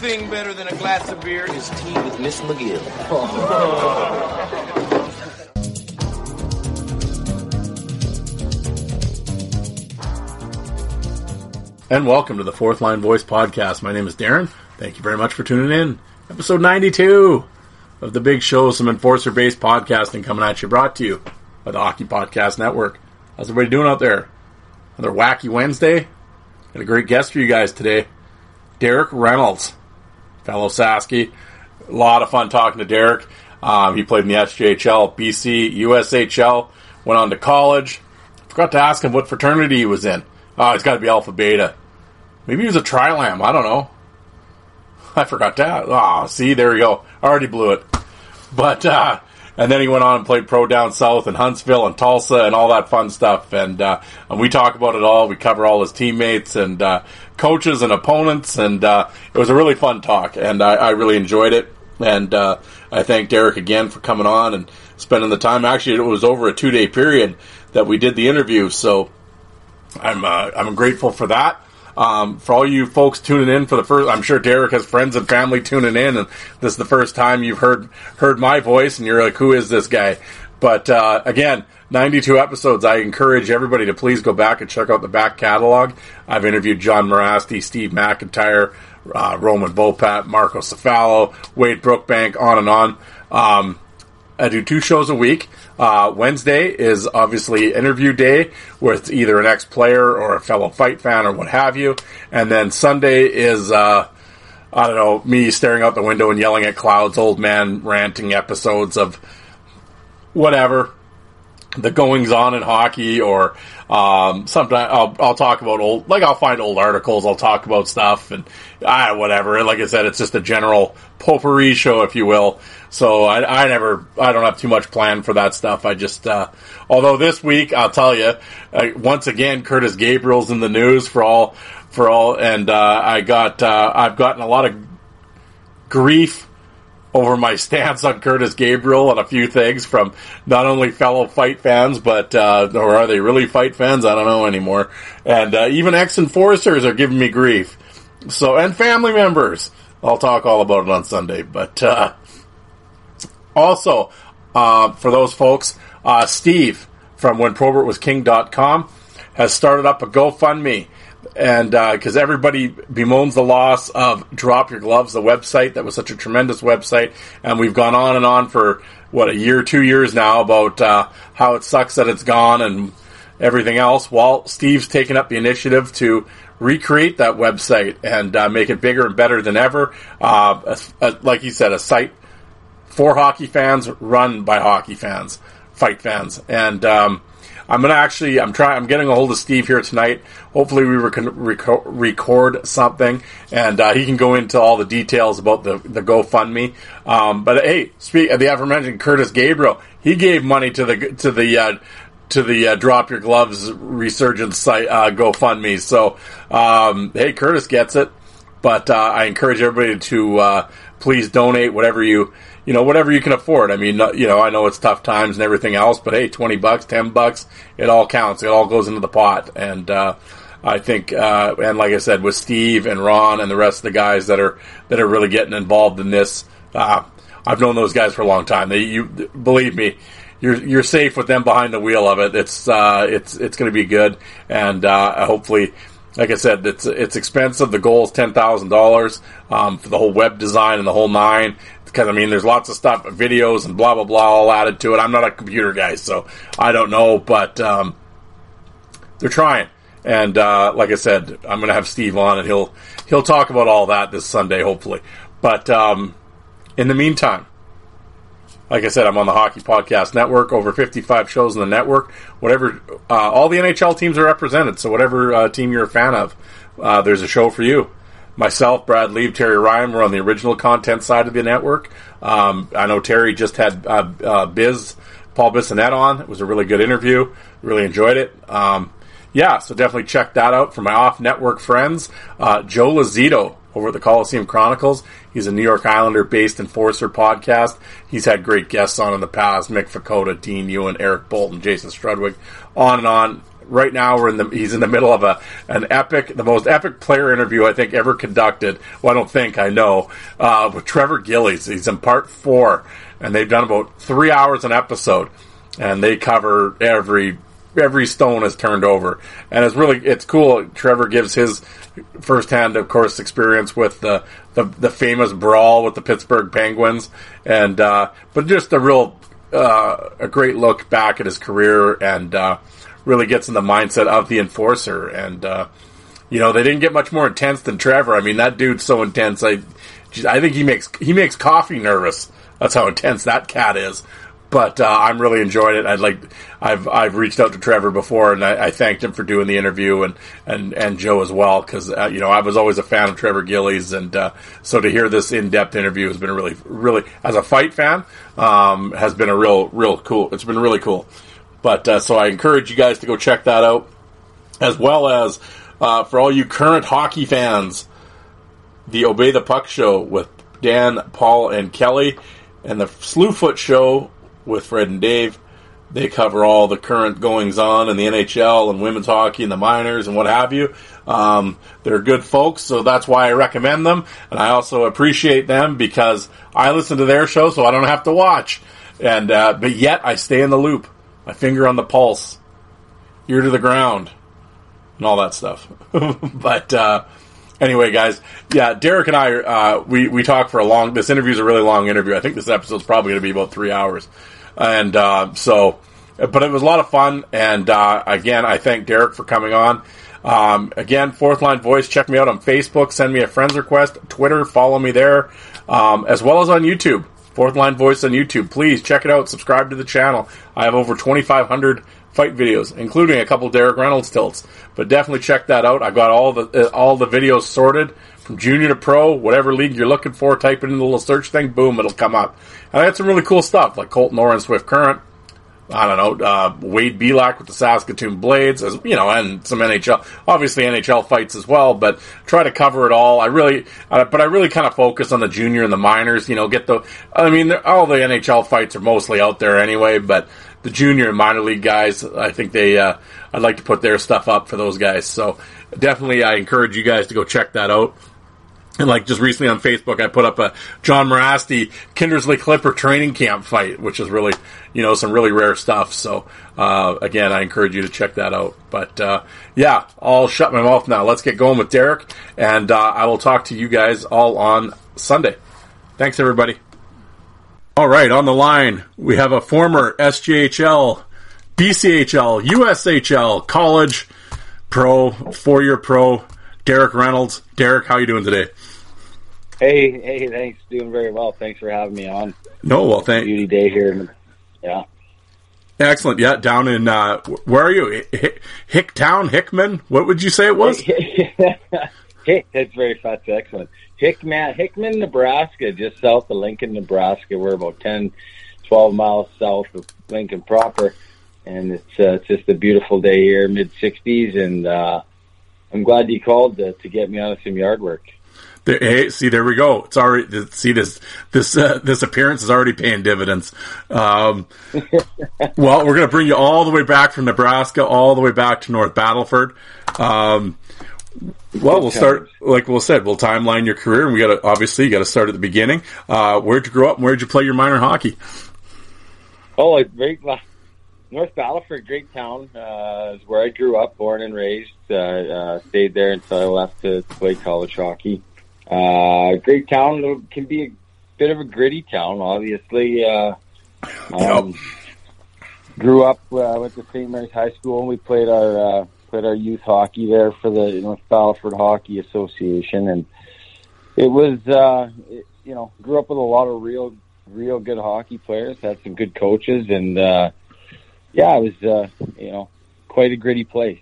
Thing better than a glass of beer is tea with Miss McGill. And welcome to the Fourth Line Voice Podcast. My name is Darren. Thank you very much for tuning in. Episode 92 of the big show, some enforcer based podcasting coming at you, brought to you by the Hockey Podcast Network. How's everybody doing out there? Another wacky Wednesday. Got a great guest for you guys today. Derek Reynolds, fellow Sasky. A lot of fun talking to Derek. Um, he played in the SJHL, BC, USHL, went on to college. Forgot to ask him what fraternity he was in. Oh, it's got to be Alpha Beta. Maybe he was a Trilam. I don't know. I forgot that. Ah, oh, see, there you go. I already blew it. But uh, and then he went on and played pro down south in Huntsville and Tulsa and all that fun stuff. And uh, and we talk about it all. We cover all his teammates and uh, coaches and opponents. And uh, it was a really fun talk. And I, I really enjoyed it. And uh, I thank Derek again for coming on and spending the time. Actually, it was over a two day period that we did the interview. So I'm uh, I'm grateful for that. Um, for all you folks tuning in for the first, I'm sure Derek has friends and family tuning in, and this is the first time you've heard heard my voice, and you're like, "Who is this guy?" But uh, again, 92 episodes. I encourage everybody to please go back and check out the back catalog. I've interviewed John Mirasty, Steve McIntyre, uh, Roman Vopat, Marco Cefalo, Wade Brookbank, on and on. Um, I do two shows a week. Uh, Wednesday is obviously interview day with either an ex player or a fellow fight fan or what have you. And then Sunday is, uh, I don't know, me staring out the window and yelling at clouds, old man ranting episodes of whatever. The goings on in hockey, or um, sometimes I'll, I'll talk about old, like I'll find old articles, I'll talk about stuff, and ah, whatever. Like I said, it's just a general potpourri show, if you will. So I, I never, I don't have too much plan for that stuff. I just, uh, although this week I'll tell you, uh, once again, Curtis Gabriel's in the news for all, for all, and uh, I got, uh, I've gotten a lot of grief over my stance on Curtis Gabriel and a few things from not only fellow fight fans, but uh, or are they really fight fans? I don't know anymore. And uh, even ex enforcers are giving me grief. So and family members. I'll talk all about it on Sunday. But uh, also, uh, for those folks, uh, Steve from when Probert was King.com has started up a GoFundMe. And because uh, everybody bemoans the loss of Drop Your Gloves, the website that was such a tremendous website, and we've gone on and on for what a year, two years now about uh, how it sucks that it's gone and everything else. Well, Steve's taken up the initiative to recreate that website and uh, make it bigger and better than ever. Uh, a, a, like you said, a site for hockey fans, run by hockey fans, fight fans, and um, I'm gonna actually I'm trying I'm getting a hold of Steve here tonight. Hopefully we can reco- record something and uh, he can go into all the details about the the GoFundMe. Um, but hey, speak the aforementioned Curtis Gabriel, he gave money to the to the uh, to the uh, Drop Your Gloves resurgence site uh, GoFundMe. So um, hey, Curtis gets it. But uh, I encourage everybody to uh, please donate whatever you you know, whatever you can afford. I mean, you know, I know it's tough times and everything else, but hey, 20 bucks, 10 bucks, it all counts. It all goes into the pot. And, uh, I think, uh, and like I said, with Steve and Ron and the rest of the guys that are, that are really getting involved in this, uh, I've known those guys for a long time. They, you, believe me, you're you're safe with them behind the wheel of it. It's uh, it's it's going to be good, and uh, hopefully, like I said, it's it's expensive. The goal is ten thousand um, dollars for the whole web design and the whole nine because I mean, there's lots of stuff, videos and blah blah blah, all added to it. I'm not a computer guy, so I don't know, but um, they're trying. And uh, like I said, I'm going to have Steve on, and he'll he'll talk about all that this Sunday, hopefully. But um, in the meantime, Like I said, I'm on the Hockey Podcast Network. Over 55 shows in the network. Whatever, uh, all the NHL teams are represented. So whatever uh, team you're a fan of, uh, there's a show for you. Myself, Brad Lee, Terry Ryan, we're on the original content side of the network. Um, I know Terry just had uh, uh, Biz, Paul Bissonnette on. It was a really good interview. Really enjoyed it. Um, yeah, so definitely check that out for my off-network friends. Uh, Joe Lazito over at the Coliseum Chronicles. He's a New York Islander-based enforcer podcast. He's had great guests on in the past: Mick Vukota, Dean Ewan, Eric Bolton, Jason Strudwick, on and on. Right now, we're in the he's in the middle of a an epic, the most epic player interview I think ever conducted. Well, I don't think I know uh, with Trevor Gillies. He's in part four, and they've done about three hours an episode, and they cover every every stone is turned over, and it's really it's cool. Trevor gives his firsthand, of course, experience with the the, the famous brawl with the Pittsburgh Penguins, and uh, but just a real uh, a great look back at his career, and uh, really gets in the mindset of the enforcer. And uh, you know they didn't get much more intense than Trevor. I mean that dude's so intense. I I think he makes he makes coffee nervous. That's how intense that cat is but uh, I'm really enjoying it. I'd like I've I've reached out to Trevor before, and I, I thanked him for doing the interview, and and and Joe as well, because uh, you know I was always a fan of Trevor Gillies, and uh, so to hear this in depth interview has been really really as a fight fan um, has been a real real cool. It's been really cool. But uh, so I encourage you guys to go check that out, as well as uh, for all you current hockey fans, the Obey the Puck show with Dan, Paul, and Kelly, and the Slewfoot show with Fred and Dave. They cover all the current goings on in the NHL and women's hockey and the minors and what have you. Um, they're good folks, so that's why I recommend them. And I also appreciate them because I listen to their show, so I don't have to watch. And uh, but yet I stay in the loop, my finger on the pulse, ear to the ground, and all that stuff. but uh, anyway, guys, yeah, Derek and I, uh, we we talk for a long. This interview is a really long interview. I think this episode's probably going to be about three hours, and uh, so, but it was a lot of fun. And uh, again, I thank Derek for coming on. Um, again, Fourth Line Voice. Check me out on Facebook. Send me a friends request. Twitter. Follow me there, um, as well as on YouTube. Fourth Line Voice on YouTube. Please check it out. Subscribe to the channel. I have over 2,500 fight videos, including a couple Derek Reynolds tilts. But definitely check that out. I've got all the uh, all the videos sorted from junior to pro, whatever league you're looking for. Type it in the little search thing, boom, it'll come up. And I had some really cool stuff like Colton Orr Swift Current. I don't know, uh, Wade Belak with the Saskatoon Blades, as you know, and some NHL, obviously NHL fights as well. But try to cover it all. I really, uh, but I really kind of focus on the junior and the minors. You know, get the. I mean, all the NHL fights are mostly out there anyway, but the junior and minor league guys, I think they. Uh, I'd like to put their stuff up for those guys. So definitely, I encourage you guys to go check that out. And like just recently on Facebook, I put up a John Mirasty Kindersley Clipper training camp fight, which is really, you know, some really rare stuff. So, uh, again, I encourage you to check that out. But, uh, yeah, I'll shut my mouth now. Let's get going with Derek, and, uh, I will talk to you guys all on Sunday. Thanks, everybody. All right, on the line, we have a former SJHL, BCHL, USHL, college pro, four-year pro, Derek Reynolds. Derek, how you doing today? Hey, hey, thanks. Doing very well. Thanks for having me on. No, well, thank Beauty day here. Yeah. Excellent. Yeah, down in uh, where are you? Hick, Hicktown, Hickman. What would you say it was? Hick. That's very fast. Excellent. Hickman, Hickman, Nebraska, just south of Lincoln, Nebraska. We're about 10, 12 miles south of Lincoln proper, and it's uh, it's just a beautiful day here, mid 60s, and uh, I'm glad you called to, to get me on some yard work. There, hey, see, there we go. It's already see this this uh, this appearance is already paying dividends. Um, well, we're going to bring you all the way back from Nebraska, all the way back to North Battleford. Um, well, we'll start like we said. We'll timeline your career, and we got to obviously you got to start at the beginning. Uh, where'd you grow up? and Where'd you play your minor hockey? Oh, it's great. North Battleford, great town. Uh, is where I grew up, born and raised. Uh, uh, stayed there until I left to play college hockey. Uh, great town It can be a bit of a gritty town, obviously. Uh, um, grew up uh, went to St. Mary's High School, and we played our uh, played our youth hockey there for the you North Battleford Hockey Association, and it was uh, it, you know grew up with a lot of real real good hockey players, had some good coaches, and uh, yeah, it was uh, you know quite a gritty place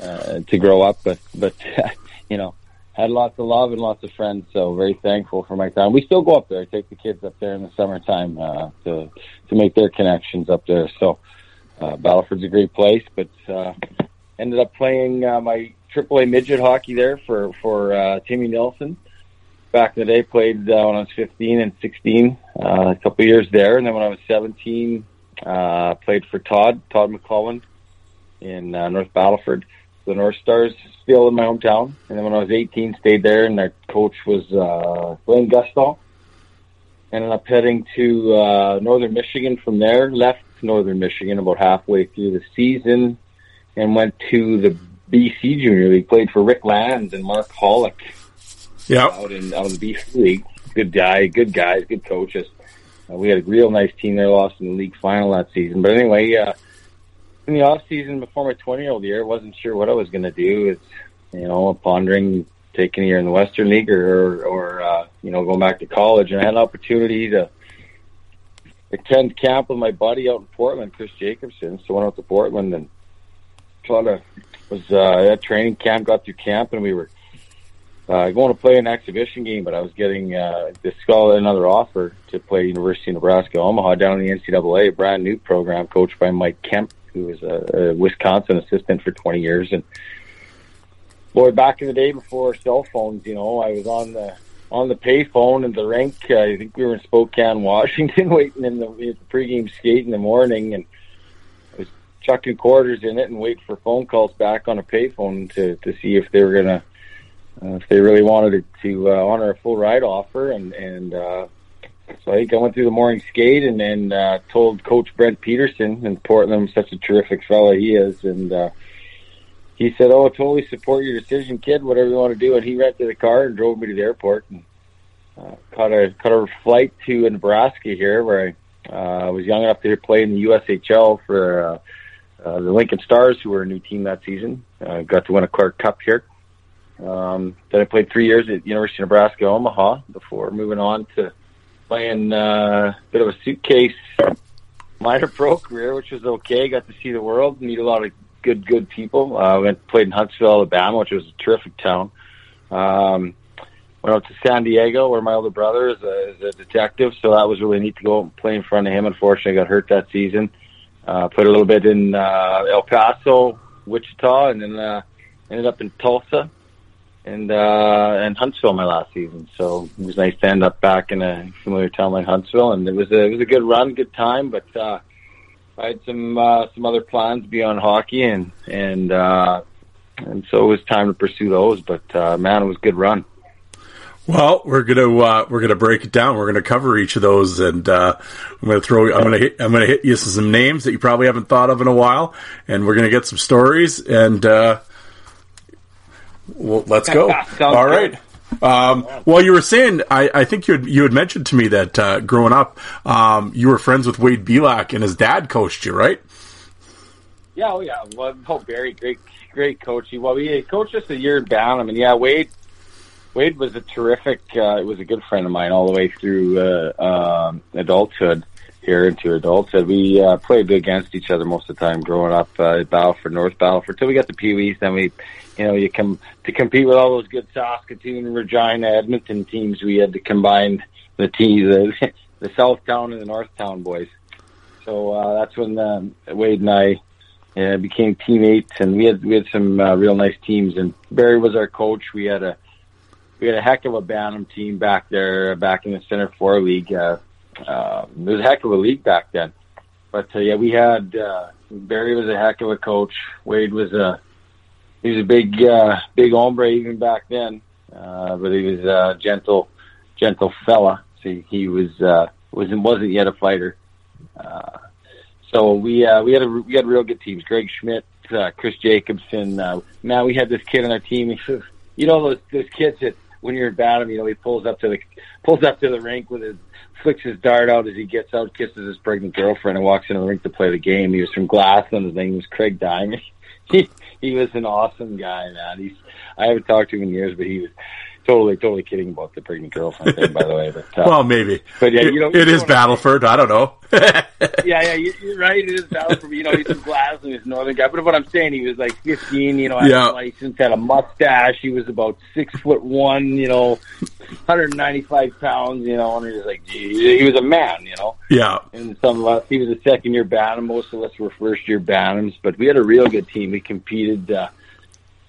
uh, to grow up. But but you know had lots of love and lots of friends, so very thankful for my time. We still go up there. Take the kids up there in the summertime uh, to to make their connections up there. So uh, Battleford's a great place, but uh, ended up playing uh, my AAA midget hockey there for for uh, Timmy Nelson. Back in the day, played uh, when I was 15 and 16, uh, a couple years there, and then when I was 17, uh, played for Todd Todd McLellan in uh, North Battleford the North Stars still in my hometown. And then when I was 18, stayed there, and their coach was uh, Glenn Gustav. Ended up heading to uh, Northern Michigan from there. Left Northern Michigan about halfway through the season, and went to the BC Junior League. Played for Rick Land and Mark Holick. Yeah, out in out in the BC League. Good guy, good guys, good coaches. Uh, we had a real nice team there. Lost in the league final that season, but anyway. Uh, in the off season before my 20 year old year, wasn't sure what I was going to do. It's, you know, pondering taking a year in the Western League or, or, uh, you know, going back to college. And I had an opportunity to attend camp with my buddy out in Portland, Chris Jacobson. So I went out to Portland and sort of was, uh, at training camp, got through camp and we were, uh, going to play an exhibition game, but I was getting, uh, this call another offer to play University of Nebraska Omaha down in the NCAA, a brand new program coached by Mike Kemp who was a, a Wisconsin assistant for 20 years. And boy, back in the day before cell phones, you know, I was on the on the payphone in the rink. Uh, I think we were in Spokane, Washington, waiting in the, the pregame skate in the morning, and I was chucking quarters in it and waiting for phone calls back on a payphone to to see if they were gonna uh, if they really wanted to, to uh, honor a full ride offer, and and uh, so I went through the morning skate and then uh, told Coach Brent Peterson in Portland, such a terrific fellow he is, and uh, he said, "Oh, totally support your decision, kid. Whatever you want to do." And he rented a car and drove me to the airport and uh, caught a caught a flight to Nebraska here, where I uh, was young enough to play in the USHL for uh, uh, the Lincoln Stars, who were a new team that season. Uh, got to win a Clark Cup here. Um, then I played three years at University of Nebraska Omaha before moving on to playing uh, a bit of a suitcase minor pro career, which was okay. Got to see the world, meet a lot of good, good people. Uh, went played in Huntsville, Alabama, which was a terrific town. Um, went out to San Diego, where my older brother is a, is a detective, so that was really neat to go and play in front of him. Unfortunately, I got hurt that season. Uh, played a little bit in uh, El Paso, Wichita, and then uh, ended up in Tulsa and uh, and Huntsville my last season. So it was nice to end up back in a familiar town like Huntsville, and it was a it was a good run, good time. But uh, I had some uh, some other plans beyond hockey, and and uh, and so it was time to pursue those. But uh, man, it was a good run. Well, we're gonna uh, we're gonna break it down. We're gonna cover each of those, and uh, I'm gonna throw I'm gonna hit, I'm gonna hit you some names that you probably haven't thought of in a while, and we're gonna get some stories and. Uh, well, let's go. All right. Um, well, you were saying, I, I, think you had, you had mentioned to me that uh, growing up, um, you were friends with Wade Belak, and his dad coached you, right? Yeah, oh yeah. Well, oh, Barry, great, great coach. He Well, he coached us a year in Bantam, mean, yeah, Wade, Wade was a terrific. Uh, was a good friend of mine all the way through uh, um, adulthood here into adulthood. We uh, played against each other most of the time growing up uh, at Battleford, North Battleford, till we got the Pee Wees. Then we, you know, you come to compete with all those good Saskatoon, Regina, Edmonton teams. We had to combine the teams, the, the Southtown and the Northtown boys. So uh, that's when um, Wade and I uh, became teammates, and we had we had some uh, real nice teams. And Barry was our coach. We had a we had a heck of a Bantam team back there, back in the Center Four League. Uh, uh, it was a heck of a league back then. But uh, yeah, we had uh, Barry was a heck of a coach. Wade was a he was a big uh, big hombre even back then, uh, but he was a gentle gentle fella. So he was uh, wasn't wasn't yet a fighter. Uh, so we uh, we had a we had real good teams. Greg Schmidt, uh, Chris Jacobson. Uh, man, we had this kid on our team. You know those those kids that when you're in Bantam, you know he pulls up to the pulls up to the rink with his flicks his dart out as he gets out, kisses his pregnant girlfriend, and walks into the rink to play the game. He was from Glaslyn. His name was Craig Diamond. He he was an awesome guy, man. He's I haven't talked to him in years, but he was totally, totally kidding about the pregnant girlfriend thing, by the way. But uh, Well, maybe. But yeah, It- you know- it you is Battleford. I don't know. yeah, yeah, you, you're right. It is Battleford. You know, he's from Glasgow, he's a northern guy. But what I'm saying, he was like 15. You know, had Yeah. a license, had a mustache. He was about six foot one. You know, 195 pounds. You know, and he was like, gee, he was a man. You know. yeah. And some of us, he was a second year Bantam. Most of us were first year Bantams, but we had a real good team. We competed uh,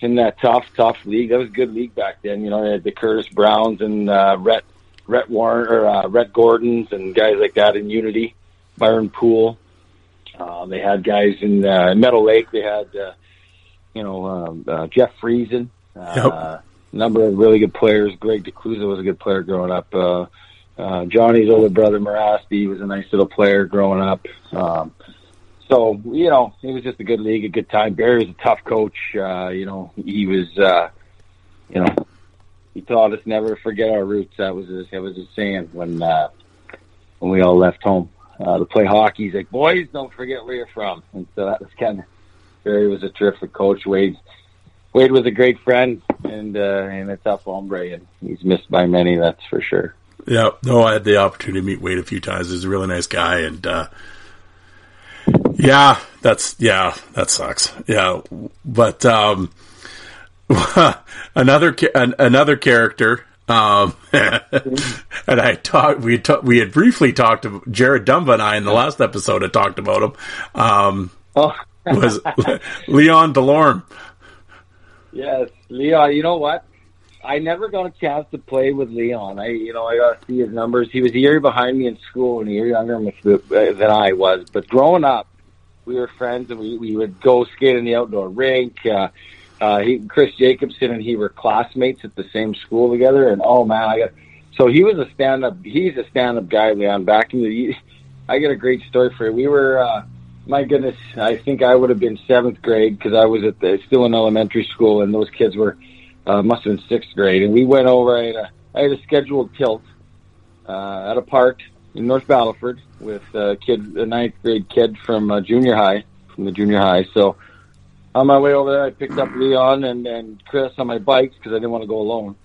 in that tough, tough league. That was a good league back then. You know, they had the Curtis Browns and uh, Rhett, Rhett Warren or uh, Rhett Gordons and guys like that in Unity, Byron Poole. Uh, they had guys in uh, Meadow Lake. They had, uh, you know, um, uh, Jeff Friesen. Uh, Yep. A number of really good players. Greg DeClusa was a good player growing up. Uh, uh, Johnny's older brother, Mirasty, was a nice little player growing up. Um, so, you know, it was just a good league, a good time. Barry was a tough coach. Uh, you know, he was, uh, you know, he taught us never to forget our roots. That was his, that was his saying when, uh, when we all left home, uh, to play hockey. He's like, boys, don't forget where you're from. And so that was kind of, Barry was a terrific coach. Wade, Wade was a great friend and, uh, and a tough hombre and he's missed by many, that's for sure. Yeah, no, I had the opportunity to meet Wade a few times. He's a really nice guy, and uh, yeah, that's yeah, that sucks. Yeah, but um, another an, another character, um, and I talked. We ta- we had briefly talked to Jared Dumba and I in the last episode. had talked about him. Um, Oh, was Leon Delorme? Yes, Leon. You know what? I never got a chance to play with Leon. I, you know, I got to see his numbers. He was a year behind me in school and a year younger than I was. But growing up, we were friends and we we would go skate in the outdoor rink. Uh, uh, he, Chris Jacobson and he were classmates at the same school together. And oh man, I got so he was a stand up. He's a stand up guy, Leon. Back in the, I got a great story for you. We were. uh my goodness, I think I would have been seventh grade because I was at the, still in elementary school, and those kids were uh, must have been sixth grade. And we went over. I had a, I had a scheduled tilt uh, at a park in North Battleford with a kid, a ninth grade kid from uh, junior high, from the junior high. So on my way over there, I picked up Leon and and Chris on my bikes because I didn't want to go alone.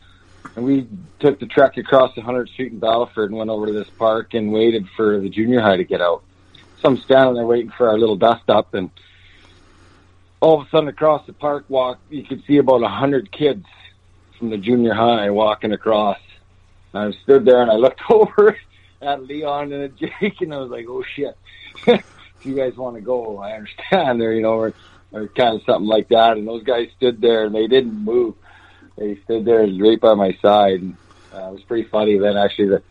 And we took the trek across the 100th Street in Battleford and went over to this park and waited for the junior high to get out. So I'm standing there waiting for our little dust up, and all of a sudden across the park walk, you could see about a hundred kids from the junior high walking across. And I stood there and I looked over at Leon and at Jake, and I was like, "Oh shit! if you guys want to go, I understand." Or you know, or, or kind of something like that. And those guys stood there and they didn't move. They stood there right by my side. And, uh, it was pretty funny. Then actually the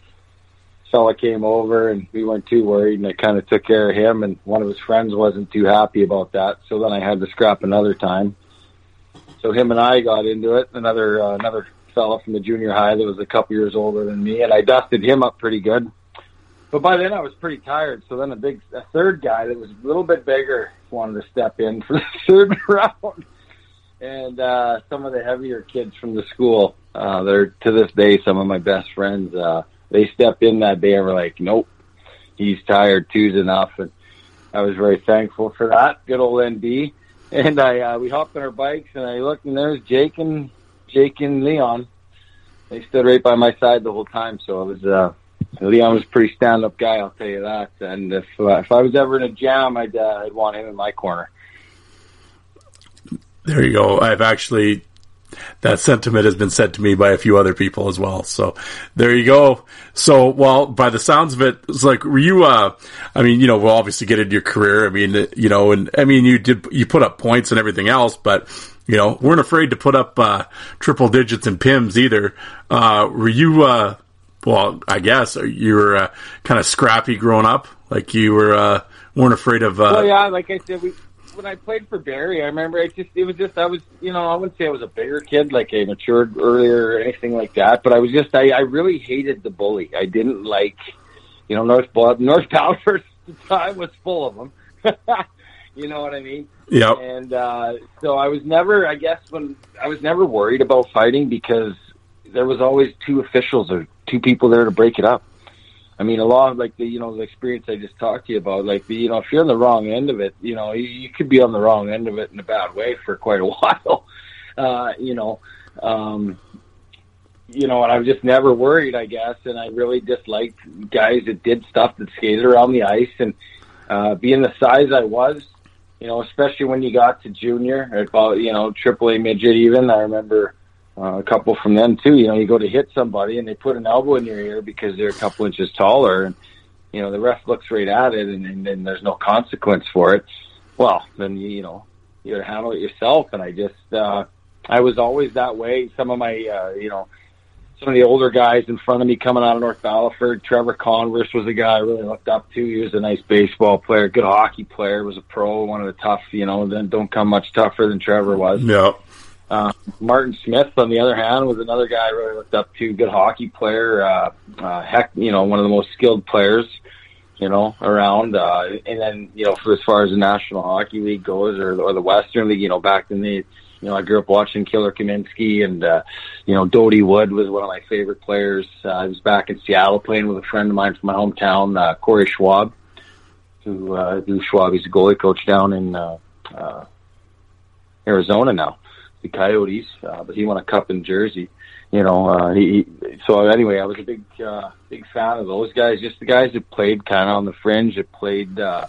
fella came over and we weren't too worried and I kind of took care of him and one of his friends wasn't too happy about that. So then I had to scrap another time. So him and I got into it. Another, uh, another fella from the junior high that was a couple years older than me and I dusted him up pretty good. But by then I was pretty tired. So then a big, a third guy that was a little bit bigger wanted to step in for the third round. And, uh, some of the heavier kids from the school, uh, they're to this day some of my best friends, uh, they stepped in that day and were like, nope, he's tired. Two's enough. And I was very thankful for that. Good old ND. And I, uh, we hopped on our bikes and I looked and there's Jake and, Jake and Leon. They stood right by my side the whole time. So it was, uh, Leon was a pretty stand up guy, I'll tell you that. And if, uh, if I was ever in a jam, I'd, uh, I'd want him in my corner. There you go. I've actually that sentiment has been said to me by a few other people as well. So there you go. So, well, by the sounds of it, it's like, were you, uh, I mean, you know, we'll obviously get into your career. I mean, you know, and I mean, you did, you put up points and everything else, but, you know, weren't afraid to put up, uh, triple digits and PIMs either. Uh, were you, uh, well, I guess you were, uh, kind of scrappy growing up? Like you were, uh, weren't afraid of, uh, Well, yeah, like I said, we when I played for Barry, I remember it just it was just I was you know I wouldn't say I was a bigger kid like I matured earlier or anything like that, but I was just I I really hated the bully. I didn't like you know North North at the time was full of them. you know what I mean? Yeah. And uh, so I was never I guess when I was never worried about fighting because there was always two officials or two people there to break it up. I mean, a lot of like the you know the experience I just talked to you about, like the you know if you're on the wrong end of it, you know you, you could be on the wrong end of it in a bad way for quite a while. Uh, you know, um, you know, and I was just never worried, I guess. And I really disliked guys that did stuff that skated around the ice. And uh, being the size I was, you know, especially when you got to junior, about you know, triple A midget. Even I remember uh, a couple from them too. You know, you go to hit somebody and they put an elbow in your ear because they're a couple inches taller, and you know the ref looks right at it, and, and, there's no consequence for it. Well, then you, you know you handle it yourself. And I just uh, I was always that way. Some of my uh, you know some of the older guys in front of me coming out of North Battleford. Trevor Converse was a guy I really looked up to. He was a nice baseball player, good hockey player, was a pro, one of the tough, you know, then don't come much tougher than Trevor was. Yeah. Uh, Martin Smith, on the other hand, was another guy I really looked up to. Good hockey player, uh, uh, heck, you know, one of the most skilled players, you know, around. Uh, and then, you know, for as far as the National Hockey League goes, or, or the Western League, you know, back in the you know, I grew up watching Killer Kaminski and, uh, you know, Dody Wood was one of my favorite players. Uh, I was back in Seattle playing with a friend of mine from my hometown, uh, Corey Schwab, who, uh, who Schwab, he's a goalie coach down in, uh, uh, Arizona now, the Coyotes, uh, but he won a cup in Jersey. You know, uh, he, he, so anyway, I was a big, uh, big fan of those guys, just the guys that played kind of on the fringe, that played, uh,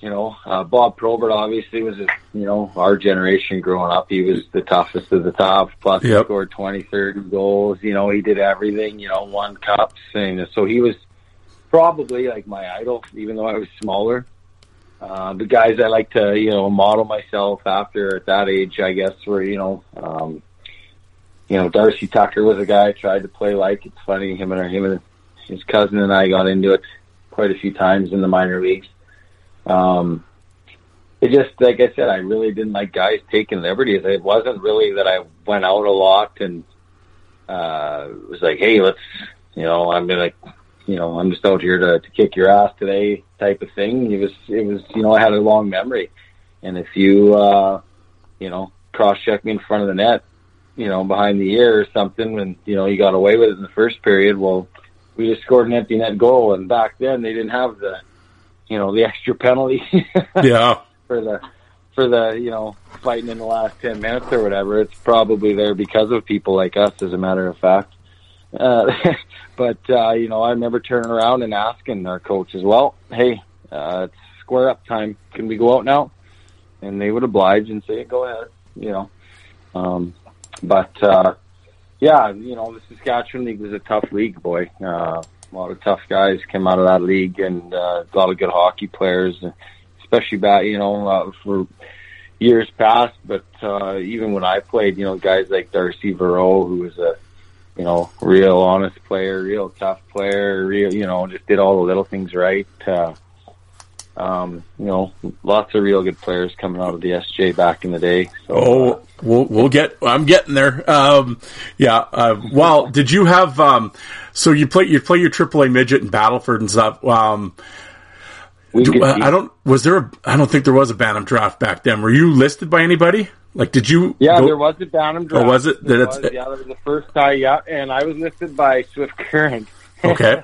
you know, uh, Bob Probert obviously was, a, you know, our generation growing up. He was the toughest of the top. Plus, Yep. he scored 20, 30 goals. You know, he did everything. You know, won cups, and so he was probably like my idol, even though I was smaller. Uh, the guys I like to, you know, model myself after at that age, I guess, were, you know, um, you know, Darcy Tucker was a guy I tried to play like. It's funny, him and him and his cousin and I got into it quite a few times in the minor leagues. Um, it just, like I said, I really didn't like guys taking liberties. It wasn't really that I went out a lot and, uh, was like, hey, let's, you know, I'm like, you know, I'm just out here to, to kick your ass today type of thing. It was, it was, you know, I had a long memory. And if you, uh, you know, cross check me in front of the net, you know, behind the ear or something, and, you know, you got away with it in the first period, well, we just scored an empty net goal. And back then they didn't have the, you know, the extra penalty Yeah. for the, for the, you know, fighting in the last 10 minutes or whatever. It's probably there because of people like us, as a matter of fact. Uh, but, uh, you know, I remember turning around and asking our coach as well, hey, uh, it's square up time. Can we go out now? And they would oblige and say, go ahead, you know. Um, but, uh, yeah, you know, the Saskatchewan League was a tough league, boy. Uh, a lot of tough guys came out of that league and, uh, a lot of good hockey players, especially back, you know, uh, for years past. But, uh, even when I played, you know, guys like Darcy Verot, who was a, you know, real honest player, real tough player, real, you know, just did all the little things right. Uh, um, you know, lots of real good players coming out of the SJ back in the day. So, Oh, uh, we'll we'll get. I'm getting there. Um, yeah. Uh, well, did you have? Um, so you play you play your AAA midget and Battleford and stuff. Um, do- uh, I don't. Was there? A, I don't think there was a Bantam draft back then. Were you listed by anybody? Like, did you? Yeah, go- there was a Bantam draft. Oh, was it? There was, yeah, that was the first time. Yeah, and I was listed by Swift Current. Okay.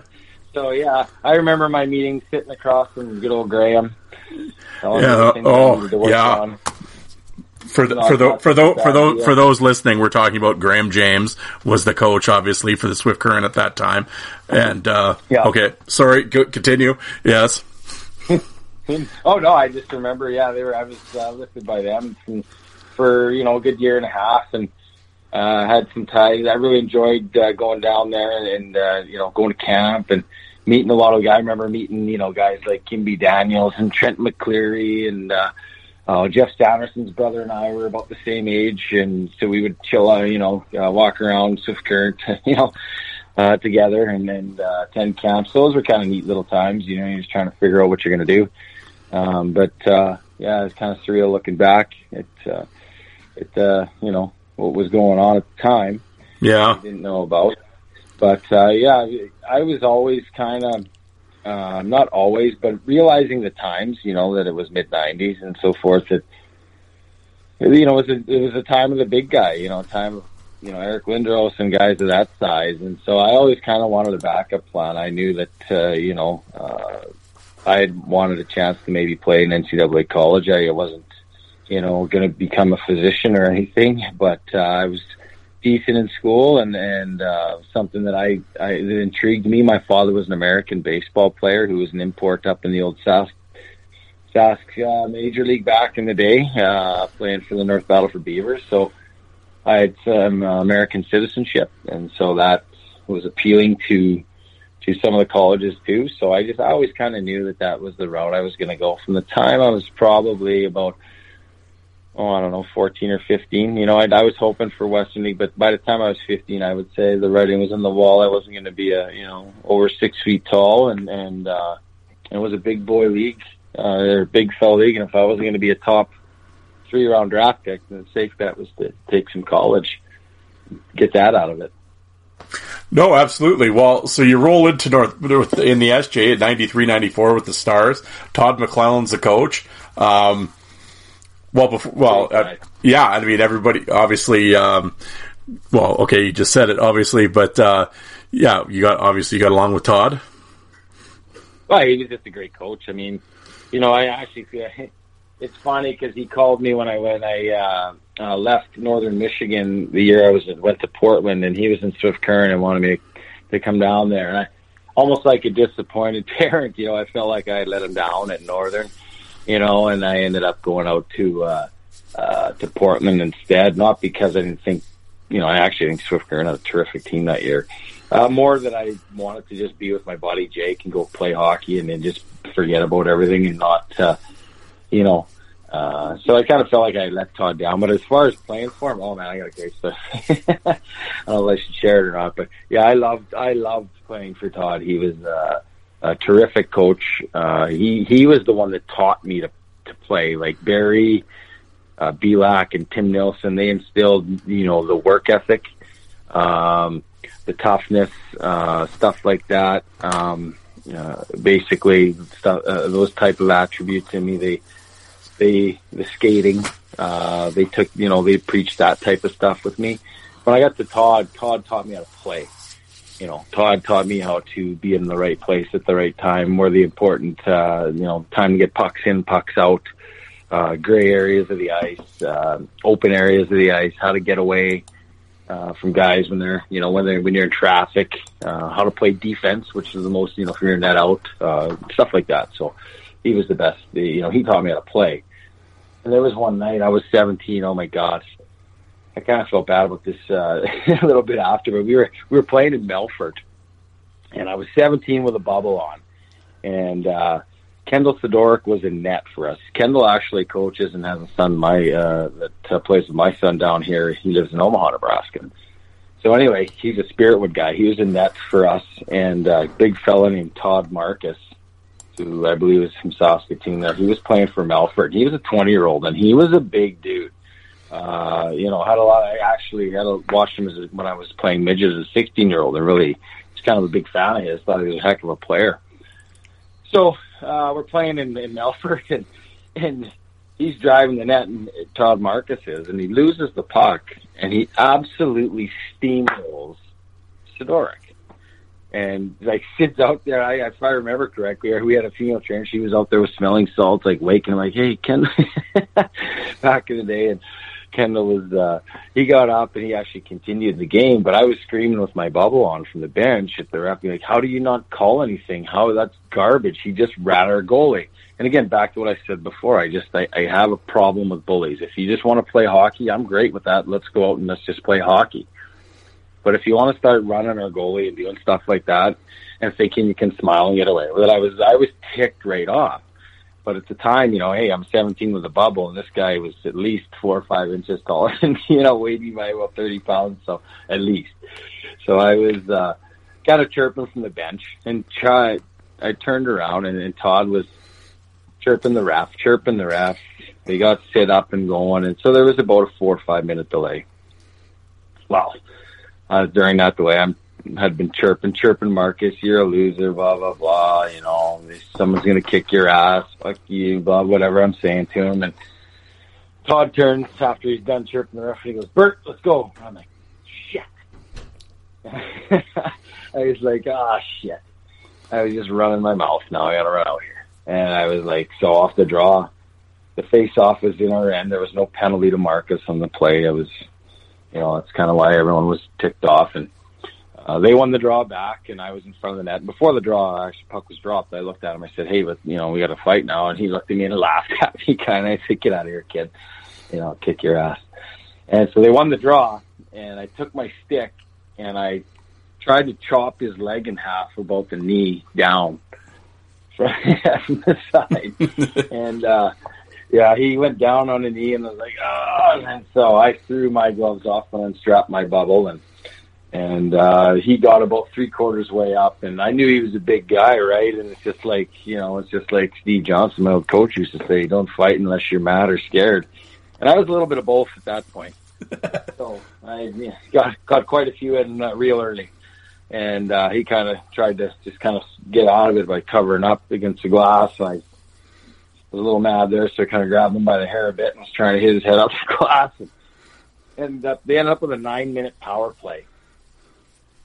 so yeah, I remember my meeting sitting across from good old Graham. Yeah, oh, needed to work yeah. on. For the, for the, for those for those for those listening, we're talking about Graham James was the coach, obviously for the Swift Current at that time. And uh, Yeah. okay, sorry, go, continue. Yes. Oh no, I just remember. Yeah, they were. I was uh, listed by them and for you know a good year and a half, and uh, had some ties. I really enjoyed uh, going down there and uh, you know going to camp and meeting a lot of guys. I remember meeting you know guys like Kimbi Daniels and Trent McCleary and uh, uh, Geoff Sanderson's brother and I were about the same age, and so we would chill, uh, you know, uh, walk around Swift Current, you know. Uh, together and then uh, attend camps. Those were kind of neat little times. You know, you're just trying to figure out what you're going to do. Um, but uh, yeah, it's kind of surreal looking back at uh, at uh, you know what was going on at the time. Yeah. I didn't know about. But uh, yeah, I was always kind of uh, not always, but realizing the times, you know, that it was mid '90s and so forth. That you know, it was a, it was a time of the big guy. You know, time of you know Eric Lindros and guys of that size, and so I always kind of wanted a backup plan. I knew that uh, you know. Uh, I had wanted a chance to maybe play in NCAA college. I it wasn't, you know, going to become a physician or anything, but uh, I was decent in school and and uh, something that I, I that intrigued me. My father was an American baseball player who was an import up in the old South. Sask uh, Major League back in the day, uh, playing for the North Battleford Beavers. So I had some uh, American citizenship, and so that was appealing to to some of the colleges too. So I just I always kind of knew that that was the route I was going to go from the time I was probably about oh, I don't know, 14 or 15. You know, I, I was hoping for Western League, but by the time I was 15, I would say the writing was on the wall. I wasn't going to be a, you know, over six feet tall and, and, uh, it was a big boy league, uh, or big fell league. And if I wasn't going to be a top three round draft pick, then the safe bet was to take some college, get that out of it. No, absolutely. Well, so you roll into North in the SJ at 93 94 with the Stars. Todd McLellan's the coach. Um, well, before, well, uh, yeah. I mean, everybody obviously. Um, well, okay, you just said it, obviously, but uh, yeah, you got obviously you got along with Todd. Well, he was just a great coach. I mean, you know, I actually it's funny because he called me when I when I uh, uh, left Northern Michigan the year I was went to Portland, and he was in Swift Current and wanted me to come down there, and I almost like a disappointed parent. You know, I felt like I let him down at Northern you know, and I ended up going out to uh, uh, to Portland instead. Not because I didn't think, you know, I actually think Swift Current had a terrific team that year. Uh, more that I wanted to just be with my buddy Jake and go play hockey and then just forget about everything and not, uh, you know. Uh, so I kind of felt like I let Todd down. But as far as playing for him, oh man, I got a great stuff. I don't know if I should share it or not, but yeah, I loved I loved playing for Todd. He was. Uh, a terrific coach. Uh, he he was the one that taught me to to play. Like Barry, uh, Belak, and Tim Nilsson, they instilled you know the work ethic, um, the toughness, uh, stuff like that. Um, uh, basically, stuff, uh, those type of attributes in me. They they the skating. Uh, they took you know they preached that type of stuff with me. When I got to Todd, Todd taught me how to play you know, Todd taught me how to be in the right place at the right time, where the important, uh, you know, time to get pucks in, pucks out, uh, gray areas of the ice, uh, open areas of the ice, how to get away, uh, from guys when they're, you know, when they're, when you're in traffic, uh, how to play defense, which is the most, you know, if you're net out, uh, stuff like that. So he was the best, you know, he taught me how to play. And there was one night I was 17. Oh my God. I kind of felt bad about this uh, a little bit after, but we were we were playing in Melfort, and I was 17 with a bubble on, and uh, Kendall Sidoric was in net for us. Kendall actually coaches and has a son my uh, that uh, plays with my son down here. He lives in Omaha, Nebraska. So anyway, he's a Spiritwood guy. He was in net for us, and uh, big fella named Todd Marcus, who I believe is from Saskatoon. There, he was playing for Melfort. He was a 20 year old, and he was a big dude uh, you know, had a lot. I actually had a, watched him as when I was playing midget as a 16 year old, and really was kind of a big fan of his. Thought he was a heck of a player. So uh, we're playing in, in Melfort, and and he's driving the net, and Todd Marcus is, and he loses the puck, and he absolutely steamrolls Sidoric. And like sits out there. I, if I remember correctly, we had a female trainer. She was out there with smelling salts, like waking, like, "Hey, Ken," back in the day, and Kendall was uh he got up and he actually continued the game, but I was screaming with my bubble on from the bench at the ref, like, "How do you not call anything? How that's garbage? He just rat our goalie." And again, back to what I said before, I just I, I have a problem with bullies. If you just want to play hockey, I'm great with that. Let's go out and let's just play hockey. But if you want to start running our goalie and doing stuff like that, and thinking you can smile and get away with it, I was I was ticked right off. But at the time, you know, hey, I'm 17 with a bubble, and this guy was at least four or five inches taller than you know, weighed me by about 30 pounds, so at least. So I was uh, kind of chirping from the bench, and Chad, I turned around, and, and Todd was chirping the ref, chirping the ref. They got set up and going, and so there was about a four or five minute delay. Well, uh, during that delay, I'm had been chirping, chirping Marcus, you're a loser, blah, blah, blah, you know, someone's going to kick your ass, fuck you, blah, whatever I'm saying to him. And Todd turns after he's done chirping the referee, he goes, Bert, let's go. I'm like, shit. I was like, ah, oh, shit. I was just running my mouth. Now I got to run out here. And I was like, so off the draw. The face off was in our end. There was no penalty to Marcus on the play. It was you know that's kind of why everyone was ticked off. And uh, they won the draw back, and I was in front of the net. Before the draw, actually, puck was dropped. I looked at him. I said, "Hey, but you know, we got to fight now." And he looked at me and laughed at me, kind of. I said, "Get out of here, kid! You know, kick your ass." And so they won the draw, and I took my stick and I tried to chop his leg in half about the knee down from the side. and uh yeah, he went down on a knee and I was like, oh and so I threw my gloves off and unstrapped my bubble and and uh he got about three quarters way up and I knew he was a big guy, right? And it's just like you know, it's just like Steve Johnson, my old coach used to say, Don't fight unless you're mad or scared. And I was a little bit of both at that point. so I yeah, got got quite a few in uh, real early, and uh, he kind of tried to just kind of get out of it by covering up against the glass. And I was a little mad there, so I kind of grabbed him by the hair a bit and was trying to hit his head off the glass. And, and uh, they ended up with a nine minute power play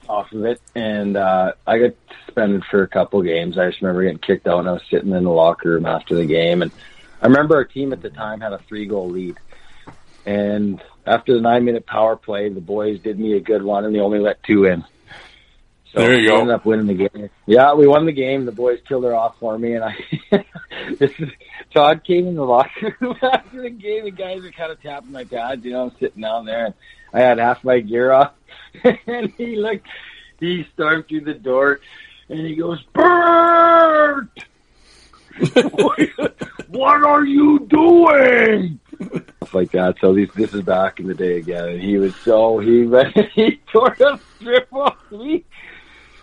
off of it, and uh, I got suspended for a couple games. I just remember getting kicked out, and I was sitting in the locker room after the game, and I remember our team at the time had a three goal lead. And after the nine minute power play, the boys did me a good one and they only let two in. So There you we go. ended up winning the game. Yeah, we won the game. The boys killed her off for me and I this is Todd came in the locker room after the game. The guys were kind of tapping my pads, you know, I'm sitting down there and I had half my gear off and he looked he stormed through the door and he goes, Bert what are you doing? Stuff like that. So these, this is back in the day again, and he was so he he tore a strip off me.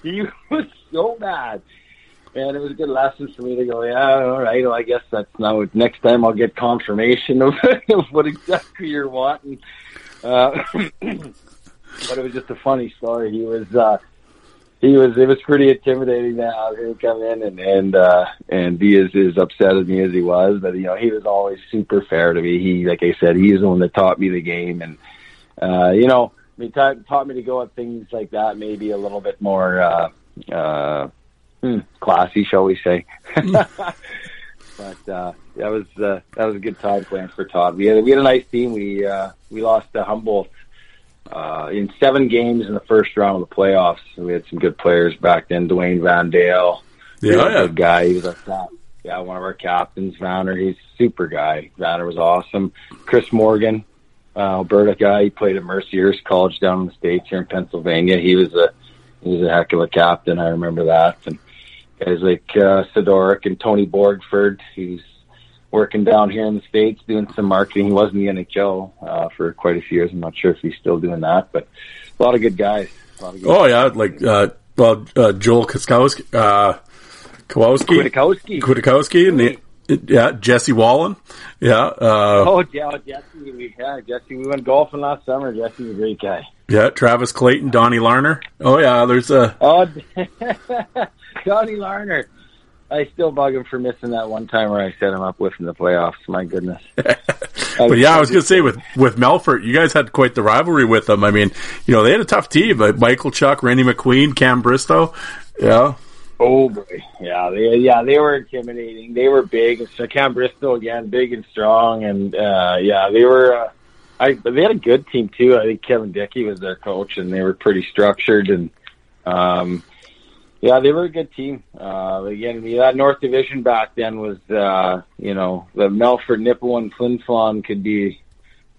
He was so mad, and it was a good lesson for me to go. Yeah, all right. Well, I guess that's now. Next time, I'll get confirmation of, of what exactly you're wanting. Uh, but it was just a funny story. He was. uh he was it was pretty intimidating to have him come in and and uh and be as as upset as me as he was. But you know he was always super fair to me. He like i said he's the one that taught me the game. And uh you know mean, taught, taught me to go at things like that maybe a little bit more uh uh hmm, classy shall we say. But uh that was uh that was a good time playing for todd. We had we had a nice team. We uh we lost to humboldt uh, in seven games in the first round of the playoffs. We had some good players back then. Dwayne Van Dale, Yeah, he was a yeah. good guy. He was our cap. Yeah, one of our captains, Vanner. He's a super guy. Vanner was awesome. Chris Morgan, uh, Alberta guy. He played at Mercyhurst College down in the states here in Pennsylvania. He was a he was a heck of a captain. I remember that. And guys like uh, Sidoric and Tony Borgford. He's working down here in the states doing some marketing. He was in the NHL uh, for quite a few years. I'm not sure if he's still doing that, but a lot of good guys. A lot of good Oh yeah, like uh, well, uh, Joel Koskowski, uh, Kowalski, Kwiatkowski. Kwiatkowski, and the, yeah, Jesse Wallen, yeah, uh, Oh, yeah, Jesse. We, yeah, Jesse. We went golfing last summer. Jesse's a great guy. yeah, Travis Clayton, Donnie Larner. Oh yeah, there's a Oh, Donnie Larner. I still bug him for missing that one time where I set him up with in the playoffs. My goodness. But yeah, I was going to say with with Melfort, you guys had quite the rivalry with them. I mean, you know, they had a tough team. But Michael Chuck, Randy McQueen, Cam Bristow. Yeah, Oh boy, yeah, they yeah they were intimidating. They were big. So Cam Bristow again, big and strong, and uh, yeah, they were. Uh, I but they had a good team too. I think Kevin Dickey was their coach, and they were pretty structured and. Um, yeah, they were a good team. Uh, again, that North Division back then was, uh, you know, the Melfort, Nipawin, and Flin could be,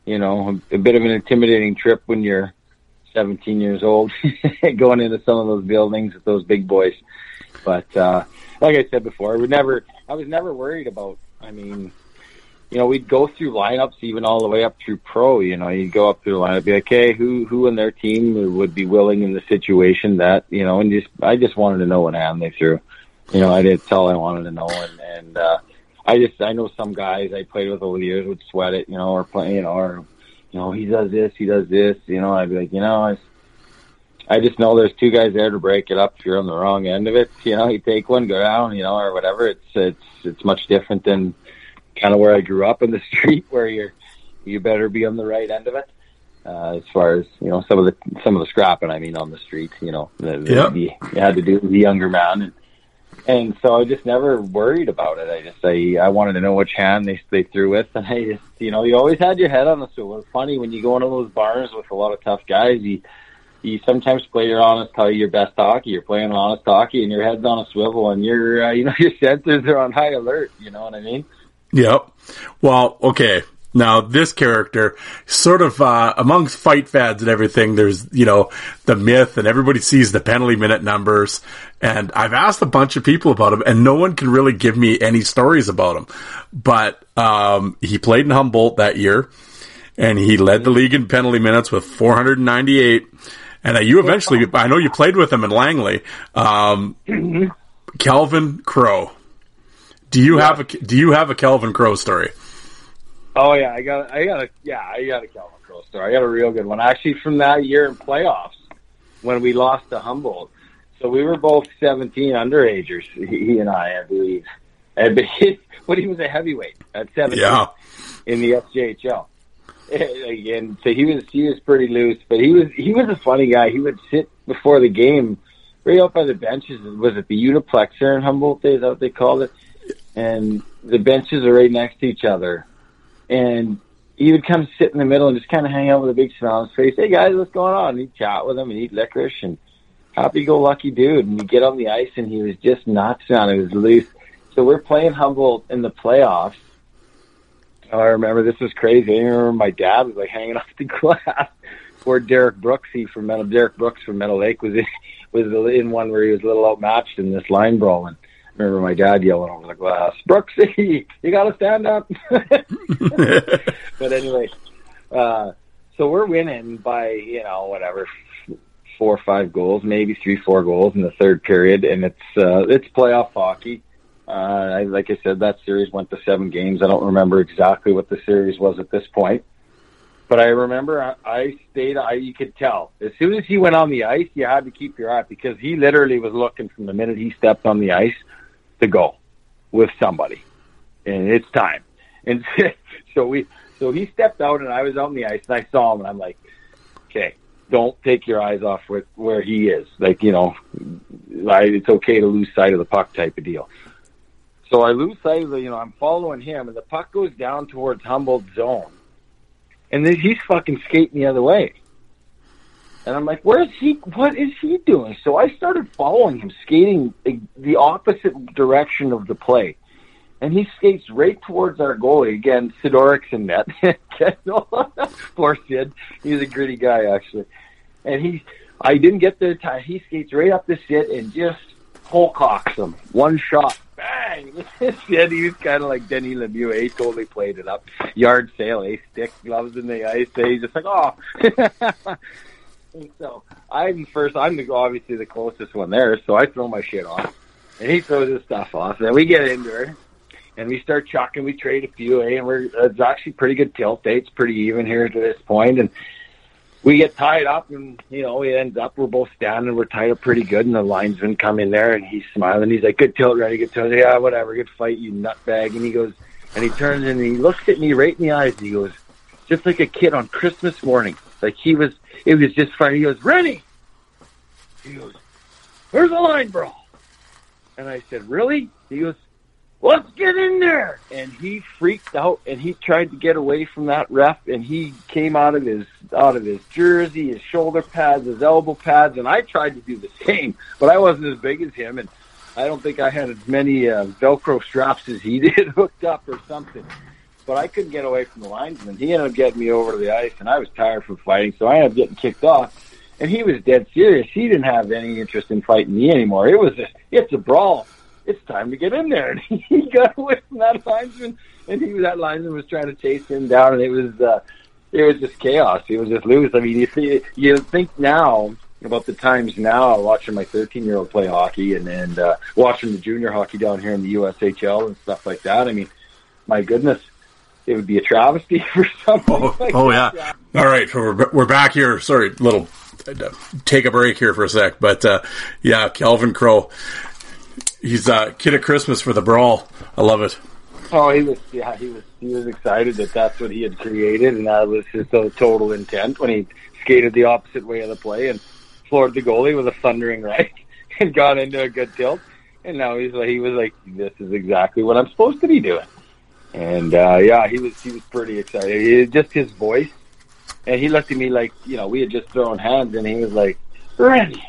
you know, a, a bit of an intimidating trip when you're 17 years old, going into some of those buildings with those big boys. But uh, like I said before, I would never, I was never worried about. I mean, you know, we'd go through lineups even all the way up through pro. You know, you'd go up through the lineup, be like, hey, who who in their team would be willing in the situation that you know, and just I just wanted to know what hand they threw. You know, I did all I wanted to know, and and uh, I just I know some guys I played with over the years would sweat it, you know, or play, you know, or you know, he does this, he does this, you know, I'd be like, you know, I. I just know there's two guys there to break it up. If you're on the wrong end of it, you know, you take one, go down, you know, or whatever. It's it's it's much different than kind of where I grew up in the street, where you're you better be on the right end of it. Uh, as far as you know, some of the some of the scrapping, I mean, on the street, you know, the, Yeah. the, you had to do with the younger man, and and so I just never worried about it. I just I I wanted to know which hand they they threw with, and I just you know you always had your head on the swivel. It's funny when you go into those bars with a lot of tough guys, you you sometimes play your honest, tell you your best hockey. You're playing honest hockey, and your head's on a swivel, and your uh, you know your sensors are on high alert. You know what I mean? Yep. Well, okay. Now this character, sort of uh, amongst fight fads and everything, there's you know the myth, and everybody sees the penalty minute numbers. And I've asked a bunch of people about him, and no one can really give me any stories about him. But um, he played in Humboldt that year, and he led the league in penalty minutes with 498. And uh, you eventually, I know you played with him in Langley, um, Calvin Crow. Do you have a Do you have a Calvin Crow story? Oh yeah, I got I got a yeah I got a Calvin Crow story. I got a real good one actually from that year in playoffs when we lost to Humboldt. So we were both 17 underagers, he and I, I believe. And, but he, but he was a heavyweight at 17 Yeah. in the SJHL. Eh, and so he was he was pretty loose, but he was he was a funny guy. He would sit before the game, right up by the benches. Was it the Uniplexer in Humboldt? Is that what they called it? And the benches are right next to each other, and he would come sit in the middle and just kind of hang out with a big smile on his face. Hey guys, what's going on? And he'd chat with them and eat licorice and happy go lucky dude. And you get on the ice and he was just nuts on. It was loose. So we're playing Humboldt in the playoffs. Oh, I remember this was crazy. I remember my dad was like hanging off the glass where Derek Brooksy from Meadow Derek Brooks from Meadow Lake was in was in one where he was a little outmatched in this line brawl remember my dad yelling over the glass, Brooksy, you gotta stand up but anyway, uh, so we're winning by you know whatever four or five goals, maybe three, four goals in the third period, and it's uh, it's playoff hockey. Uh, I, like I said, that series went to seven games. I don't remember exactly what the series was at this point, but I remember I, I stayed. I you could tell as soon as he went on the ice, you had to keep your eye because he literally was looking from the minute he stepped on the ice to go with somebody, and it's time. And so we, so he stepped out, and I was on the ice, and I saw him, and I'm like, okay, don't take your eyes off where, where he is. Like you know, I, it's okay to lose sight of the puck, type of deal. So I lose sight of the, you know, I'm following him, and the puck goes down towards Humboldt zone, and then he's fucking skating the other way. And I'm like, where is he? What is he doing? So I started following him, skating the opposite direction of the play. And he skates right towards our goalie. Again, Sidorik's in net. Poor Sid. He's a gritty guy, actually. And he, I didn't get there time. He skates right up the Sid and just whole cocks him. One shot. Bang! Sid, he was kind of like Denny Lemieux. He totally played it up. Yard sale, eh? Stick gloves in the ice. He's just like, oh. So I'm first. I'm the, obviously the closest one there, so I throw my shit off, and he throws his stuff off. And we get into her, and we start chucking. We trade a few, eh? And we're it's actually pretty good tilt. It's pretty even here to this point, and we get tied up, and you know it ends up we're both standing. We're tied up pretty good, and the linesman come in there, and he's smiling. He's like, "Good tilt, ready? Good tilt. Yeah, whatever. Good fight, you nutbag." And he goes, and he turns and he looks at me right in the eyes. And he goes, just like a kid on Christmas morning. Like he was, it was just funny. He goes, Rennie! He goes, there's a line brawl. And I said, really? He goes, let's get in there. And he freaked out and he tried to get away from that ref and he came out of his, out of his jersey, his shoulder pads, his elbow pads. And I tried to do the same, but I wasn't as big as him. And I don't think I had as many uh, Velcro straps as he did hooked up or something but I couldn't get away from the linesman. He ended up getting me over to the ice, and I was tired from fighting, so I ended up getting kicked off. And he was dead serious. He didn't have any interest in fighting me anymore. It was a, it's a brawl. It's time to get in there. And he got away from that linesman, and he that linesman was trying to chase him down, and it was uh, it was just chaos. It was just loose. I mean, you see, you think now about the times now watching my 13 year old play hockey and and uh, watching the junior hockey down here in the USHL and stuff like that. I mean, my goodness, it would be a travesty for something. Oh, like oh that. yeah. All right, so we're we're back here. Sorry, little uh, take a break here for a sec, but uh, yeah, Calvin Crow. He's uh, kid at Christmas for the brawl. I love it. Oh, he was yeah, he was he was excited that that's what he had created, and that was his total intent when he skated the opposite way of the play and floored the goalie with a thundering right and got into a good tilt. And now he's like, he was like, this is exactly what I'm supposed to be doing. And uh, yeah, he was he was pretty excited. He, just his voice, and he looked at me like, you know, we had just thrown hands, and he was like, "Ready?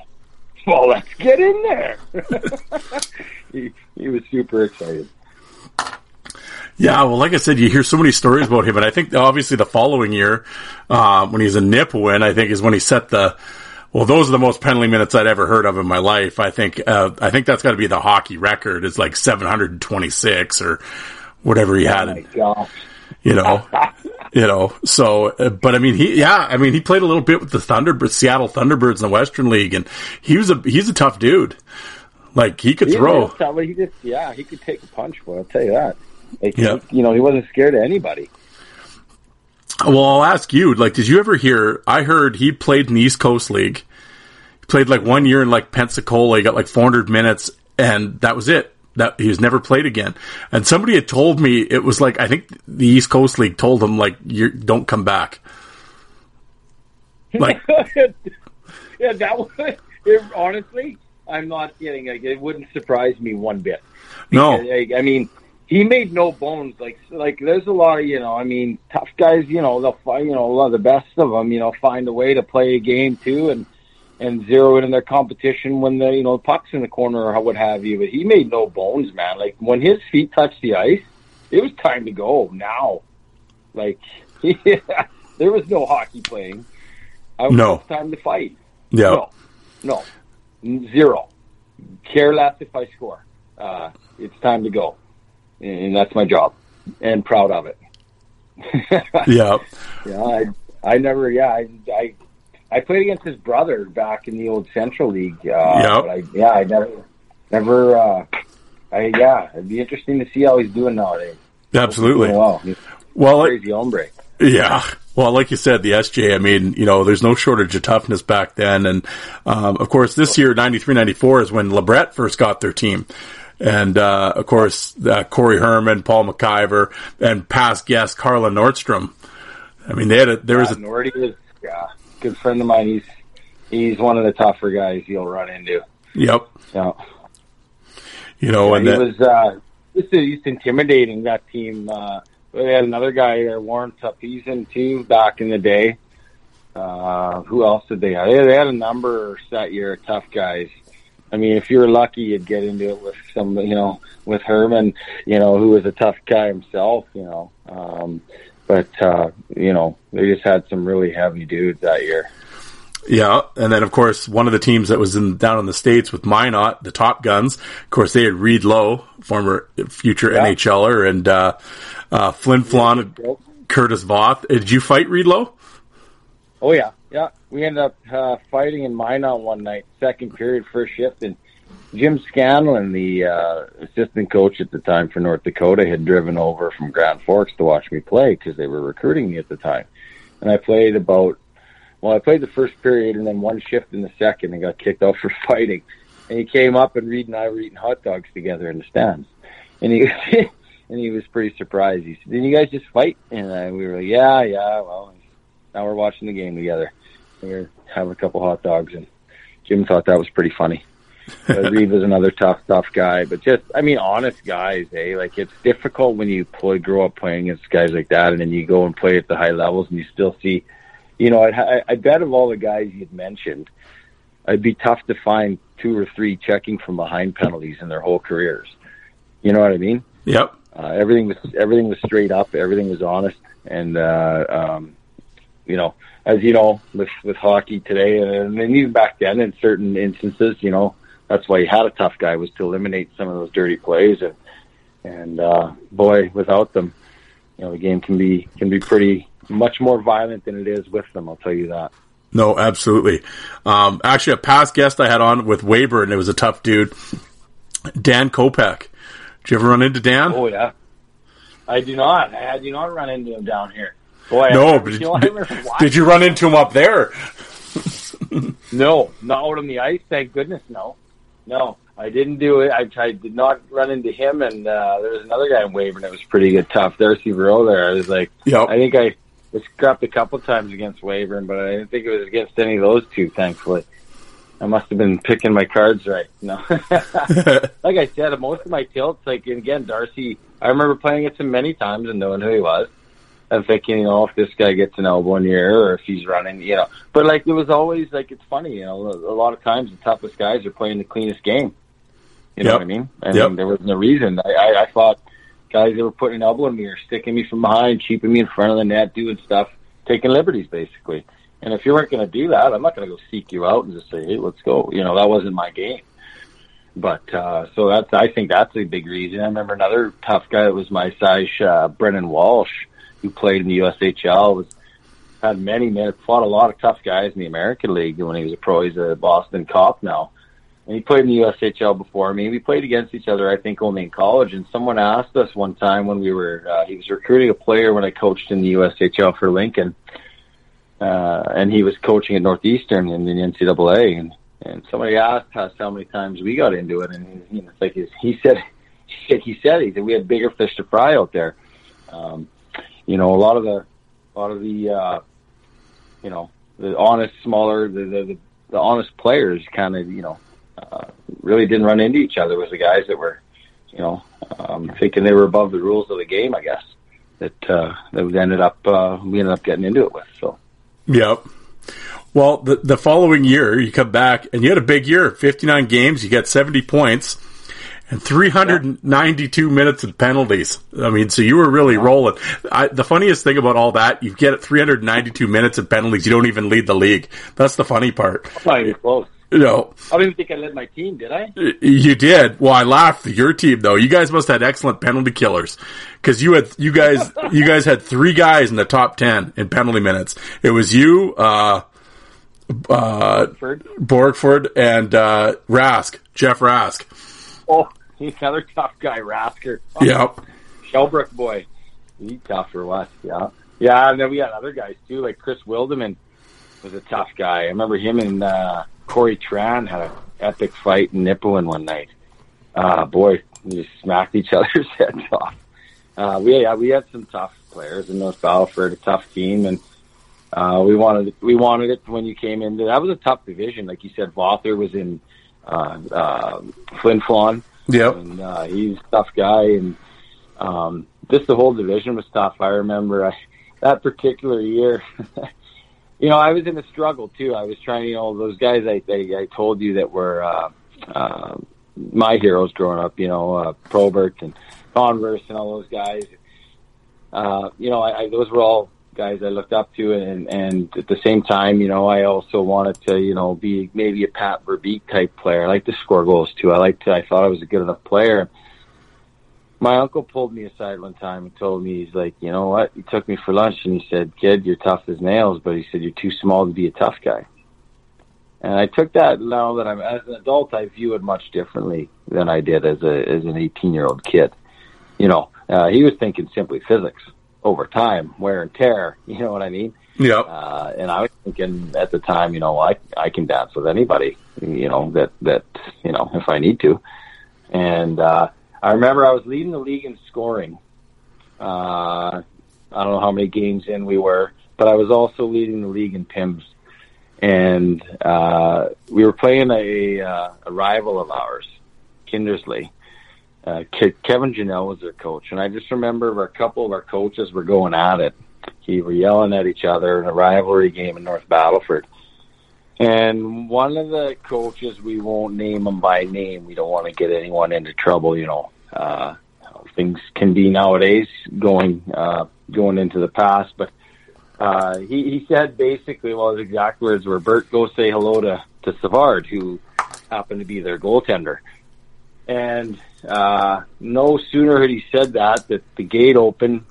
Well, let's get in there." he he was super excited. Yeah, well, like I said, you hear so many stories about him, and I think obviously the following year, uh, when he's in Nipawin, I think is when he set the. Well, those are the most penalty minutes I'd ever heard of in my life. I think uh, I think that's got to be the hockey record. It's like 726 or whatever he had. Oh my gosh. You know, you know. So, uh, but I mean, he yeah, I mean, he played a little bit with the Thunderbirds, Seattle Thunderbirds in the Western League, and he was a he's a tough dude. Like he could He throw. tough, he just yeah, he could take a punch. Boy, I'll tell you that. Like, Yeah. he- you know, he wasn't scared of anybody. Well, I'll ask you. Like, did you ever hear? I heard he played in the East Coast League. He played like one year in like Pensacola. He got like 400 minutes, and that was it. That he was never played again. And somebody had told me it was like I think the East Coast League told him like you don't come back. Like, yeah, that was it, honestly. I'm not kidding. Like, it wouldn't surprise me one bit. no, Like, I mean, he made no bones. Like, like there's a lot of you know. I mean, tough guys. You know, they'll find. You know, a lot of the best of them. You know, find a way to play a game too, and and zero in in their competition when the you know pucks in the corner or what have you. But he made no bones, man. Like when his feet touched the ice, it was time to go now. Like, yeah, there was no hockey playing. I was No. it's time to fight. No, yeah, no, zero. Care less if I score. Uh, it's time to go, and that's my job, and proud of it. yeah, Yeah, I, I never. Yeah, I, I, I played against his brother back in the old Central League. Uh, Yep. but I, yeah, I never, never. Uh, I yeah, it'd be interesting to see how he's doing nowadays. absolutely. Well, Well, crazy hombre. Yeah. Well, like you said, the SJ, I mean, you know, there's no shortage of toughness back then. And, um, of course, this year, 93, 94 is when LeBret first got their team. And, uh, of course, uh, Corey Herman, Paul McIver, and past guest Carla Nordstrom. I mean, they had a, there was Yeah, a, Nordy was yeah, good friend of mine. He's he's one of the tougher guys you'll run into. yep, Yeah. you know, Yeah, and he then, was uh, just, just intimidating that team. Uh, they had another guy there, Warren Tupizen, too, back in the day. Uh, who else did they have? They, they had a number that year of tough guys. I mean, if you were lucky, you'd get into it with some, you know, with Herman, you know, who was a tough guy himself, you know. Um, but, uh, you know, they just had some really heavy dudes that year. Yeah, and then of course one of the teams that was in down in the states with Minot, the Top Guns. Of course, they had Reed Low, former future Yeah. NHLer, and uh, uh, Flin Flon, Curtis Voth. Did you fight Reed Low? Oh yeah, yeah. We ended up uh, fighting in Minot one night, second period, first shift, and Jim Scanlon, the uh, assistant coach at the time for North Dakota, had driven over from Grand Forks to watch me play because they were recruiting me at the time. And I played about, well, I played the first period and then one shift in the second and got kicked out for fighting. And he came up and Reed and I were eating hot dogs together in the stands. And he and he was pretty surprised. He said, "Did you guys just fight?" And uh, we were like, "Yeah, yeah." Well, now we're watching the game together. We were having a couple hot dogs, and Jim thought that was pretty funny. But Reed was another tough, tough guy, but just, I mean, honest guys, eh? Like, it's difficult when you play, grow up playing against guys like that, and then you go and play at the high levels, and you still see, you know, I, I, I bet of all the guys you'd mentioned, it'd be tough to find two or three checking from behind penalties in their whole careers. You know what I mean? Yep. Uh, everything was everything was straight up. Everything was honest, and uh, um, you know, as you know, with with hockey today, and, and even back then, in certain instances, you know, that's why he had a tough guy was to eliminate some of those dirty plays, and and uh, boy, without them, you know, the game can be can be pretty much more violent than it is with them. I'll tell you that. No, absolutely. Um, actually, a past guest I had on with Weyburn, and it was a tough dude, Dan Kopeck. Did you ever run into Dan? Oh yeah, I do not. I do not run into him down here. Boy, I no, but did, you know, I did, did you run into him up there? No, not out on the ice. Thank goodness, no, no, I didn't do it. I, did not run into him, and uh, there was another guy in Weyburn that was pretty good, tough. Darcy Verot there. I was like, Yep. I think I was scrapped a couple times against Weyburn, but I didn't think it was against any of those two, thankfully. I must have been picking my cards right. No, like I said, most of my tilts, like again, Darcy. I remember playing against him many times and knowing who he was, thinking, you know, if this guy gets an elbow in here or if he's running, you know. But like it was always like it's funny, you know. A lot of times the toughest guys are playing the cleanest game. You know Yep. what I mean? And Yep. there wasn't a reason. I, I, I thought guys that were putting an elbow in me or sticking me from behind, keeping me in front of the net, doing stuff, taking liberties basically. And if you weren't going to do that, I'm not going to go seek you out and just say, "Hey, let's go." You know, that wasn't my game. But uh, so that's I think that's a big reason. I remember another tough guy that was my size, uh, Brennan Walsh, who played in the USHL. Was had many minutes, fought a lot of tough guys in the American League when he was a pro. He's a Boston cop now. And he played in the USHL before me. We played against each other, I think, only in college. And someone asked us one time when we were, uh, he was recruiting a player when I coached in the USHL for Lincoln. Uh, and he was coaching at Northeastern in the NCAA. And, and somebody asked us how many times we got into it. And he, you know, it's like his, he said, he said, he said, he said, we had bigger fish to fry out there. Um, you know, a lot of the, a lot of the, uh, you know, the honest, smaller, the, the, the, the honest players kind of, you know, uh, really didn't run into each other was the guys that were, you know, um, thinking they were above the rules of the game, I guess, that, uh, that we ended up, uh, we ended up getting into it with. So, Yep. Well, the the following year, you come back and you had a big year. Fifty nine games, you got seventy points, and three hundred and ninety two minutes of penalties. I mean, so you were really rolling. I, the funniest thing about all that, you get three hundred ninety two minutes of penalties. You don't even lead the league. That's the funny part. not even close. You know, I don't even think I led my team, did I? you did. Well, I laughed. Your team, though, you guys must have had excellent penalty killers because you had you guys you guys had three guys in the top ten in penalty minutes. It was you, uh, uh, Ford? Borgford, and uh, Rask, Jeff Rask. Oh, he's another tough guy, Rasker. Yep. Shellbrook boy. He's tough for us, yeah. Yeah, and then we had other guys too, like Chris Wildeman was a tough guy. I remember him and uh Corey Tran had a epic fight in Nipawin one night. Uh boy, we just smacked each other's heads off. Uh we yeah, we had some tough players in North Battleford, a tough team and uh we wanted we wanted it when you came in. that was a tough division. Like you said, Vother was in uh uh Flin Flon Yep. and uh, he's a tough guy. And um, just the whole division was tough. I remember I, that particular year. you know, I was in a struggle too. I was trying, you know, those guys I I, I told you that were uh, uh, my heroes growing up. You know, uh, Probert and Converse and all those guys. Uh, you know, I, I, those were all guys I looked up to, and and at the same time, you know, I also wanted to, you know, be maybe a Pat Verbeek type player. I like to score goals too. I like to. I thought I was a good enough player. My uncle pulled me aside one time and told me, he's like, you know what? He took me for lunch and he said, kid, you're tough as nails, but he said, you're too small to be a tough guy. And I took that now that I'm as an adult, I view it much differently than I did as a as an 18 year old kid. You know, uh, he was thinking simply physics over time, wear and tear. You know what I mean? Yeah. Uh, and I was thinking at the time, you know, I I can dance with anybody, you know, that that you know if I need to. And uh, I remember I was leading the league in scoring. Uh, I don't know how many games in we were, but I was also leading the league in PIMS. And uh, we were playing a, uh, a rival of ours, Kindersley. Uh, Ke- Kevin Janelle was their coach, and I just remember a couple of our coaches were going at it. He were yelling at each other in a rivalry game in North Battleford. And one of the coaches, we won't name him by name. We don't want to get anyone into trouble, you know. Uh, things can be nowadays going uh, going into the past. But uh, he, he said basically, well, his exact words were, "Bert, go say hello to to Savard, who happened to be their goaltender." And uh, no sooner had he said that that the gate opened,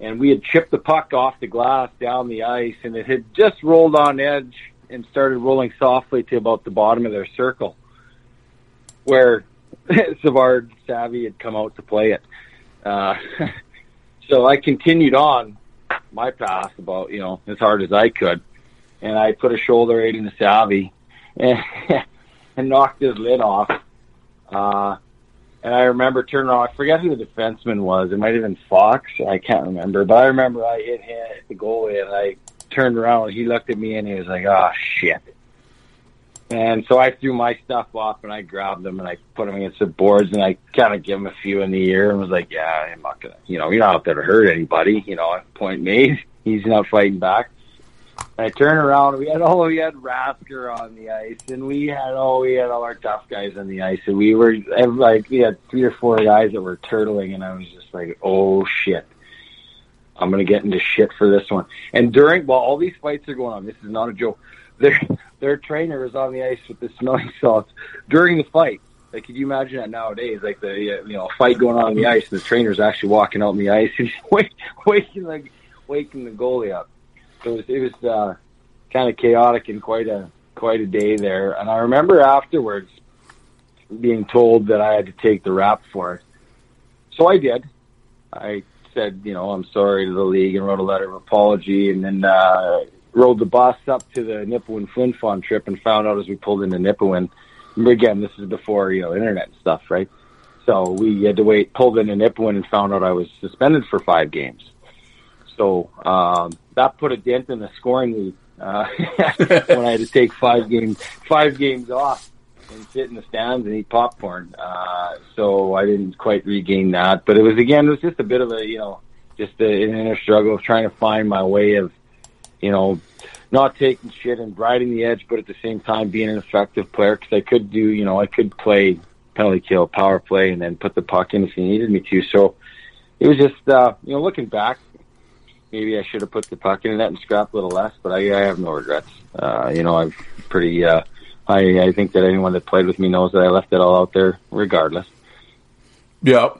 and we had chipped the puck off the glass down the ice, and it had just rolled on edge and started rolling softly to about the bottom of their circle, where Savard Savvy had come out to play it. Uh, so I continued on my path about you know as hard as I could, and I put a shoulder aid in the Savvy, and, and knocked his lid off. Uh, and I remember turning around. I forget who the defenseman was. It might have been Fox. I can't remember. But I remember I hit, him the goalie, and I turned around. And he looked at me, and he was like, "Oh shit." And so I threw my stuff off and I grabbed them and I put them against the boards and I kind of give him a few in the ear and was like, yeah, I'm not gonna, you know, you're not out there to hurt anybody. You know, point made. He's not fighting back. I turn around. We had oh, we had Rasker on the ice, and we had oh, we had all our tough guys on the ice, and we were like we had three or four guys that were turtling, and I was just like, oh shit, I'm gonna get into shit for this one. And during while all these fights are going on, this is not a joke. Their their trainer is on the ice with the smelling salts during the fight. Like, could you imagine that nowadays? Like the you know fight going on on the ice, and the trainer's actually walking out on the ice and waking like waking the goalie up. It was, it was uh, kind of chaotic and quite a quite a day there. And I remember afterwards being told that I had to take the rap for it. So I did. I said, you know, I'm sorry to the league and wrote a letter of apology and then uh, rode the bus up to the Nipawin Flin Flon trip and found out as we pulled into Nipawin. Again, this is before, you know, internet and stuff, right? So we had to wait, pulled into Nipawin and found out I was suspended for five games. So um, that put a dent in the scoring lead uh, when I had to take five games five games off and sit in the stands and eat popcorn. Uh, so I didn't quite regain that, but it was again it was just a bit of a you know just a, an inner struggle of trying to find my way of you know not taking shit and riding the edge, but at the same time being an effective player because I could do you know I could play penalty kill, power play, and then put the puck in if he needed me to. So it was just uh, you know looking back, maybe I should have put the puck in the net and scrapped a little less, but I, I have no regrets. Uh, you know, I'm pretty, uh, I, I think that anyone that played with me knows that I left it all out there regardless. Yeah.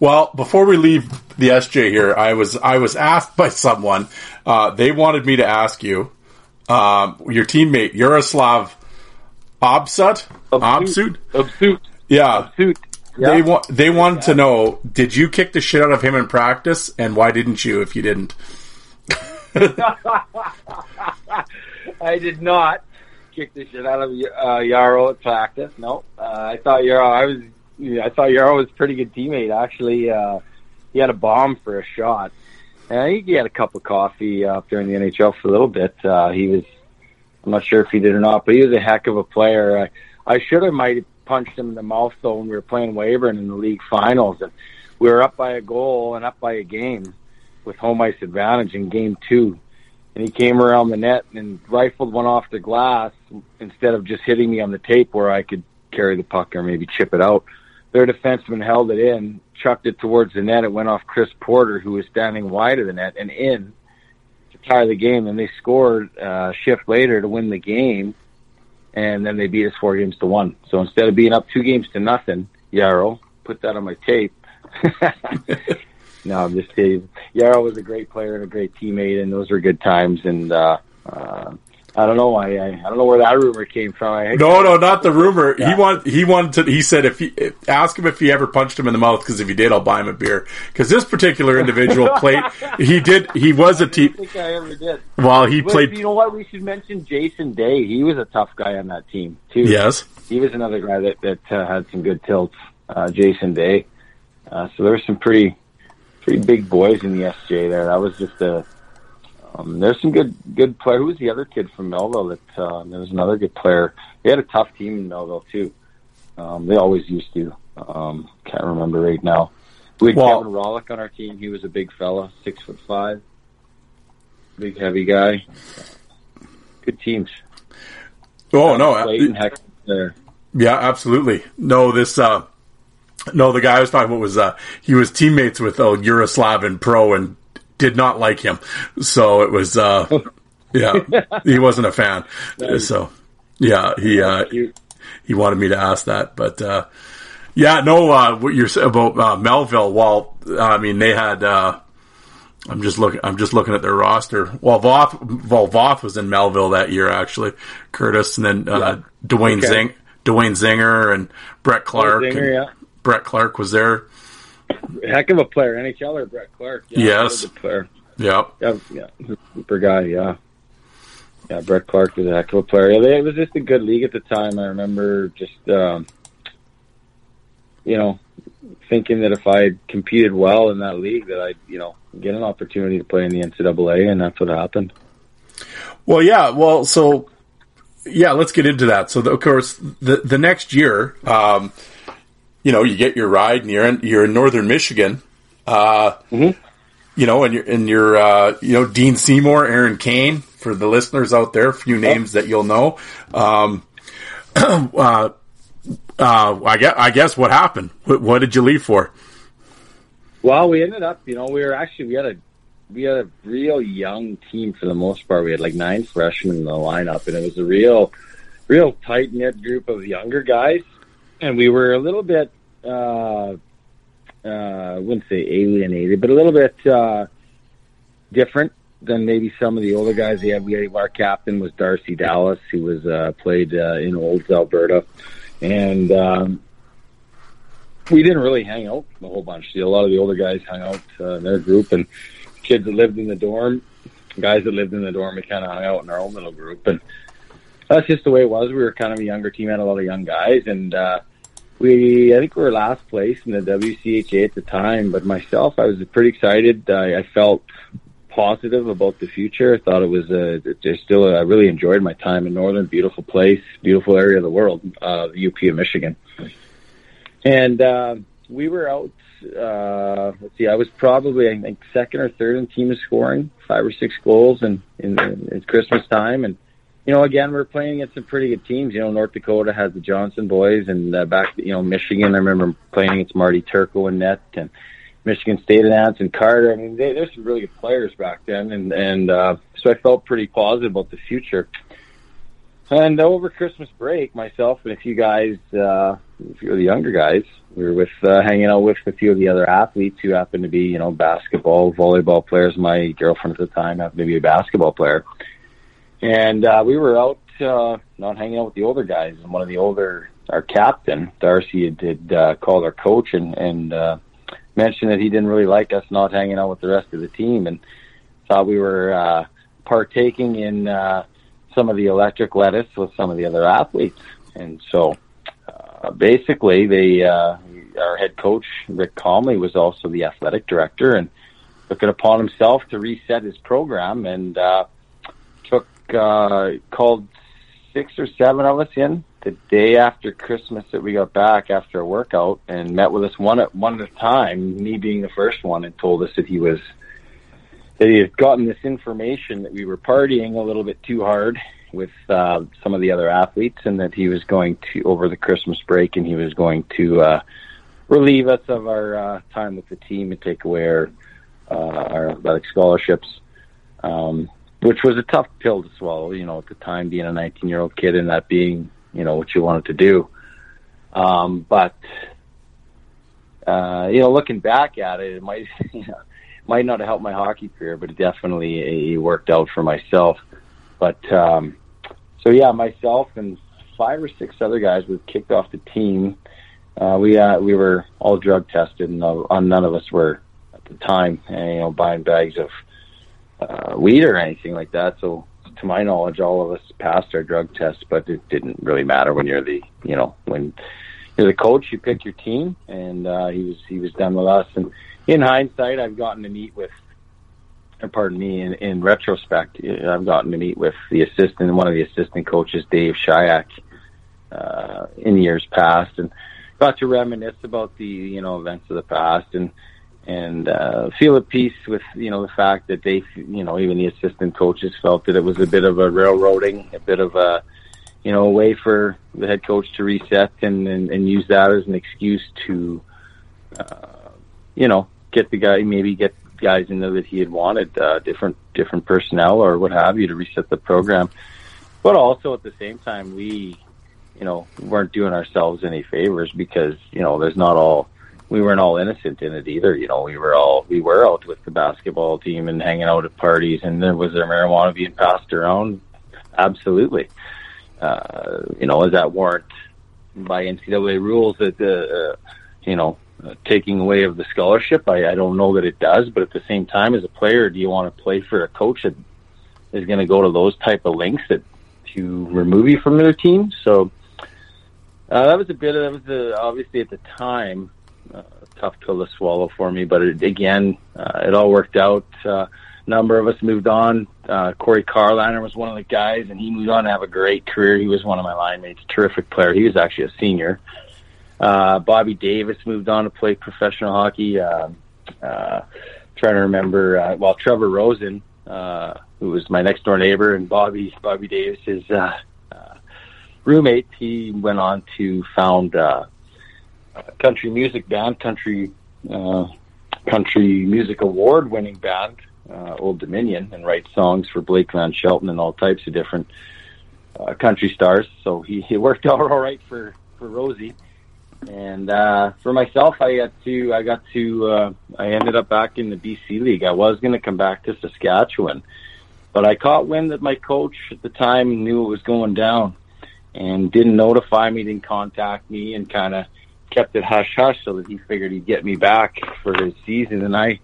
Well, before we leave the SJ here, I was I was asked by someone. Uh, they wanted me to ask you, um, your teammate Jaroslav Obsut, Obsut, Obsut, yeah. Obsut. They want they wanted to know: Did you kick the shit out of him in practice, and why didn't you? If you didn't, I did not kick the shit out of uh, Yarrow at practice. No, uh, I thought Yarrow. I was. I thought Yarrow was a pretty good teammate. Actually, uh, he had a bomb for a shot, and he had a cup of coffee uh, during the NHL for a little bit. Uh, he was. I'm not sure if he did or not, but he was a heck of a player. I, I should have might have punched him in the mouth though when we were playing Weyburn in the league finals, and we were up by a goal and up by a game with home ice advantage in game two and he came around the net and rifled one off the glass instead of just hitting me on the tape where I could carry the puck or maybe chip it out. Their defenseman held it in, chucked it towards the net. It went off Chris Porter, who was standing wide of the net, and in to tie the game. And they scored uh, a shift later to win the game, and then they beat us four games to one. So instead of being up two games to nothing, Yarrow put that on my tape. No, I'm just kidding. Yarrow was a great player and a great teammate, and those were good times. And uh, uh, I don't know, I, I I don't know where that rumor came from. I, no, no, not the rumor. He Yeah. want he wanted to. He said if he ask him if he ever punched him in the mouth because if he did, I'll buy him a beer. Because this particular individual played. He did. He was a team. don't think I ever did. While he But played. you know what? We should mention Jason Day. He was a tough guy on that team too. Yes. he was another guy that that uh, had some good tilts. Uh, Jason Day. Uh, so there were some pretty pretty big boys in the SJ there. That was just a. Um, there's some good good player. Who was the other kid from Melville? That uh, there was another good player. They had a tough team in Melville too. Um, they always used to. Um, can't remember right now. We had Well- Kevin Holick on our team. He was a big fella, six foot five, big heavy guy. Good teams. Oh no. Clayton Heck there. Yeah, absolutely. No, this. uh No, the guy I was talking about was uh he was teammates with uh, Jaroslav in pro and did not like him. So it was. uh Yeah, he wasn't a fan. So yeah, he uh he wanted me to ask that, but uh, yeah, no, uh, what you're saying about uh, Melville. Well, I mean, they had. Uh, I'm just looking. I'm just looking at their roster. Well, Voth, well, Voth was in Melville that year, actually. Curtis, and then uh, Dwayne Okay. Zing, Dwayne Zinger, and Brett Clark. Zinger, and Brett Clark was there. Heck of a player. NHLer Brett Clark. Yeah, Yes. Player. Yeah, Yeah, yeah. Super guy, yeah. Yeah, Brett Clark was a heck of a player. Yeah, it was just a good league at the time. I remember just, um, you know, thinking that if I had competed well in that league, that I'd, you know, get an opportunity to play in the NCAA, and that's what happened. Well, yeah. Well, so yeah, let's get into that. So, the, of course, the the next year, um, you know, you get your ride, and you're in you're in northern Michigan. Uh, Mhm. You know, and you're and you're uh, you know Dean Seymour, Aaron Kane. For the listeners out there, a few names that you'll know. Um, uh, uh, I guess, I guess what happened? What, what did you leave for? Well, we ended up, you know, we were actually we had a we had a real young team for the most part. We had like nine freshmen in the lineup, and it was a real, real tight knit group of younger guys. And we were a little bit, uh, uh, I wouldn't say alienated, but a little bit uh, different than maybe some of the older guys. We had, we had our captain was Darcy Dallas, who was uh, played uh, in Olds, Alberta, and um, we didn't really hang out a whole bunch. A lot of the older guys hung out uh, in their group, and kids that lived in the dorm, guys that lived in the dorm, we kind of hung out in our own little group, and that's just the way it was. We were kind of a younger team, had a lot of young guys, and uh, we I think we were last place in the WCHA at the time. But myself, I was pretty excited. I, I felt positive about the future. I thought it was a just still. I really enjoyed my time in Northern, beautiful place, beautiful area of the world, uh, the UP of Michigan. And uh, we were out. Uh, let's see, I was probably I think second or third in team scoring, five or six goals in in, in Christmas time. And you know, again, we're playing against some pretty good teams. You know, North Dakota has the Johnson boys, and uh, back you know Michigan. I remember playing against Marty Turco and net and. Michigan State and Anson Carter. I mean, they, there's some really good players back then, and and uh, so I felt pretty positive about the future. And over Christmas break, myself and a few guys, uh, a few of the younger guys, we were with uh, hanging out with a few of the other athletes who happened to be, you know, basketball, volleyball players. My girlfriend at the time happened to be a basketball player, and uh, we were out uh, not hanging out with the older guys. And one of the older, our captain, Darcy, had, uh, called our coach and and. Uh, mentioned that he didn't really like us not hanging out with the rest of the team and thought we were uh, partaking in uh, some of the electric lettuce with some of the other athletes. And so uh, basically, they uh, our head coach Rick Comley was also the athletic director and took it upon himself to reset his program and uh, uh, called six or seven of us in the day after Christmas that we got back after a workout and met with us one at one at a time, me being the first one, and told us that he was that he had gotten this information that we were partying a little bit too hard with uh, some of the other athletes, and that he was going to over the Christmas break, and he was going to uh, relieve us of our uh, time with the team and take away our uh, our athletic scholarships. Um, which was a tough pill to swallow, you know, at the time being a 19 year old kid and that being, you know, what you wanted to do. Um, but, uh, you know, looking back at it, it might, you know, might not have helped my hockey career, but it definitely it worked out for myself. But, um, so yeah, myself and five or six other guys were kicked off the team. Uh, we, uh, we were all drug tested and uh, none of us were at the time, you know, buying bags of, uh, weed or anything like that. So, to my knowledge, all of us passed our drug test, but it didn't really matter when you're the, you know, when you're the coach, you pick your team, and uh, he was he was done with us. And in hindsight, I've gotten to meet with, or pardon me, in, in retrospect, I've gotten to meet with the assistant, one of the assistant coaches, Dave Shyiak, uh, in years past, and got to reminisce about the you know events of the past and and uh, feel at peace with you know the fact that they you know even the assistant coaches felt that it was a bit of a railroading, a bit of a you know a way for the head coach to reset and and, and use that as an excuse to uh, you know get the guy maybe get guys in there that he had wanted uh, different different personnel or what have you to reset the program, but also at the same time we you know weren't doing ourselves any favors because you know there's not all we weren't all innocent in it either. You know, we were all we were out with the basketball team and hanging out at parties, and there was there marijuana being passed around. Absolutely, uh, you know, is that warrant by NCAA rules that uh, uh, you know uh, taking away of the scholarship? I, I don't know that it does, but at the same time, as a player, do you want to play for a coach that is going to go to those type of links that to remove you from their team? So. Uh, that was a bit. That was a, obviously at the time uh, tough pill to swallow for me. But it, again, uh, it all worked out. Uh, number of us moved on. Uh, Corey Carliner was one of the guys, and he moved on to have a great career. He was one of my line mates, terrific player. He was actually a senior. Uh, Bobby Davis moved on to play professional hockey. Uh, uh, trying to remember, uh, well, Trevor Rosen, uh, who was my next door neighbor, and Bobby Bobby Davis's uh, uh, roommate. He went on to found uh, a country music band, country uh, country music award winning band, uh, Old Dominion, and write songs for Blake Van Shelton and all types of different uh, country stars. So he, he worked out all right for for Rosie. And uh, for myself, I got to I got to uh, I ended up back in the BC League. I was going to come back to Saskatchewan, but I caught wind that my coach at the time knew it was going down, and didn't notify me, didn't contact me, and kind of kept it hush hush so that he figured he'd get me back for his season. And I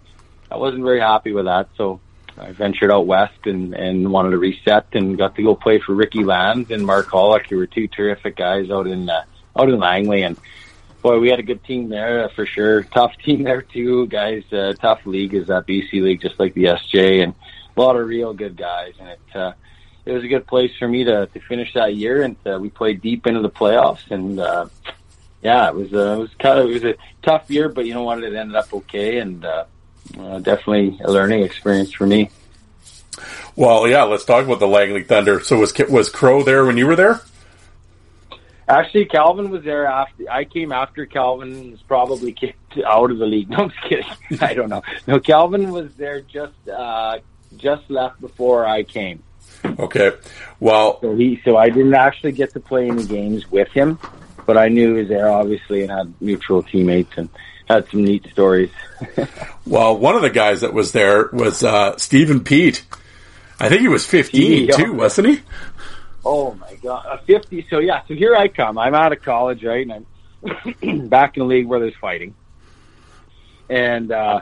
I wasn't very happy with that, so I ventured out west and and wanted to reset and got to go play for Ricky Lands and Mark Holick, who were two terrific guys out in uh, out in Langley and boy, we had a good team there uh, for sure. Tough team there too, guys. Uh, tough league is that BC league, just like the SJ, and a lot of real good guys. And it uh, it was a good place for me to to finish that year, and uh, we played deep into the playoffs. And uh, yeah, it was uh, it was kind of it was a tough year, but you know what, it ended up okay, and uh, uh, definitely a learning experience for me. Well, yeah, let's talk about the Langley Thunder. So was was Crow there when you were there? Actually, Calvin was there after I came after Calvin was probably kicked out of the league. No, I'm just kidding. I don't know. No, Calvin was there just uh, just left before I came. Okay. Well, So he so I didn't actually get to play any games with him, but I knew he was there obviously and had mutual teammates and had some neat stories. well, one of the guys that was there was uh, Stephen Pete. I think he was 15 Yeah. too, wasn't he? Oh my god, a fifty. So yeah, so here I come. I'm out of college, right, and I'm back in a league where there's fighting, and uh,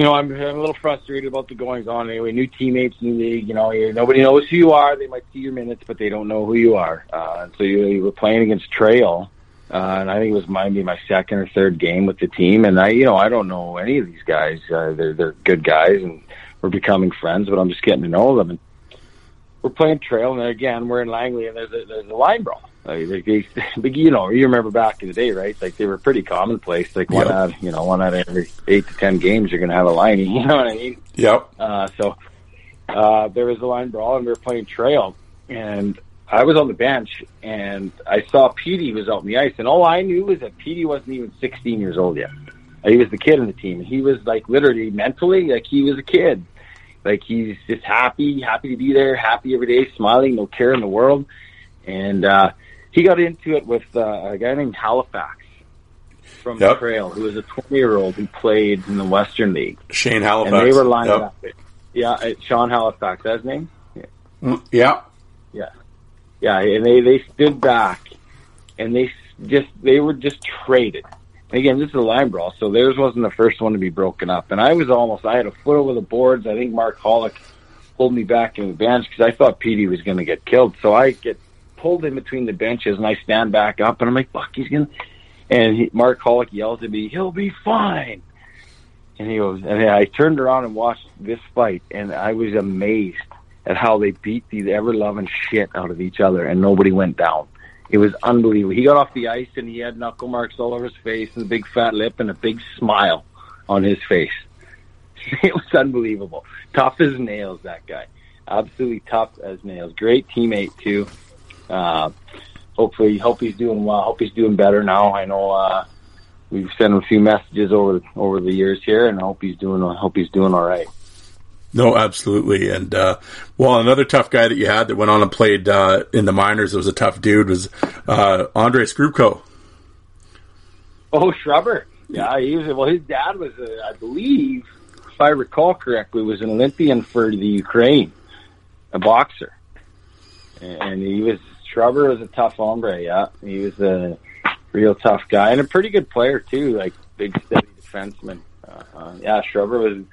you know I'm, I'm a little frustrated about the goings on. Anyway, new teammates, new league. You know, nobody knows who you are. They might see your minutes, but they don't know who you are. Uh, and so you, you were playing against Trail. Uh, and I think it was maybe my second or third game with the team, and I, you know, I don't know any of these guys. Uh, they're they're good guys, and we're becoming friends, but I'm just getting to know them. And we're playing trail, and again, we're in Langley, and there's a there's a line brawl. Like, they, they, but you know, you remember back in the day, right? Like they were pretty commonplace. Like one Yep. out, you know, one out of every eight to ten games, you're going to have a line. You know what I mean? Yep. Uh, so uh, there was a line brawl, and we were playing trail, and I was on the bench, and I saw Petey was out on the ice, and all I knew was that Petey wasn't even 16 years old yet. He was the kid in the team. He was like literally mentally like he was a kid. Like he's just happy, happy to be there, happy every day, smiling, no care in the world. And uh, he got into it with uh, a guy named Halifax from Yep. the Trail, who was a 20 year old who played in the Western League Shane Halifax. and they were lined Yep. up. Yeah, uh, Sean Halifax, that's his name. Mm, Yeah. Yeah, and they they stood back, and they just they were just traded. And again, this is a line brawl, so theirs wasn't the first one to be broken up. And I was almost I had a foot over the boards. I think Mark Holick pulled me back in bench because I thought Petey was going to get killed. So I get pulled in between the benches, and I stand back up, and I'm like, "Fuck, he's gonna." And he, Mark Holick yells at me, "He'll be fine." And he goes, and I turned around and watched this fight, and I was amazed at how they beat these ever loving shit out of each other, and nobody went down. It was unbelievable. He got off the ice, and he had knuckle marks all over his face, and a big fat lip, and a big smile on his face. It was unbelievable. Tough as nails, that guy. Absolutely tough as nails. Great teammate too. Uh, hopefully, hope he's doing well. Hope he's doing better now. I know uh, we've sent him a few messages over over the years here, and I hope he's doing. I hope he's doing all right. No, absolutely. And, uh, well, another tough guy that you had that went on and played, uh, in the minors, that was a tough dude, was, uh, Andre Skrupko. Oh, Shrubber. Yeah, he was. Well, his dad was, a, I believe, if I recall correctly, was an Olympian for the Ukraine, a boxer, and he was. Shrubber was a tough hombre. Yeah, he was a real tough guy and a pretty good player too. Like big, steady defenseman. Uh, yeah, Shrubber was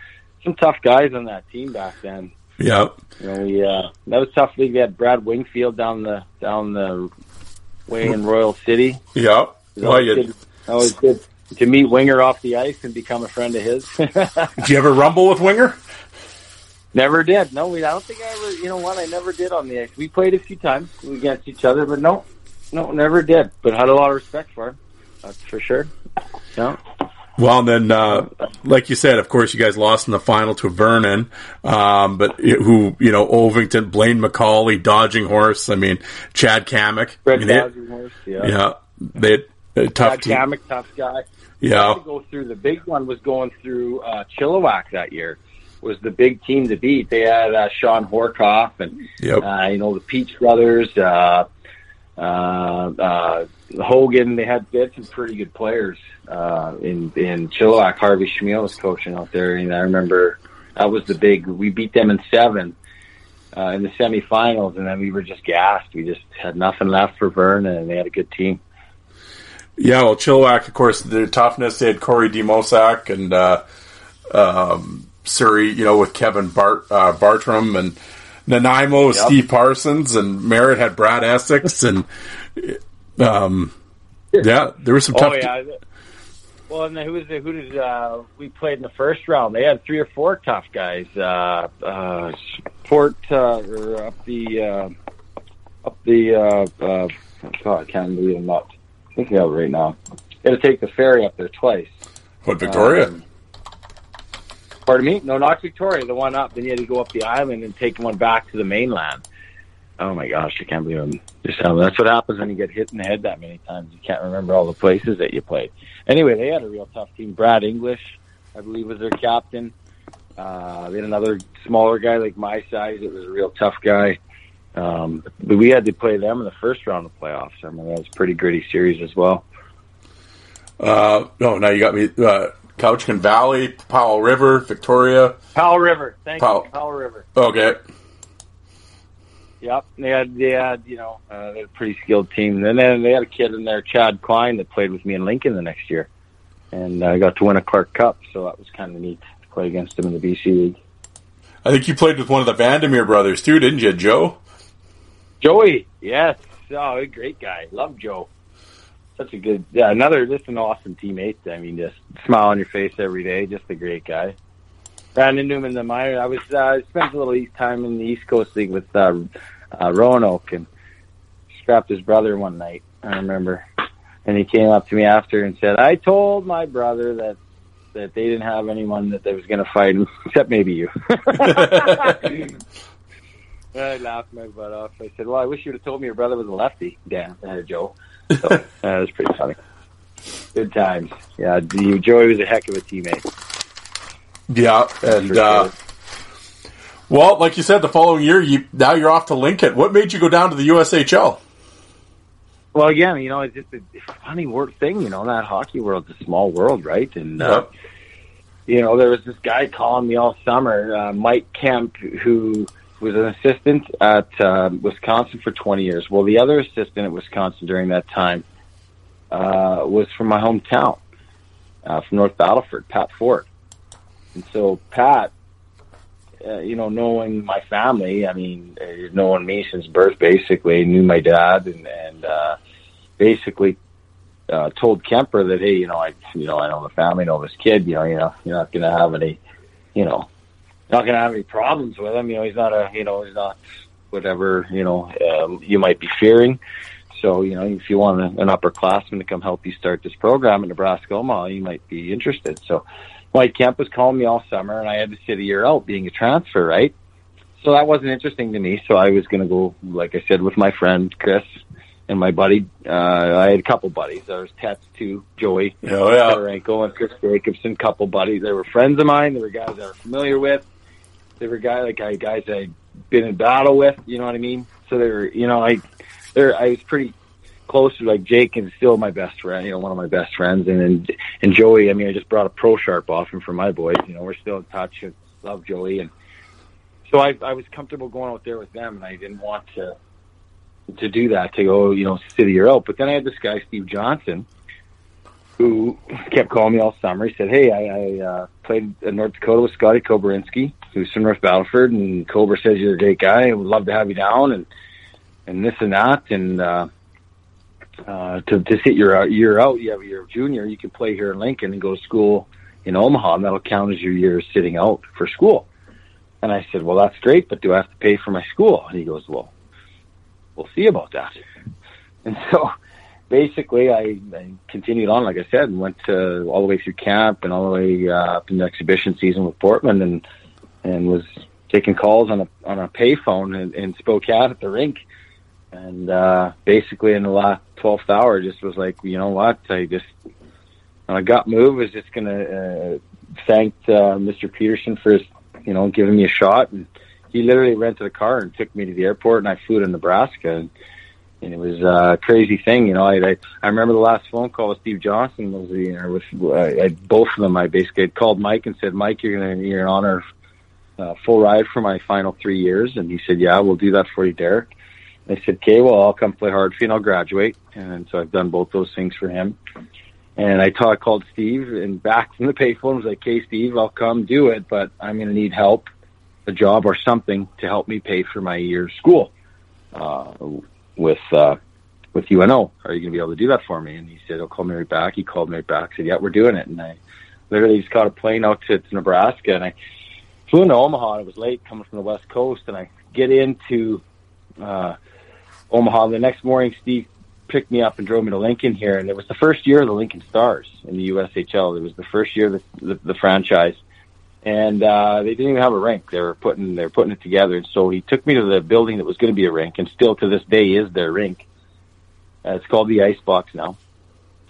some tough guys on that team back then. Yeah. You know, we uh, that was tough. league. We had Brad Wingfield down the down the way in Royal City. Yeah. Well, you, good, always good to meet Winger off the ice and become a friend of his. did you ever rumble with Winger? Never did. No, we. I don't think I ever. You know what? I never did on the ice. We played a few times against each other, but no, no, never did. But had a lot of respect for him. That's for sure. Yeah. Well, then, uh, like you said, of course, you guys lost in the final to Vernon, um, but who, you know, Ovington, Blaine McCauley, Dodging Horse. I mean, Chad Kamek. I Red mean, they- Dodging Horse. Yeah. yeah, they a tough Chad team. Kamek, tough guy. Yeah, to go through the big one was going through uh, Chilliwack that year. Was the big team to beat? They had uh, Shawn Horcoff and Yep. uh, you know the Peach brothers, uh, uh, uh, Hogan. They had they had some pretty good players uh, in in Chilliwack. Harvey Smyl was coaching out there, and I remember that was the big. We beat them in seven. Uh, in the semifinals, and then we were just gassed. We just had nothing left for Vernon, and they had a good team. yeah. Well, Chilliwack, of course, their toughness. They had Corey Demosak and uh, um, Surrey, you know, with Kevin Bart uh, Bartram and Nanaimo, Yep. Steve Parsons, and Merritt had Brad Essex, and um, yeah, there were some tough. Oh yeah. Well, and then who was the, who did uh, we played in the first round? They had three or four tough guys. Uh, uh, Port uh, or up the uh, up the uh, uh, God, I can't believe I'm not thinking of it right now. Had to take the ferry up there twice. what Victoria? Um, pardon me? No, not Victoria. The one up. Then you had to go up the island and take one back to the mainland. Oh my gosh, I can't believe I'm just telling. That's what happens when you get hit in the head that many times. You can't remember all the places that you played. Anyway, they had a real tough team. Brad English, I believe, was their captain. Uh, they had another smaller guy like my size. It was a real tough guy. Um, but we had to play them in the first round of playoffs. I mean, that was a pretty gritty series as well. Uh, no, now you got me. Uh, Cowichan Valley, Powell River, Victoria. Powell River. Thank Powell. you. Powell River. Okay. Yep, they had they had you know uh, they had a pretty skilled team. And then they had a kid in there, Chad Klein, that played with me in Lincoln the next year, and I got to win a Clark Cup, so that was kind of neat to play against him in the BC League. I think you played with one of the Vandermeer brothers too, didn't you, Joe? Joey, yes, oh, great guy. Love Joe. Such a good, yeah, another just an awesome teammate. I mean, just smile on your face every day. Just a great guy. Brandon Newman, the minor. I was uh, spent a little time in the East Coast League with uh, uh, Roanoke and scrapped his brother one night. I remember, and he came up to me after and said, "I told my brother that that they didn't have anyone that they was going to fight, except maybe you." I laughed my butt off. I said, "Well, I wish you'd have told me your brother was a lefty." Dan, uh, Joe. So uh, that was pretty funny. Good times. Yeah, you, Joey was a heck of a teammate. Yeah, and uh, sure. well, like you said, the following year, you now you're off to Lincoln. What made you go down to the USHL? Well, again, you know, it's just a funny word thing. You know, that hockey world's a small world, right? And uh, you know, there was this guy calling me all summer, uh, Mike Kemp, who was an assistant at uh, Wisconsin for 20 years. Well, the other assistant at Wisconsin during that time uh, was from my hometown, uh, from North Battleford, Pat Ford. And so Pat, uh, you know, knowing my family, I mean, uh, knowing me since birth, basically, knew my dad, and and uh, basically uh, told Kemper that, hey, you know, I, you know, I know the family, know this kid, you know, you know, you're not going to have any, you know, not going to have any problems with him. You know, he's not a, you know, he's not whatever, you know, um, you might be fearing. So, you know, if you want a, an upperclassman to come help you start this program in Nebraska Omaha, you might be interested. So, Mike Kemp was calling me all summer, and I had to sit a year out being a transfer, right? So that wasn't interesting to me. So I was going to go, like I said, with my friend Chris and my buddy. Uh, I had a couple buddies. There was Tets too, Joey, Oh yeah, Tararenko, and Chris Jacobson. Couple buddies. They were friends of mine. They were guys I was familiar with. They were guys like I guys I'd been in battle with. You know what I mean? So they were, you know, I, they're I was pretty close to like Jake and still my best friend, you know, one of my best friends, and and, and Joey. I mean, I just brought a pro sharp off him for my boys. You know, we're still in touch. and Love Joey, and so I I was comfortable going out there with them, and I didn't want to to do that to go, you know, sit a year out. But then I had this guy Steve Johnson, who kept calling me all summer. He said, "Hey, I, I uh, played in North Dakota with Scotty Kobrinski, who's from North Battleford, and Cobra says you're a great guy. Would love to have you down, and and this and that, and." uh uh, to to sit your year out, you have a year of junior. You can play here in Lincoln and go to school in Omaha, and that'll count as your year sitting out for school. And I said, well, that's great, but do I have to pay for my school? And he goes, well, we'll see about that. And so basically I, I continued on, like I said, and went to all the way through camp and all the way uh, up in the exhibition season with Portland and, and was taking calls on a, on a payphone in, in Spokane at the rink. And, uh, basically in the last 12th hour, just was like, you know what? I just, my gut move was just to, uh, thank, uh, Mr. Peterson for his, you know, giving me a shot. And he literally rented a car and took me to the airport and I flew to Nebraska. And, and it was a crazy thing, you know. I I, I remember the last phone call with Steve Johnson was you know with I, I, both of them. I basically had called Mike and said, Mike, you're gonna you're an honor uh, full ride for my final three years, and he said, Yeah, we'll do that for you, Derek. And I said, Okay, well, I'll come play hard for you and I'll graduate, and so I've done both those things for him. And I, t- I called Steve and back from the payphone was like, "Hey, Steve, I'll come do it, but I'm going to need help, a job or something to help me pay for my year's school." Uh, with uh, with UNO. Are you going to be able to do that for me? And he said, "I'll call me right back." He called me right back. Said, "Yeah, we're doing it." And I literally just caught a plane out to, to Nebraska, and I flew into Omaha. And It was late coming from the West Coast, and I get into uh, Omaha the next morning. Steve picked me up and drove me to Lincoln here, and it was the first year of the Lincoln Stars in the USHL. It was the first year the, the, the franchise, and uh, they didn't even have a rink. They were putting they were putting it together. And so he took me to the building that was going to be a rink, and still to this day is their rink. Uh, it's called the Ice Box now.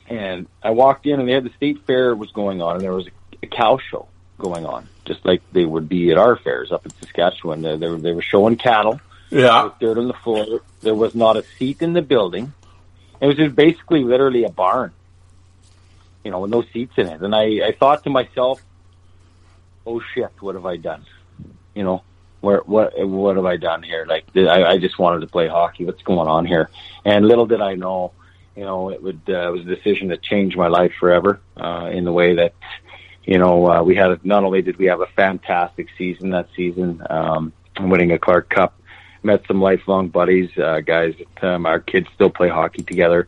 And I walked in, and they had the state fair was going on, and there was a, a cow show going on, just like they would be at our fairs up in Saskatchewan. They, they were they were showing cattle. Yeah, with dirt on the floor. There was not a seat in the building. It was just basically literally a barn, you know, with no seats in it. And I, I thought to myself, oh shit, what have I done? You know, where what what have I done here? Like I, I just wanted to play hockey. What's going on here? And little did I know, you know, it would uh, it was a decision to change my life forever uh, in the way that, you know, uh, we had not only did we have a fantastic season that season, um, winning a Clark Cup, met some lifelong buddies, uh, guys. That, um, our kids still play hockey together.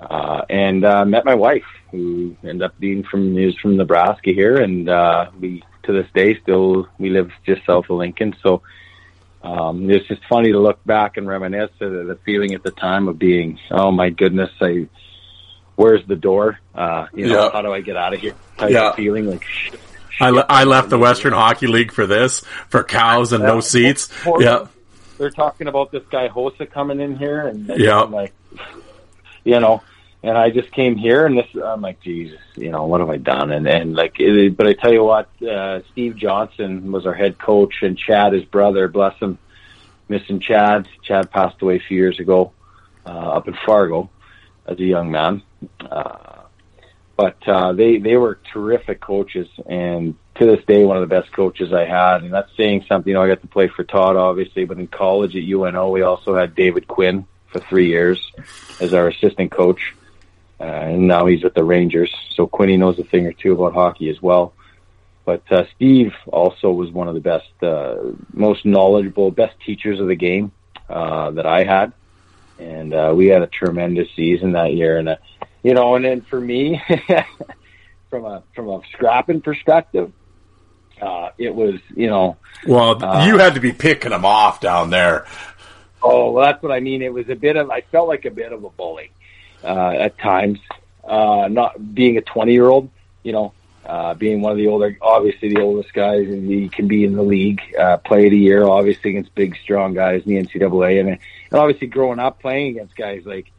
Uh, and uh, met my wife, who ended up being from is from Nebraska here, and uh, we to this day still we live just south of Lincoln. So um, it's just funny to look back and reminisce the, the feeling at the time of being, oh my goodness, I where's the door? Uh, you know, Yeah. how do I get out of here? Type Yeah. of feeling like. Shit, I, le- I left the Western Hockey League for this, for cows and no seats. Yeah, they're talking about this guy Hosa coming in here, and Yeah. Like, you know, and I just came here, and this I'm like, Jesus, you know, what have I done? And and like, it, but I tell you what, uh, Steve Johnson was our head coach, and Chad, his brother, bless him, missing Chad. Chad passed away a few years ago uh, up in Fargo as a young man. Uh, but uh, they they were terrific coaches, and to this day, one of the best coaches I had. And that's saying something. You know, I got to play for Todd, obviously, but in college at UNO, we also had David Quinn for three years as our assistant coach, uh, and now he's with the Rangers. So Quinny knows a thing or two about hockey as well. But uh, Steve also was one of the best, uh, most knowledgeable, best teachers of the game uh, that I had, and uh, we had a tremendous season that year. And uh, you know, and then for me, from a from a scrapping perspective, uh, it was you know, well, Uh, you had to be picking them off down there. oh well, that's what I mean. It was a bit of I felt like a bit of a bully uh, at times, uh, not being a twenty year old, you know. Uh, being one of the older, obviously the oldest guys, he can be in the league, uh, play played a year, obviously against big, strong guys in the NCAA, and, and obviously growing up playing against guys like,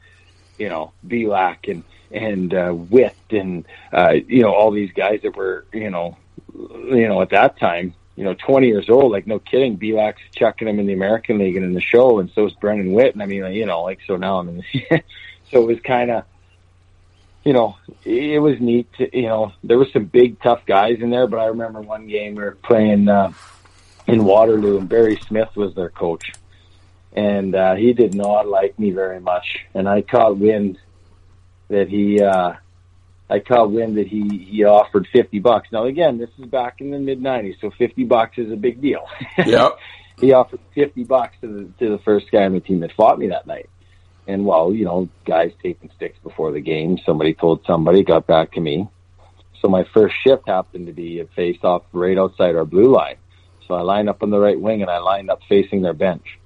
you know, Belak and and uh, Witt and uh, you know all these guys that were you know you know at that time you know 20 years old like no kidding Belak's chucking him in the American League and in the show and so is Brendan Witt and I mean you know like so now I'm in the so it was kind of you know it was neat to, you know there was some big tough guys in there but I remember one game we were playing uh, in Waterloo and Barry Smith was their coach and uh, he did not like me very much and I caught wind that he uh I caught wind that he he offered 50 bucks. Now again, this is back in the mid 90s, so 50 bucks is a big deal. Yep. he offered 50 bucks to the to the first guy on the team that fought me that night. And well, you know, guys taking sticks before the game, somebody told somebody, got back to me. So my first shift happened to be a face off right outside our blue line. So I lined up on the right wing and I lined up facing their bench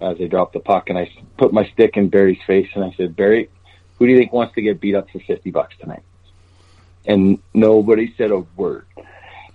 as they dropped the puck. And I put my stick in Barry's face and I said, Barry, who do you think wants to get beat up for 50 bucks tonight? And nobody said a word.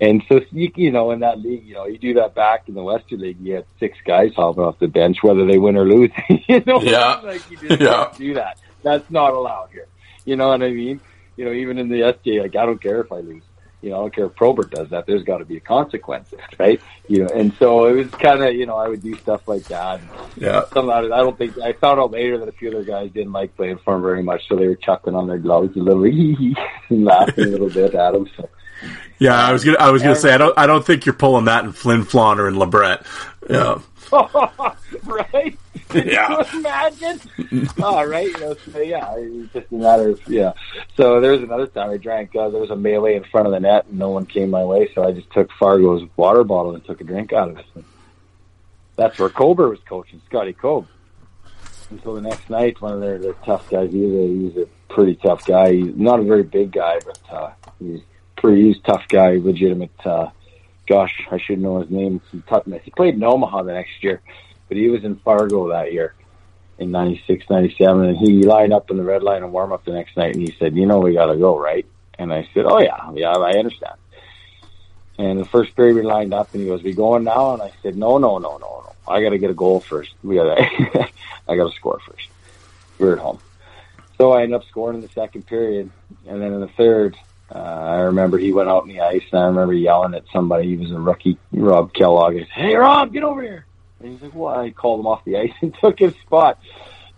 And so, you, you know, in that league, you know, you do that back in the Western League, you had six guys hopping off the bench, whether they win or lose. you know, Yeah. like you just Yeah. do that. That's not allowed here. You know what I mean? You know, even in the SJ, like I don't care if I lose. You know, I don't care if Probert does that. There's got to be a consequence, right? You know, and so it was kind of, you know, I would do stuff like that. Yeah. Some of it, I don't think I found out later that a few other guys didn't like playing for him very much, so they were chucking on their gloves a little, and laughing a little bit at him. So Yeah, I was gonna. I was gonna say. I don't. I don't think you're pulling that in Flin Flon or in Lebret. Yeah. right? Yeah. Imagine? All right, you know, so yeah, it's just a matter of yeah. So there was another time I drank. Uh, there was a melee in front of the net, and no one came my way, so I just took Fargo's water bottle and took a drink out of it. That's where Colbert was coaching, Scotty. And so the next night, one of their, their tough guys, he was, a, he was a pretty tough guy. He's not a very big guy, but uh, he's He's tough guy, legitimate. Uh, gosh, I should know his name. He tough- He played in Omaha the next year, but he was in Fargo that year in 96, 97, and he lined up in the red line and warm up the next night, and he said, "You know, we got to go, right?" And I said, "Oh yeah, yeah, I understand." And the first period we lined up, and he goes, "We going now?" And I said, "No, no, no, no, no. I got to get a goal first. We got to, I got to score first. We're at home." So I ended up scoring in the second period, and then in the third, uh, I remember he went out on the ice, and I remember yelling at somebody. He was a rookie, Rob Kellogg. I said, "Hey, Rob, get over here!" And he's like, "What?" I called him off the ice and took his spot.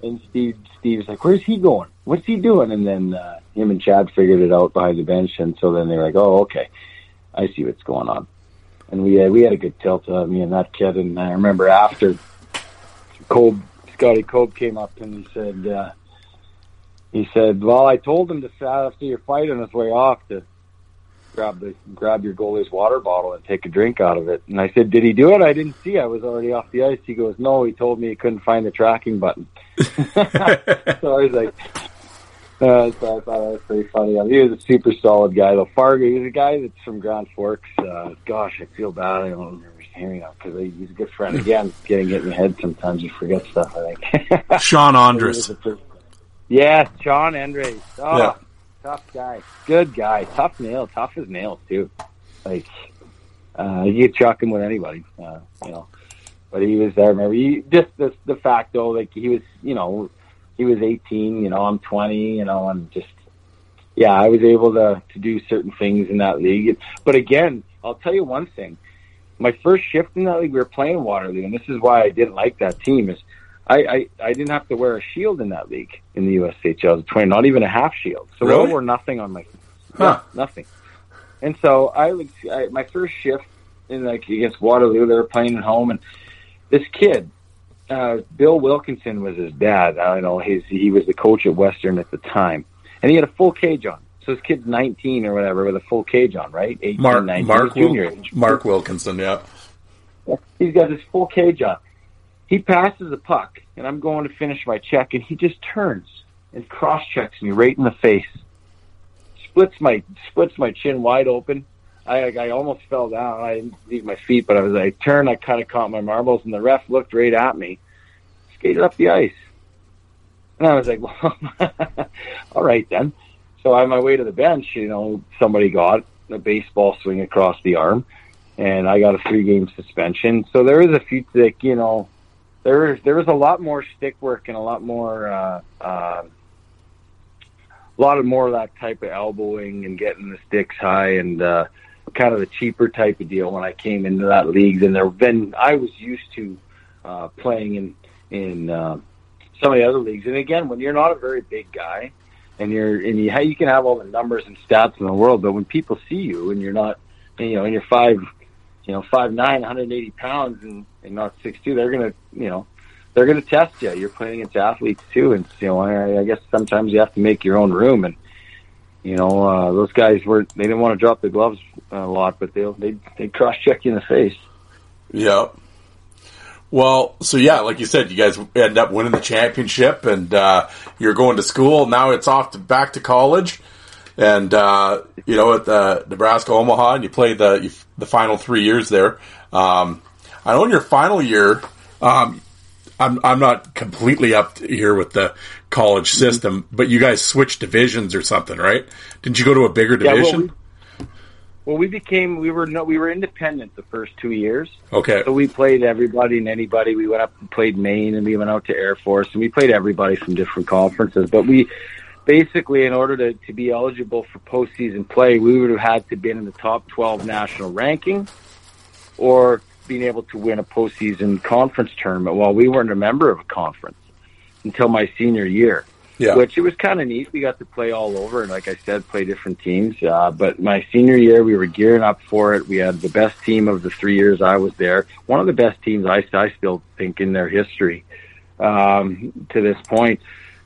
And Steve, Steve's like, "Where's he going? What's he doing?" And then uh, him and Chad figured it out behind the bench, and so then they were like, "Oh, okay, I see what's going on." And we had, we had a good tilt, uh, me and that kid. And I remember after Cobe, Scotty Cobe came up and he said, uh, he said, "Well, I told him to after your fight on his way off to grab the grab your goalie's water bottle and take a drink out of it." And I said, "Did he do it?" I didn't see. I was already off the ice. He goes, "No." He told me he couldn't find the tracking button. so I was like, uh, so I thought that was pretty funny. I mean, he was a super solid guy, though. Fargo, he's a guy that's from Grand Forks. Uh, gosh, I feel bad. I don't remember name now because he's a good friend. Again, getting it in the head sometimes you forget stuff. I think. Sean Andrus. Yes, John Andres. Oh, Yeah. tough guy. Good guy. Tough nail. Tough as nails too. Like uh you could chuck him with anybody. Uh, you know. But he was there, remember he just the the fact though, like he was you know, he was eighteen, you know, I'm twenty, you know, and just yeah, I was able to to do certain things in that league. But again, I'll tell you one thing. My first shift in that league, we were playing Waterloo, and this is why I didn't like that team. Is I, I, I didn't have to wear a shield in that league in the USHL, twenty, not even a half shield. So Really? I wore nothing on my, Huh. yeah, nothing. And so I would, I, my first shift in like against Waterloo, they were playing at home, and this kid, uh, Bill Wilkinson was his dad. I don't know his, he was the coach at Western at the time, and he had a full cage on. So this kid's nineteen or whatever with a full cage on, right? 18, Mark 19, Mark junior. Wil- Mark Wilkinson. Yeah. He's got this full cage on. He passes the puck, and I'm going to finish my check, and he just turns and cross checks me right in the face. Splits my splits my chin wide open. I I almost fell down. I didn't leave my feet, but I was I turned. I kind of caught my marbles, and the ref looked right at me, skated up the ice, and I was like, "Well, all right then." So on my way to the bench, you know, somebody got a baseball swing across the arm and I got a three game suspension. So there is a few like, you know, there was there was a lot more stick work and a lot more uh uh a lot of more of that type of elbowing and getting the sticks high and uh kind of the cheaper type of deal when I came into that league than there been I was used to uh playing in in uh some of the other leagues. And again, when you're not a very big guy and you're and you you can have all the numbers and stats in the world, but when people see you and you're not you know, and you're five you know, five nine, 180 pounds, and, and not six two, they're gonna, you know, they're gonna test you. You're playing against athletes too, and you know, I, I guess sometimes you have to make your own room. And you know, uh, those guys were they didn't want to drop the gloves a lot, but they'll they they cross check you in the face. Yeah. Well, so yeah, like you said, you guys end up winning the championship, and uh, you're going to school. Now it's off to back to college. And uh, you know at the Nebraska Omaha, and you played the the final three years there. Um, I know in your final year, um, I'm I'm not completely up here with the college Mm-hmm. system, but you guys switched divisions or something, right? Didn't you go to a bigger Yeah, well, division? we- Well, we became we were no we were independent the first two years. okay, So we played everybody and anybody. We went up and played Maine, and we went out to Air Force, and we played everybody from different conferences. But we basically, in order to, to be eligible for postseason play, we would have had to been in the top 12 national ranking, or being able to win a postseason conference tournament. Well, we weren't a member of a conference until my senior year yeah, which it was kind of neat. We got to play all over, and like I said, play different teams. Uh, but my senior year, we were gearing up for it. We had the best team of the three years I was there. One of the best teams I, I still think in their history um, to this point.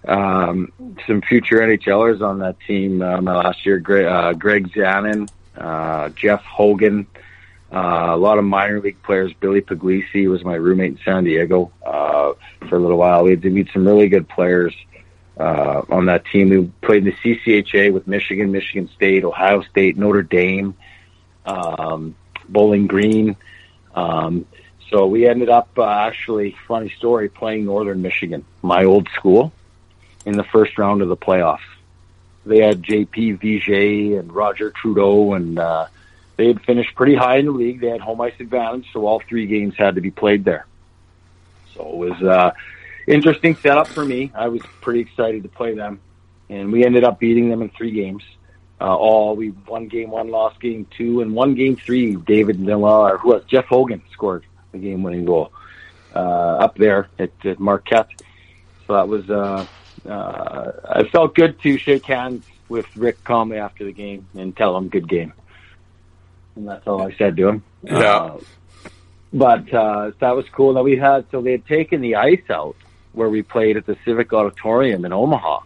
Um, some future NHLers on that team uh, last year: Greg, uh, Greg Zanin, uh, Jeff Hogan. Uh, a lot of minor league players. Billy Puglisi was my roommate in San Diego uh, for a little while. We had to meet some really good players uh, on that team. We played in the CCHA with Michigan, Michigan State, Ohio State, Notre Dame, um, Bowling Green. Um, so we ended up uh, actually, funny story, playing Northern Michigan, my old school, in the first round of the playoffs. They had JP Vigier and Roger Trudeau, and uh, they had finished pretty high in the league. They had home ice advantage, so all three games had to be played there. So it was uh, interesting setup for me. I was pretty excited to play them, and we ended up beating them in three games. Uh, all we won game one, lost game two, and one game three. David Miller, or who was Jeff Hogan, scored the game-winning goal uh, up there at, at Marquette. So that was. Uh, uh, I felt good to shake hands with Rick Comley after the game and tell him good game, and that's all I said to him. Yeah. Uh, but uh, that was cool. That we had so they had taken the ice out where we played at the Civic Auditorium in Omaha,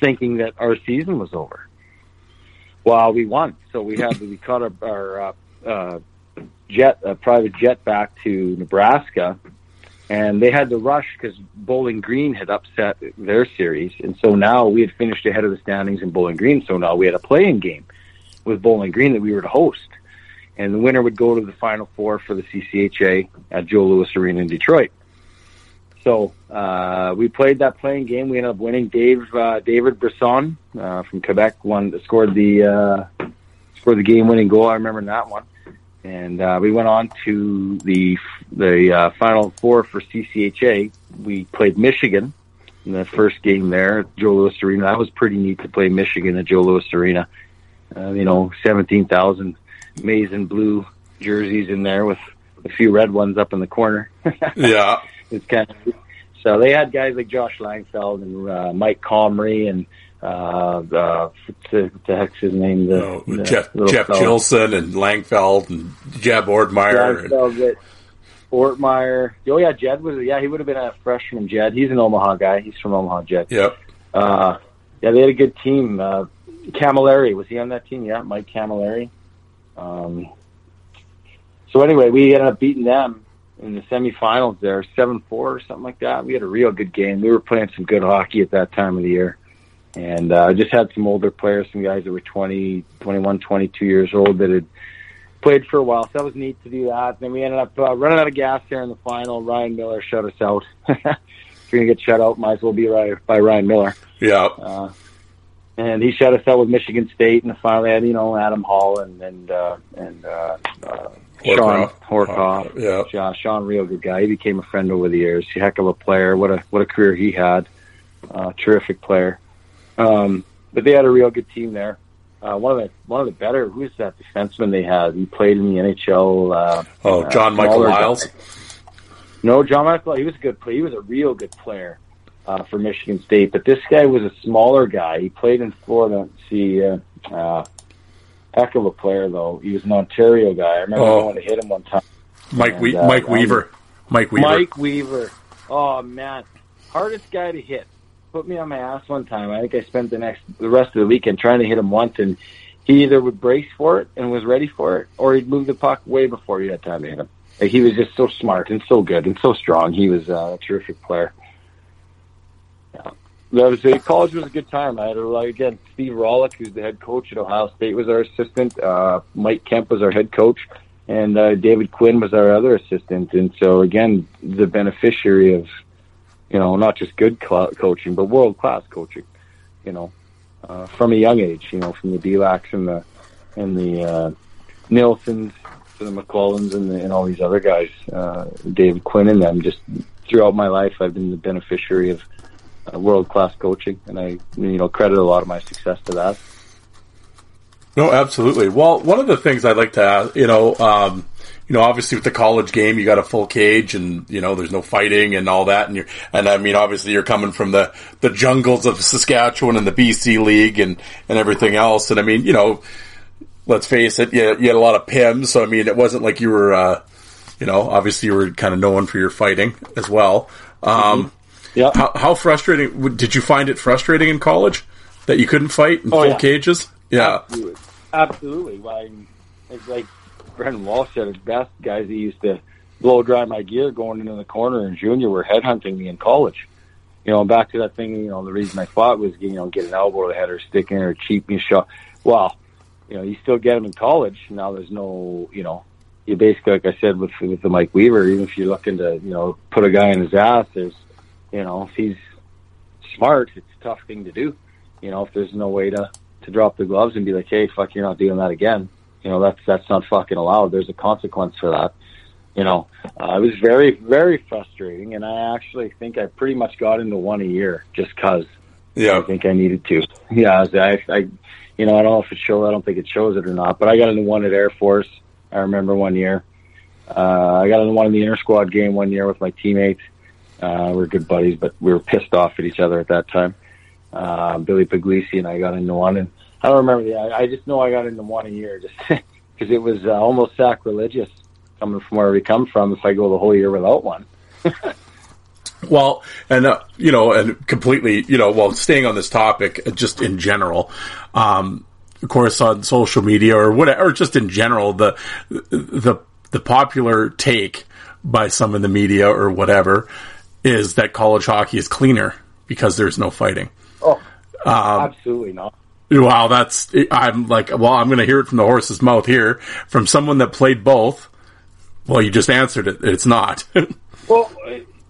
thinking that our season was over. Well, we won, so we had we caught our, our uh, uh, jet, a private jet, back to Nebraska, and they had to rush because Bowling Green had upset their series, and so now we had finished ahead of the standings in Bowling Green. So now we had a playing game with Bowling Green that we were to host and the winner would go to the Final Four for the CCHA at Joe Louis Arena in Detroit. So uh, we played that playing game. We ended up winning. Dave uh, David Brisson uh, from Quebec won scored the uh, scored the game winning goal. I remember that one. And uh, we went on to the the uh, Final Four for CCHA. We played Michigan in the first game there at Joe Louis Arena. That was pretty neat to play Michigan at Joe Louis Arena. Uh, you know, seventeen thousand maize and blue jerseys in there with a few red ones up in the corner. yeah, it's kind of so they had guys like Josh Langfeld and uh, Mike Comrie and uh, uh, what the heck's his name? The, Oh, the Jeff Jeff. Gilson and Langfeld and Jed Ortmeyer. and- Langfeld, that- Ortmeyer. Oh yeah, Jed was yeah he would have been a freshman. Jed, he's an Omaha guy. He's from Omaha. Jed. Yep. Uh, yeah, they had a good team. Uh, Cammalleri was he on that team? Yeah, Mike Cammalleri. Um, so anyway, we ended up beating them in the semifinals there, seven four or something like that. We had a real good game. We were playing some good hockey at that time of the year, and uh, just had some older players, some guys that were 20, 21, 22 years old that had played for a while. So that was neat to do that. Then we ended up uh, running out of gas there in the final. Ryan Miller shut us out. if you're gonna get shut out, might as well be right by Ryan Miller. Yeah. Uh, and he shut us out with Michigan State, and finally had you know Adam Hall and and uh, and uh, uh, Shawn Horcoff. Horcoff. Yeah. Yeah, Sean, real good guy. He became a friend over the years. He's a heck of a player. What a what a career he had. Uh, terrific player. Um, but they had a real good team there. Uh, one of the one of the better. Who's that defenseman they had? He played in the NHL. Uh, Oh, uh, John Michael smaller guy. No, John Michael. He was a good player. He was a real good player uh, for Michigan State. But this guy was a smaller guy. He played in Florida. Let's see, uh, uh, heck of a player though. He was an Ontario guy. I remember Oh. going to hit him one time. Mike And, we- uh, Mike Weaver. Mike Weaver. Mike Weaver. Oh man, hardest guy to hit. Put me on my ass one time. I think I spent the next the rest of the weekend trying to hit him once, and he either would brace for it and was ready for it, or he'd move the puck way before you had time to hit him. Like he was just so smart and so good and so strong. He was uh, a terrific player. Yeah. that was a, college was a good time. I had a, like again Steve Rohlik, who's the head coach at Ohio State, was our assistant. Uh, Mike Kemp was our head coach, and uh, David Quinn was our other assistant. And so again, the beneficiary of you know not just good cl- coaching, but world class coaching. You know, uh, from a young age. You know, from the Delacs and the and the uh, Nilsons to the McLellans and, the, and all these other guys, uh, David Quinn and them. Just throughout my life, I've been the beneficiary of uh, world class coaching, and I you know credit a lot of my success to that. No, absolutely. Well, one of the things I'd like to ask, you know, um, you know, obviously with the college game, you got a full cage and, you know, there's no fighting and all that. And you're, and I mean, obviously you're coming from the, the jungles of Saskatchewan and the BC League and, and everything else. And I mean, you know, let's face it, you, you had a lot of PIMs. So I mean, it wasn't like you were, uh, you know, obviously you were kind of known for your fighting as well. Um, Yeah. how, how frustrating, did you find it frustrating in college that you couldn't fight in Oh, full yeah. cages? Yeah. Absolutely. Absolutely. Like, it's like Brendan Walsh said it best. Guys that used to blow dry my gear going into the corner in junior were headhunting me in college. You know, back to that thing, you know, the reason I fought was, you know, get an elbow to the head or stick in or cheap me shot. Well, you know, you still get them in college. Now there's no, you know, you basically, like I said, with, with the Mike Weaver, even if you're looking to, you know, put a guy in his ass, there's, you know, if he's smart, it's a tough thing to do. You know, if there's no way to, to drop the gloves and be like, hey, fuck, you're not doing that again. You know, that's, that's not fucking allowed. There's a consequence for that. You know, uh, it was very, very frustrating. And I actually think I pretty much got into one a year just cause Yeah, I think I needed to. Yeah, I, I, you know, I don't know if it shows. I don't think it shows it or not. But I got into one at Air Force. I remember one year. Uh, I got into one in the inter squad game one year with my teammates. Uh, we're good buddies, but we were pissed off at each other at that time. Uh, Billy Puglisi and I got into one, and I don't remember the. I, I just know I got into one a year, just because it was uh, almost sacrilegious coming from where we come from. If I go the whole year without one, Well, and uh, you know, and completely, you know, well, staying on this topic, uh, just in general, um, of course, on social media or whatever, or just in general, the the the popular take by some in the media or whatever is that college hockey is cleaner because there's no fighting. oh, absolutely not. Wow, that's I'm like, well, I'm going to hear it from the horse's mouth here from someone that played both. Well, you just answered it. It's not. Well,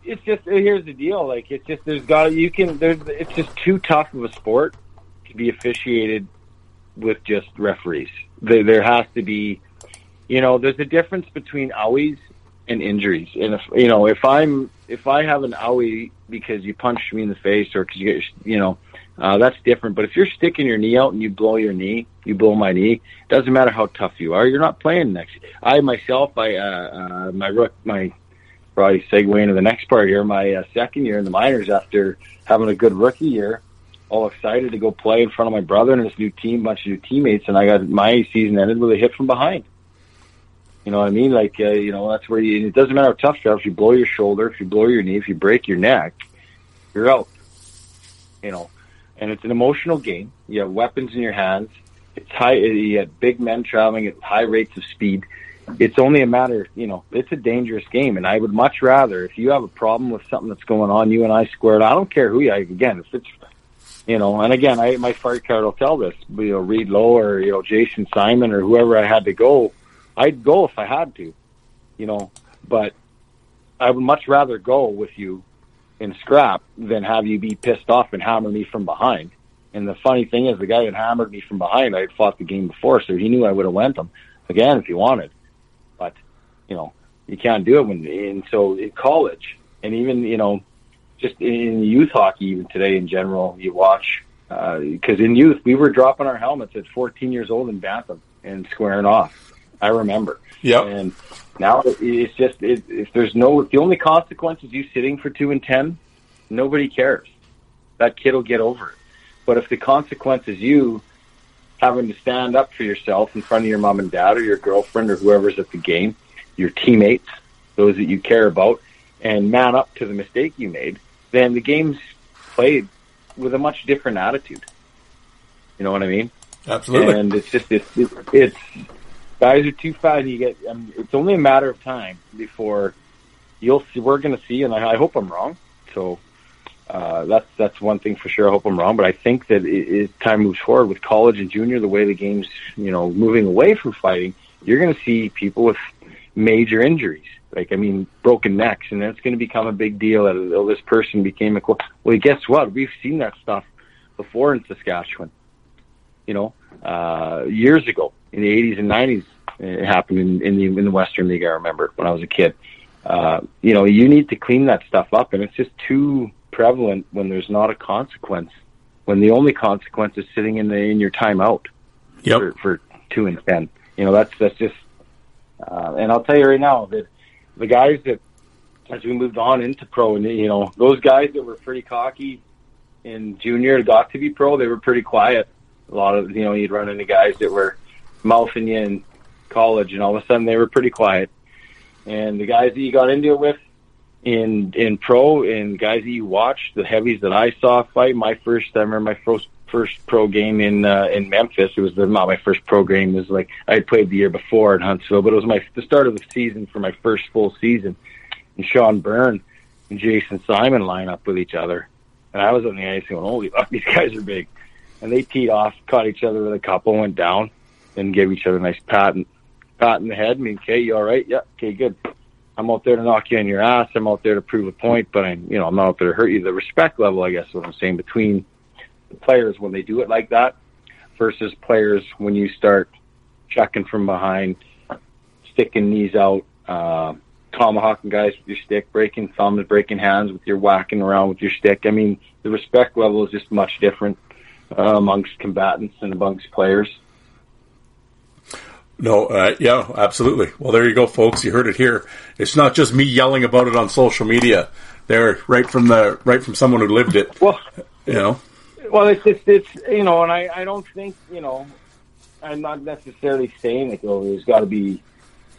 it's just here's the deal. Like it's just there's got you can there's it's just too tough of a sport to be officiated with just referees. There, there has to be, you know, there's a difference between owies and injuries. And if you know, if I'm if I have an owie because you punched me in the face or because you get you know. Uh, that's different. But if you're sticking your knee out and you blow your knee, you blow my knee. Doesn't matter how tough you are. You're not playing next. I myself, I uh, uh, my rook, my probably segue into the next part here. My uh, second year in the minors, after having a good rookie year, all excited to go play in front of my brother and his new team, bunch of new teammates, and I got my season ended with a hit from behind. You know what I mean? Like, uh, you know, that's where you, it doesn't matter how tough you are. If you blow your shoulder, if you blow your knee, if you break your neck, you're out. You know, and it's an emotional game. You have weapons in your hands. It's high. You have big men traveling at high rates of speed it's only a matter, you know, it's a dangerous game. And I would much rather, if you have a problem with something that's going on, you and I squared. I don't care who you, again, if it's, you know, and again, I, my fight card will tell this, you know, Reed Low or, you know, Jason Simon or whoever I had to go, I'd go if I had to, you know, but I would much rather go with you in scrap than have you be pissed off and hammer me from behind. And the funny thing is, the guy that hammered me from behind, I had fought the game before, so he knew I would have went him again if he wanted. But you know, you can't do it when. And so in college, and even you know, just in youth hockey, even today in general, you watch uh, because in youth we were dropping our helmets at 14 years old in Bantam and squaring off. I remember. Yeah. And now it's just it, if there's no the only consequence is you sitting for two and ten, nobody cares. That kid will get over it. But if the consequence is you having to stand up for yourself in front of your mom and dad or your girlfriend or whoever's at the game, your teammates, those that you care about, and man up to the mistake you made, then the game's played with a much different attitude. You know what I mean? Absolutely. And it's just it's it's, it's guys are too fast. You get um, it's only a matter of time before you'll see. We're going to see, and I, I hope I'm wrong. So uh, that's that's one thing for sure. I hope I'm wrong, but I think that as time moves forward with college and junior, the way the game's you know moving away from fighting, you're going to see people with major injuries. Like I mean, broken necks, and that's going to become a big deal. That oh, this person became a well. Guess what? We've seen that stuff before in Saskatchewan. You know, uh, years ago in the 80s and 90s, it happened in, in the in the Western League. I remember when I was a kid. Uh, you know, you need to clean that stuff up, and it's just too prevalent when there's not a consequence. When the only consequence is sitting in the in your timeout yep. for, for two and ten. You know, that's that's just. Uh, and I'll tell you right now that the guys that, as we moved on into pro, and you know, those guys that were pretty cocky in junior got to be pro, they were pretty quiet. A lot of you know, you'd run into guys that were mouthing you in college, and all of a sudden they were pretty quiet. And the guys that you got into it with in in pro and guys that you watched, the heavies that I saw fight, my first I remember my first first pro game in uh, in Memphis. It was the, not my first pro game. It was like I had played the year before in Huntsville, but it was my the start of the season for my first full season. And Sean Byrne and Jason Simon line up with each other, and I was on the ice going, "Holy fuck, these guys are big!" And they teed off, caught each other with a couple, went down, and gave each other a nice pat and pat in the head. I mean, okay, you all right? Yeah, okay, good. I'm out there to knock you on your ass. I'm out there to prove a point, but I'm, you know, I'm not out there to hurt you. The respect level, I guess, is what I'm saying between the players when they do it like that versus players when you start checking from behind, sticking knees out, uh, tomahawking guys with your stick, breaking thumbs, breaking hands with your whacking around with your stick. I mean, the respect level is just much different uh, amongst combatants and amongst players. No, uh, yeah, absolutely. Well, there you go, folks. You heard it here. It's not just me yelling about it on social media. They're right from the right from someone who lived it. Well, you know. Well, it's it's, it's you know, and I I don't think you know, I'm not necessarily saying that oh, there's got to be,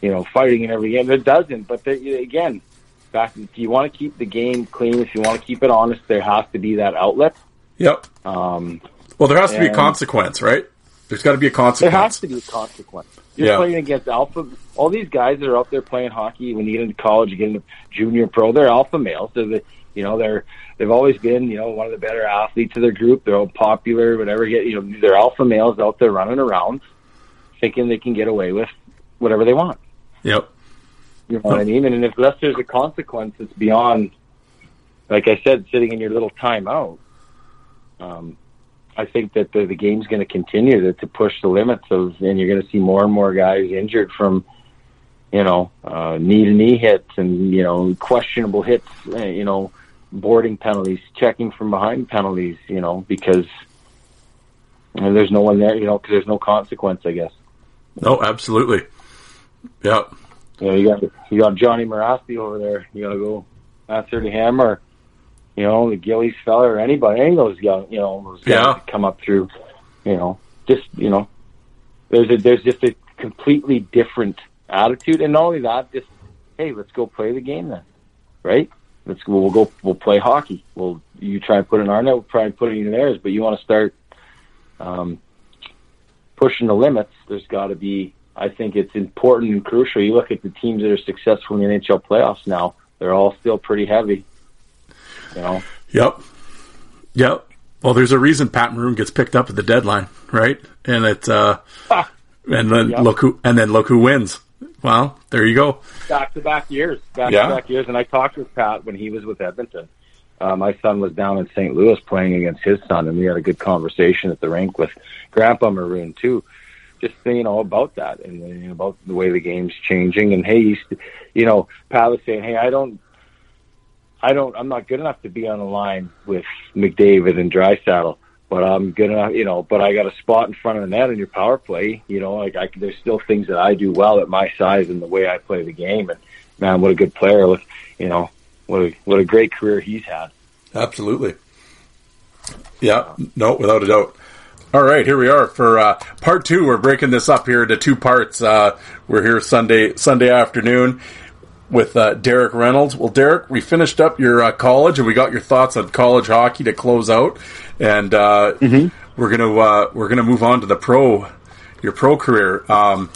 you know, fighting in every game. There doesn't, but there, again, back if you want to keep the game clean, if you want to keep it honest, there has to be that outlet. Yep. Um, well, there has to be a consequence, right? There's got to be a consequence. There has to be a consequence. You're Yeah. playing against alpha. All these guys that are out there playing hockey when you get into college, you get into junior pro. They're alpha males. They're the, you know, they're they've always been, you know, one of the better athletes of their group. They're all popular, whatever. Get you know, they're alpha males out there running around, thinking they can get away with whatever they want. Yep. You know what I mean? And if unless there's a consequence, it's beyond, like I said, sitting in your little timeout. Um, I think that the, the game's going to continue to, to push the limits of, and you're going to see more and more guys injured from, you know, uh, knee to knee hits and you know questionable hits, uh, you know, boarding penalties, checking from behind penalties, you know, because and there's no one there, you know, because there's no consequence, I guess. No, absolutely. Yeah. You know, you got you got Johnny Mirasty over there. You got to go to him, or you know, the Gillies fella, or anybody, any of those young, you know, those guys Yeah. come up through. You know, just you know, there's a there's just a completely different attitude, and not only that, just hey, let's go play the game then, right? Let's go. We'll go. We'll play hockey. Well, you try and put in our net. We'll try and put it in theirs. But you want to start um, pushing the limits. There's got to be. I think it's important and crucial. You look at the teams that are successful in the NHL playoffs now; they're all still pretty heavy. You know, Yep. Yep. Well, there's a reason Pat Maroon gets picked up at the deadline, right? And it's uh, and then Yep. look who and then look who wins. Well, there you go. back to back years, back Yeah. to back years. And I talked with Pat when he was with Edmonton. Uh, my son was down in St. Louis playing against his son, and we had a good conversation at the rink with Grandpa Maroon too. Just you know about that and you know, about the way the game's changing. And hey, you, st- you know, Pat was saying, hey, I don't, I don't, I'm not good enough to be on the line with McDavid and Draisaitl, but I'm good enough, you know. But I got a spot in front of the net in your power play, you know. Like I, there's still things that I do well at my size and the way I play the game. And man, what a good player! Look, you know, what a what a great career he's had. Absolutely. Yeah, no, without a doubt. All right, here we are for uh, part two. We're breaking this up here into two parts. Uh, we're here Sunday Sunday afternoon with uh, Derek Reynolds. Well, Derek, we finished up your uh, college, and we got your thoughts on college hockey to close out, and uh, we're gonna uh, we're gonna move on to the pro your pro career. Um,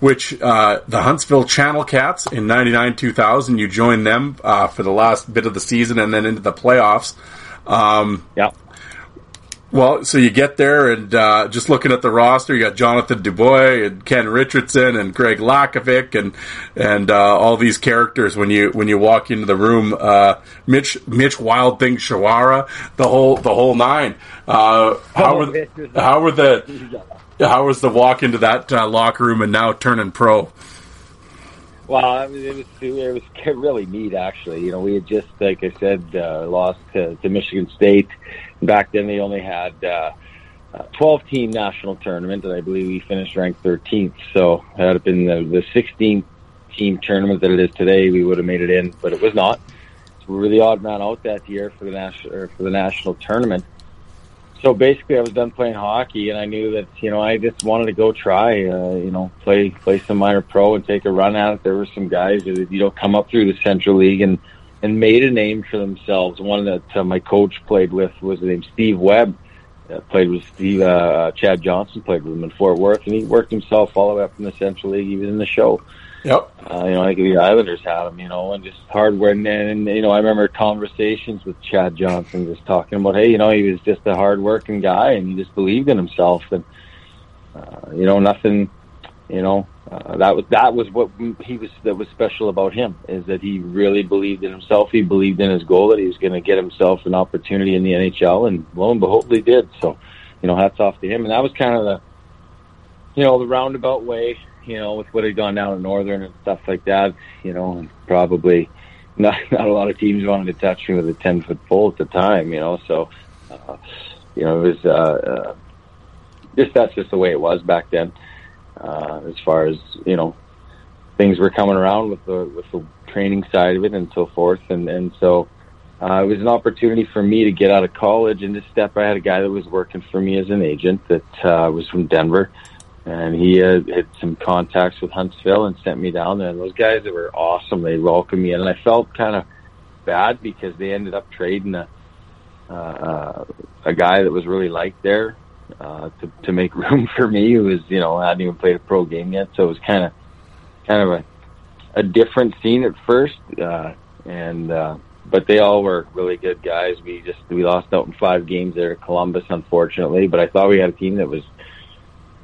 which uh, the Huntsville Channel Cats in '99 2000, you joined them uh, for the last bit of the season and then into the playoffs. Um, Yeah. Well, so you get there and uh, just looking at the roster, you got Jonathan Dubois and Ken Richardson and Greg Lakovic and and uh, all these characters when you when you walk into the room. Uh, Mitch Mitch Wild Thing Shawara, the whole the whole nine. Uh, how were was- how were the how was the walk into that uh, locker room and now turning pro? Well, I mean, it was it was really neat actually. You know, we had just, like I said, uh, lost to, to Michigan State. Back then, they only had uh, a 12 team national tournament, and I believe we finished ranked 13th. So had it been the, the 16 team tournament that it is today, we would have made it in, but it was not. So we were the odd man out that year for the national for the national tournament. So basically, I was done playing hockey, and I knew that you know I just wanted to go try, uh, you know, play play some minor pro and take a run at it. There were some guys that you know come up through the Central League and and made a name for themselves. One that uh, my coach played with was named Steve Webb. Uh, played with Steve uh, Chad Johnson. Played with him in Fort Worth, and he worked himself all the way up from the Central League. He was in the show. Yep. Uh, you know, I think the Islanders had him, you know, and just hard work. And, and, you know, I remember conversations with Chad Johnson just talking about, hey, you know, he was just a hard working guy and he just believed in himself. And, uh, you know, nothing, you know, uh, that was, that was what he was, that was special about him is that he really believed in himself. He believed in his goal that he was going to get himself an opportunity in the NHL and lo and behold, he did. So, you know, hats off to him. And that was kind of the, you know, the roundabout way you know, with what had gone down in Northern and stuff like that, you know, and probably not not a lot of teams wanted to touch me with a ten foot pole at the time, you know. So, uh, you know, it was uh, uh, just that's just the way it was back then. Uh, as far as you know, things were coming around with the with the training side of it and so forth, and and so. Uh, it was an opportunity for me to get out of college and to step. I had a guy that was working for me as an agent that uh, was from Denver, and he had, had some contacts with Huntsville and sent me down there. And those guys that were awesome. They welcomed me in, and I felt kind of bad because they ended up trading a uh, a guy that was really liked there uh, to to make room for me, who was you know hadn't even played a pro game yet. So it was kind of kind of a a different scene at first, uh, and uh, but they all were really good guys. We just we lost out in five games there at Columbus, unfortunately. But I thought we had a team that was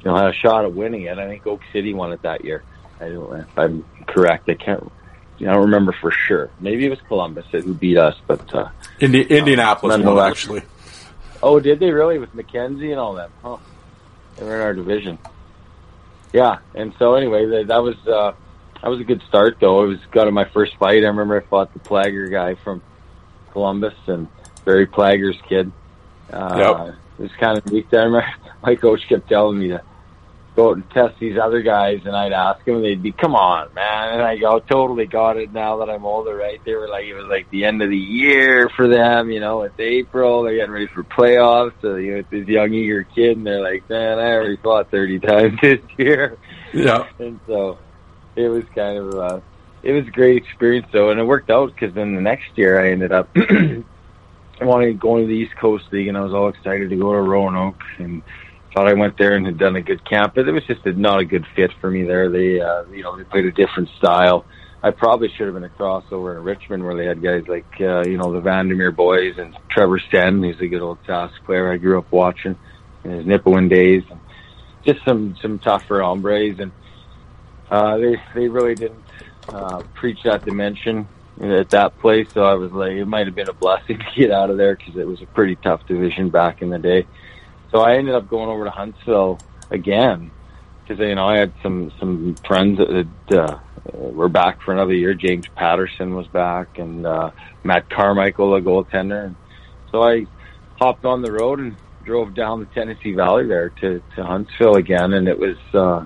you know, had a shot at winning it. I think Oak City won it that year. I don't, if I'm correct. I can't. I don't remember for sure. Maybe it was Columbus who beat us, but uh, Indi- Indianapolis Uh, won actually. Oh, did they really with McKenzie and all that? Huh? They were in our division. Yeah, and so anyway, that, that was uh, that was a good start though. It was got in my first fight. I remember I fought the Plager guy from Columbus and Barry Plager's kid. Uh, Yep. It was kind of neat. I remember my coach kept telling me to go out and test these other guys, and I'd ask them, and they'd be, "Come on, man!" And I go, "Totally got it now that I'm older." Right? They were like, it was like the end of the year for them. You know, it's April. They're getting ready for playoffs. So you know, it's this young eager kid, and they're like, "Man, I already fought thirty times this year." Yeah. and so it was kind of uh it was a great experience though and it worked out because then the next year i ended up wanting to go to the east coast league and i was all excited to go to roanoke and thought i went there and had done a good camp but it was just a, not a good fit for me there they uh you know they played a different style I probably should have been a crossover in Richmond where they had guys like, uh, you know, the Vandermeer boys and Trevor Sten, who's a good old task player I grew up watching in his Nipawin days. And just some, some tougher hombres. And, uh, they, they really didn't, uh, preach that dimension at that place. So I was like, it might have been a blessing to get out of there because it was a pretty tough division back in the day. So I ended up going over to Huntsville again because you know I had some some friends that uh, were back for another year. James Patterson was back, and uh, Matt Carmichael, a goaltender. And so I hopped on the road and drove down the Tennessee Valley there to to Huntsville again, and it was uh,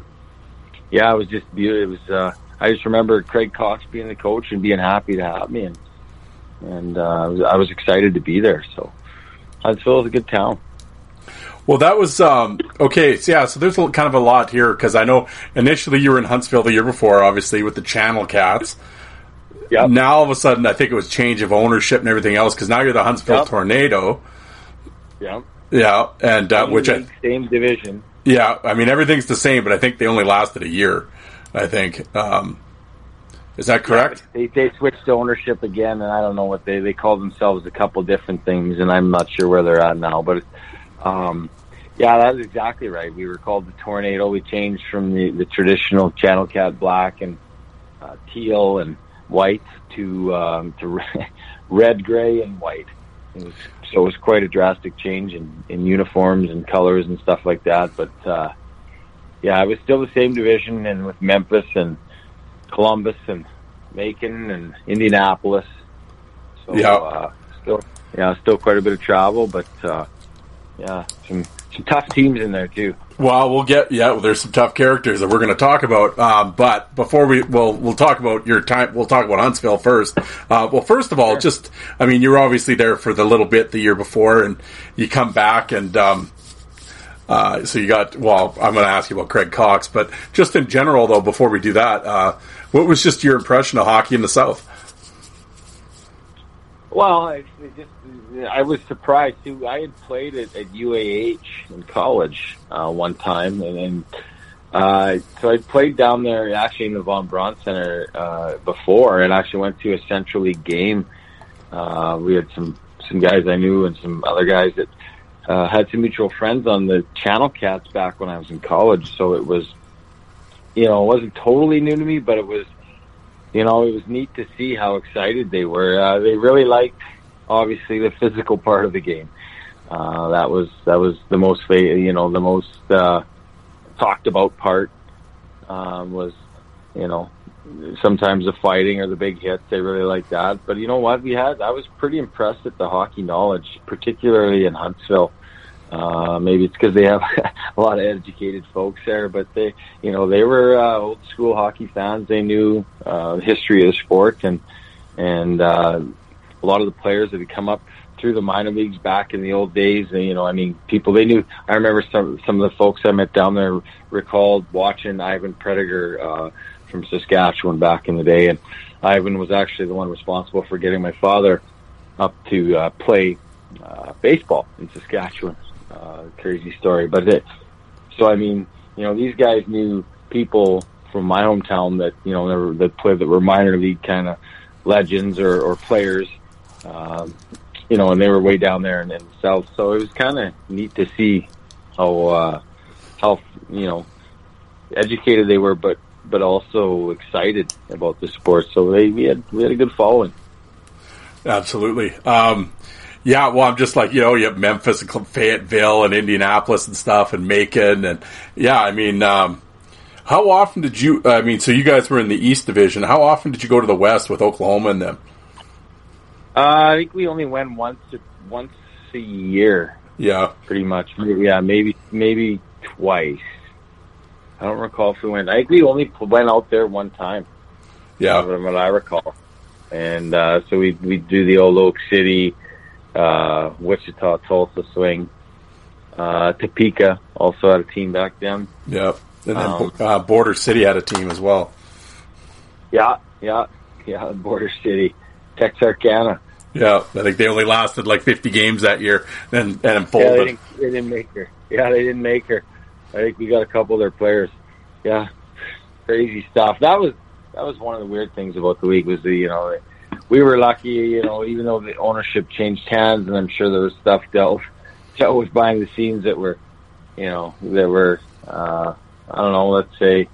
yeah, it was just beautiful. It was uh, I just remember Craig Cox being the coach and being happy to have me, and and uh, I was I was excited to be there. So Huntsville is a good town. Well, that was um, okay. So yeah, so there's a, kind of a lot here because I know initially you were in Huntsville the year before, obviously with the Channel Cats. Yeah. Now all of a sudden, I think it was change of ownership and everything else because now you're the Huntsville Yep. Tornado. Yeah. Yeah, and uh, which I, same division. yeah, I mean everything's the same, but I think they only lasted a year. I think. Um, Is that correct? They they switched to ownership again, and I don't know what they they call themselves a couple different things, and I'm not sure where they're at now. But um, yeah, that's exactly right. We were called the Tornado. We changed from the the traditional Channel Cat black and uh, teal and white to um, to red, gray, and white. It was, so it was quite a drastic change in, in uniforms and colors and stuff like that. But uh, yeah, it was still the same division, and with Memphis and Columbus and Macon and Indianapolis. So Yeah. uh, still yeah, still quite a bit of travel, but uh, yeah, some some tough teams in there too. Well, we'll get yeah. Well, there's some tough characters that we're going to talk about. Um, but before we, well, we'll talk about your time. We'll talk about Huntsville first. Uh, well, first of all, just I mean, you were obviously there for the little bit the year before, and you come back, and um, uh, so you got. Well, I'm going to ask you about Craig Cox, but just in general, though, before we do that, uh, what was just your impression of hockey in the South? Well, I, it just I was surprised too. I had played at, at UAH in college uh, one time, and, and uh, so I played down there actually in the Von Braun Center uh, before, and actually went to a Central League game. Uh, we had some some guys I knew and some other guys that uh, had some mutual friends on the Channel Cats back when I was in college. So it was, you know, it wasn't totally new to me, but it was you know, it was neat to see how excited they were. Uh, they really liked, obviously, the physical part of the game. Uh, that was that was the most, you know, the most uh, talked about part um, was, you know, sometimes the fighting or the big hits. They really like that. But you know what? We had. I was pretty impressed at the hockey knowledge, particularly in Huntsville. Uh, maybe it's because they have a lot of educated folks there, but they, you know, they were uh, old school hockey fans. They knew uh, the history of the sport, and and uh, a lot of the players that had come up through the minor leagues back in the old days. And, you know, I mean, people they knew. I remember some some of the folks I met down there recalled watching Ivan Prediger uh, from Saskatchewan back in the day, and Ivan was actually the one responsible for getting my father up to uh, play uh, baseball in Saskatchewan uh, crazy story. But it, so I mean, you know, these guys knew people from my hometown that you know that, were, played that were minor league kind of legends or, or players, um, you know, and they were way down there in, the south. So it was kind of neat to see how uh, how you know educated they were, but but also excited about the sport. So they we had we had a good following. Absolutely. Um, yeah, well, I'm just like, you know, you have Memphis and Fayetteville and Indianapolis and stuff and Macon. And yeah, I mean, um, how often did you, I mean, so you guys were in the East Division. How often did you go to the West with Oklahoma and them? Uh, I think we only went once once a year, Yeah. pretty much. Yeah, maybe maybe twice. I don't recall if we went. I think we only went out there one time. Yeah. from what I recall. And uh, so we we do the old Oak City, uh, Wichita, Tulsa swing. Uh, Topeka also had a team back then. Yeah. And then Um, uh, Border City had a team as well. Yeah, yeah, yeah. Border City, Texarkana. Yeah. I think they only lasted like 50 games that year and, and Yeah, they folded. didn't, they didn't make her. Yeah, they didn't make her. I think we got a couple of their players. Yeah, crazy stuff. That was that was one of the weird things about the league was the you know we were lucky you know even though the ownership changed hands and I'm sure there was stuff dealt dealt with behind the scenes that were you know that were uh, I don't know let's say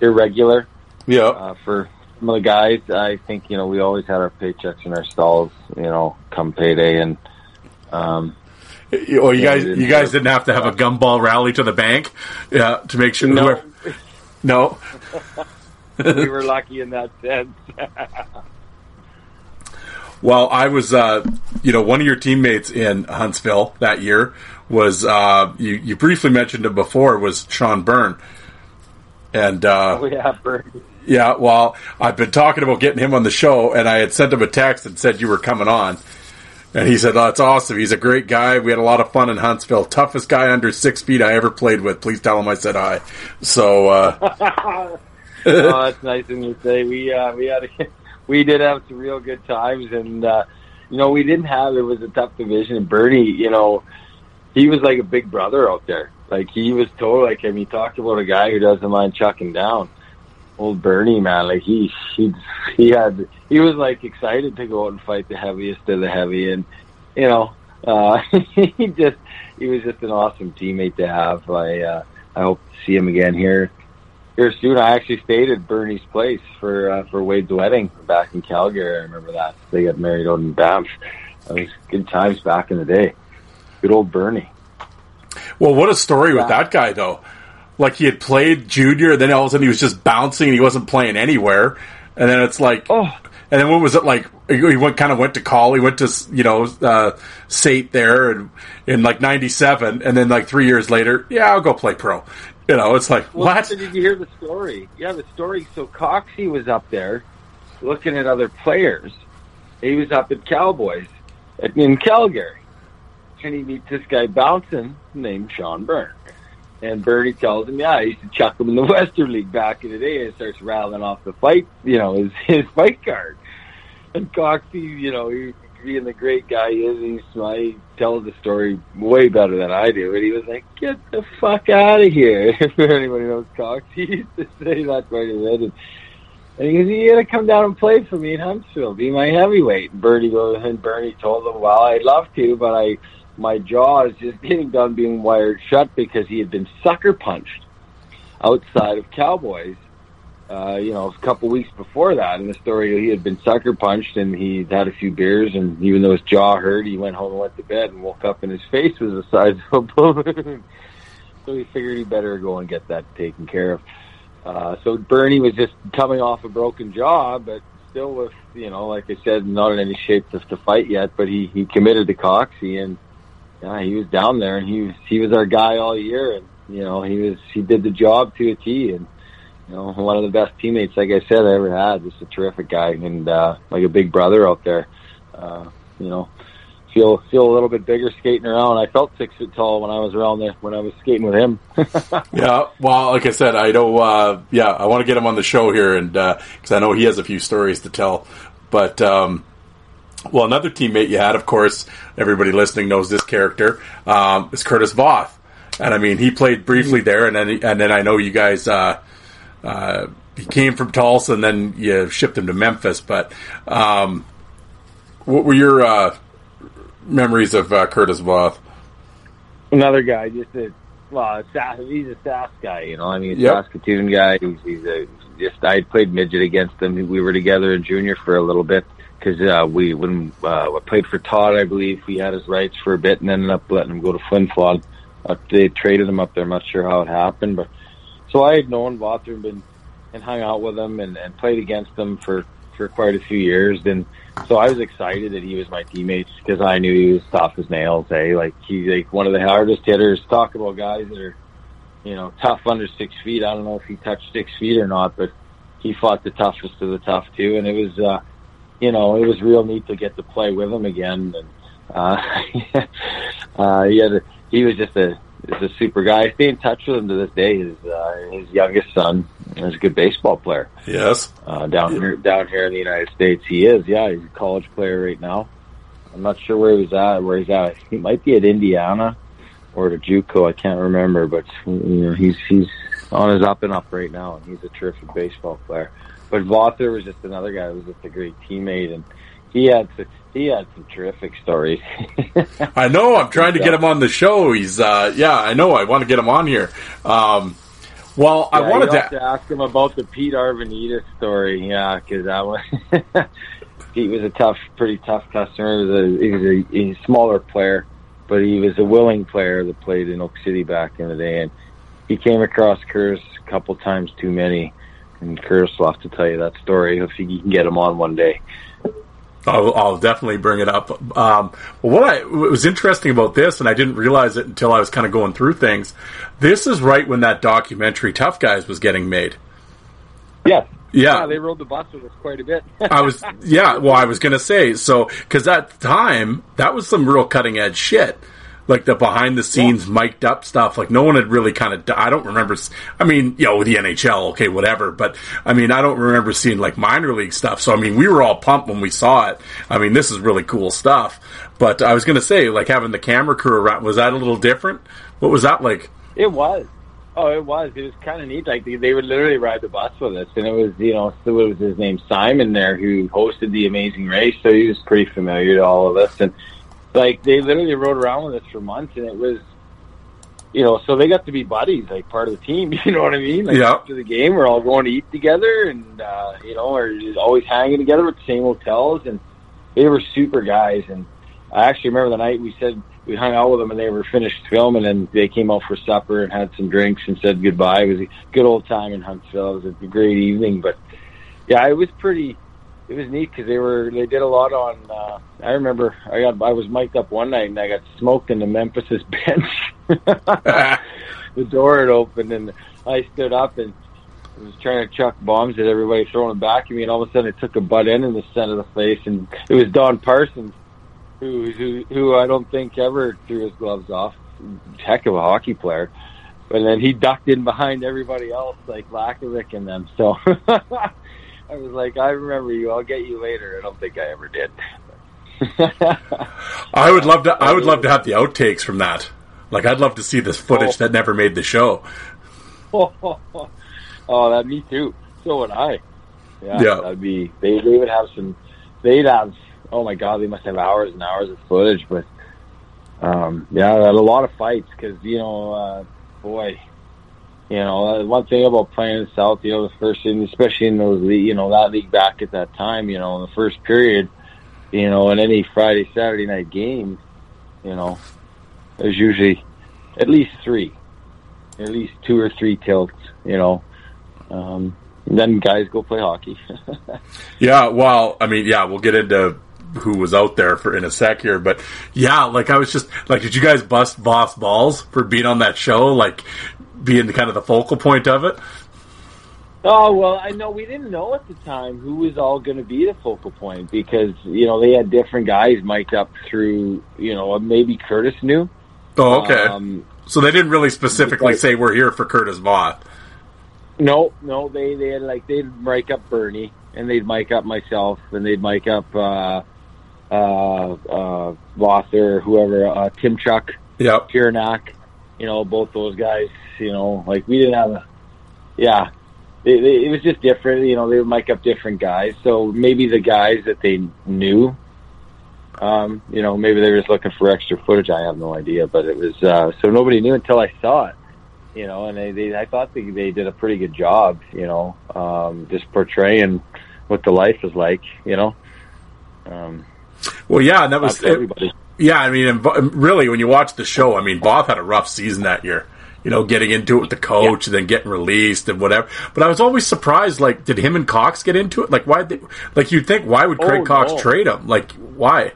irregular yeah. uh, for some of the guys. I think you know we always had our paychecks in our stalls you know come payday and. Um, You- Well, you Yeah, guys, didn't you guys have- didn't have to have a gumball rally to the bank, yeah, to make sure. No. no. we were lucky in that sense. Well, I was, uh, you know, one of your teammates in Huntsville that year was, uh, you, you briefly mentioned him before, was Sean Byrne. And, uh, we have Bernie. Yeah, well, I've been talking about getting him on the show, and I had sent him a text and said you were coming on. And he said, oh, that's awesome. He's a great guy. We had a lot of fun in Huntsville. Toughest guy under six feet I ever played with. Please tell him I said hi. So, uh, oh, that's nice of you to say. We uh, we had a, we did have some real good times, and uh, you know we didn't have it was a tough division. And Bernie, you know, he was like a big brother out there. Like he was total. Like I mean, talked about a guy who doesn't mind chucking down. Old Bernie man, like he he he had he was like excited to go out and fight the heaviest of the heavy, and you know uh, he just he was just an awesome teammate to have. I uh, I hope to see him again here here soon. I actually stayed at Bernie's place for uh, for Wade's wedding back in Calgary. I remember that they got married out in Banff. That was good times back in the day. Good old Bernie. Well, what a story with that guy though. Like he had played junior, and then all of a sudden he was just bouncing and he wasn't playing anywhere. And then it's like, Oh, and then what was it like? He went kind of went to call. He went to you know uh, Sate there and in like '97, and then like three years later, yeah, I'll go play pro. You know, it's like Well, what? so Did you hear the story? Yeah, the story. So Coxie was up there looking at other players. He was up at Cowboys in Calgary, and he meets this guy bouncing named Sean Byrne. And Bernie tells him, "Yeah, I used to chuck him in the Western League back in the day." And starts rattling off the fight, you know, his his fight card. And Coxie, you know, he being the great guy he is, he's he tells the story way better than I do. And he was like, "Get the fuck out of here!" If anybody knows Cox, he used to say that quite a bit. And, and he goes, "You got to come down and play for me in Huntsville, be my heavyweight." And Bernie goes, and Bernie told him, "Well, I'd love to, but I." My jaw is just getting done being wired shut because he had been sucker punched outside of Cowboys uh, you know, a couple weeks before that in the story, he had been sucker punched and he'd had a few beers, and even though his jaw hurt, he went home and went to bed and woke up and his face was the size of a balloon. so he figured he better go and get that taken care of. Uh, so Bernie was just coming off a broken jaw, but still with, you know, like I said, not in any shape to, to fight yet, but he, he committed to Coxie and, yeah, he was down there and he was, he was our guy all year and, you know, he was, he did the job to a T and, you know, one of the best teammates, like I said, I ever had. Just a terrific guy and uh, like a big brother out there. Uh, you know, feel feel a little bit bigger skating around. I felt six foot tall when I was around there when I was skating with him. Yeah, well, like I said, I know. Uh, yeah, I want to get him on the show here, and because I know he has a few stories to tell. But um, well, another teammate you had, of course, everybody listening knows this character um, is Curtis Voth, and I mean he played briefly there, and then and then I know you guys. Uh, uh, he came from Tulsa, and then you shipped him to Memphis. But um, what were your uh, memories of uh, Curtis Voth? Another guy, just a well, a Sass, he's a Sass guy. You know, I mean, a Yep. Saskatoon guy. He's, he's a just. I played midget against him. We were together in junior for a little bit because uh, we when uh, I played for Todd, I believe we had his rights for a bit and ended up letting him go to Flin Flon. Uh, they traded him up there. I'm not sure how it happened, but so I had known Walter and and hung out with him and, and played against him for for quite a few years. And so I was excited that he was my teammate because I knew he was tough as nails. Eh? Like he's like one of the hardest hitters. Talk about guys that are you know tough under six feet. I don't know if he touched six feet or not, but he fought the toughest of the tough too. And it was uh, you know it was real neat to get to play with him again. And uh, uh, he had a, he was just a is a super guy. I stay in touch with him to this day. His uh, his youngest son is a good baseball player Yes. uh, down here down here in the United States. He is, yeah, he's a college player right now. I'm not sure where he's at. Where he's at, he might be at Indiana or at JUCO. I can't remember, but you know, he's he's on his up and up right now, and he's a terrific baseball player. But Vother was just another guy who was just a great teammate, and he had he had some terrific stories. I know. I'm trying to get him on the show. He's, uh, yeah, I know. I want to get him on here. Um, well, I wanted to. to ask him about the Pete Arvanitas story. Yeah, because that was Pete was a tough, pretty tough customer. He was a, he was a, a smaller player, but he was a willing player that played in Oak City back in the day, and he came across Curtis a couple times too many. And have to tell you that story if you can get him on one day. I'll, I'll definitely bring it up. Um, what, I, what was interesting about this, and I didn't realize it until I was kind of going through things. This is right when that documentary "Tough Guys" was getting made. Yeah, Yeah. they rode the bus with us quite a bit. I was, yeah. Well, I was gonna say so because at the time that was some real cutting edge shit, like the behind the scenes mic'd up stuff. Like no one had really kind of. I don't remember. I mean, you know, the NHL, okay, whatever. But I mean, I don't remember seeing like minor league stuff. So I mean, we were all pumped when we saw it. I mean, this is really cool stuff. But I was gonna say, like having the camera crew around, was that a little different? What was that like? It was. Oh, it was. It was kind of neat. Like they, they would literally ride the bus with us, and it was you know it was his name Simon there who hosted the Amazing Race, so he was pretty familiar to all of us, and like they literally rode around with us for months, and it was you know so they got to be buddies, like part of the team. You know what I mean? Like Yeah. after the game, we're all going to eat together, and uh, you know, we're just always hanging together at the same hotels, and they were super guys. And I actually remember the night we said we hung out with them and they were finished filming and they came out for supper and had some drinks and said goodbye. It was a good old time in Huntsville. It was a great evening, but yeah, it was pretty. It was neat because they were they did a lot on. Uh, I remember I got I was mic'd up one night and I got smoked in the Memphis's bench. the door had opened and I stood up and was trying to chuck bombs at everybody throwing them back at me, and all of a sudden it took a butt end in the center of the face, and it was Don Parsons, who who who I don't think ever threw his gloves off. Heck of a hockey player, but then he ducked in behind everybody else, like Lakovic and them. So I was like, I remember you. I'll get you later. I don't think I ever did. I would love to. I would love to have the outtakes from that. Like, I'd love to see this footage Oh. that never made the show. oh, oh, that me too. So would I. Yeah, Yeah. that'd be. They they would have some. They'd have. Oh my god, they must have hours and hours of footage. But um, yeah, a lot of fights because you know, uh, boy, you know, one thing about playing South, you know, the first, and especially in those, le- you know, that league back at that time, you know, in the first period, you know, in any Friday Saturday night game, you know, there's usually at least three, at least two or three tilts, you know. Um, then guys go play hockey. Yeah, well, I mean, yeah, we'll get into who was out there for in a sec here, but yeah, like I was just like, did you guys bust Boss balls for being on that show? Like being the kind of the focal point of it? Oh well, I know we didn't know at the time who was all going to be the focal point because you know they had different guys mic'd up through you know maybe Curtis knew. Oh, okay. Um, so they didn't really specifically like- say we're here for Curtis Voth. no, no, they they had like they'd mic up Bernie and they'd mic up myself and they'd mic up uh, uh, uh, Vosser, whoever, uh, Tim Chuck, Yep. Kiranak, you know, both those guys. You know, like we didn't have a, yeah. They, they, it was just different, you know. They would mic up different guys, so maybe the guys that they knew um, you know, maybe they were just looking for extra footage. I have no idea, but it was uh, so nobody knew until I saw it. You know, and they, they I thought they, they did a pretty good job. You know, um, just portraying what the life is like. You know, um, Well, yeah, and that was everybody. Yeah, I mean, really, when you watch the show, I mean, Bob had a rough season that year. You know, getting into it with the coach and then getting released and whatever. But I was always surprised. Like, did him and Cox get into it? Like, why? They, like, you'd think, why would Craig Oh, Cox no. trade him? Like, why?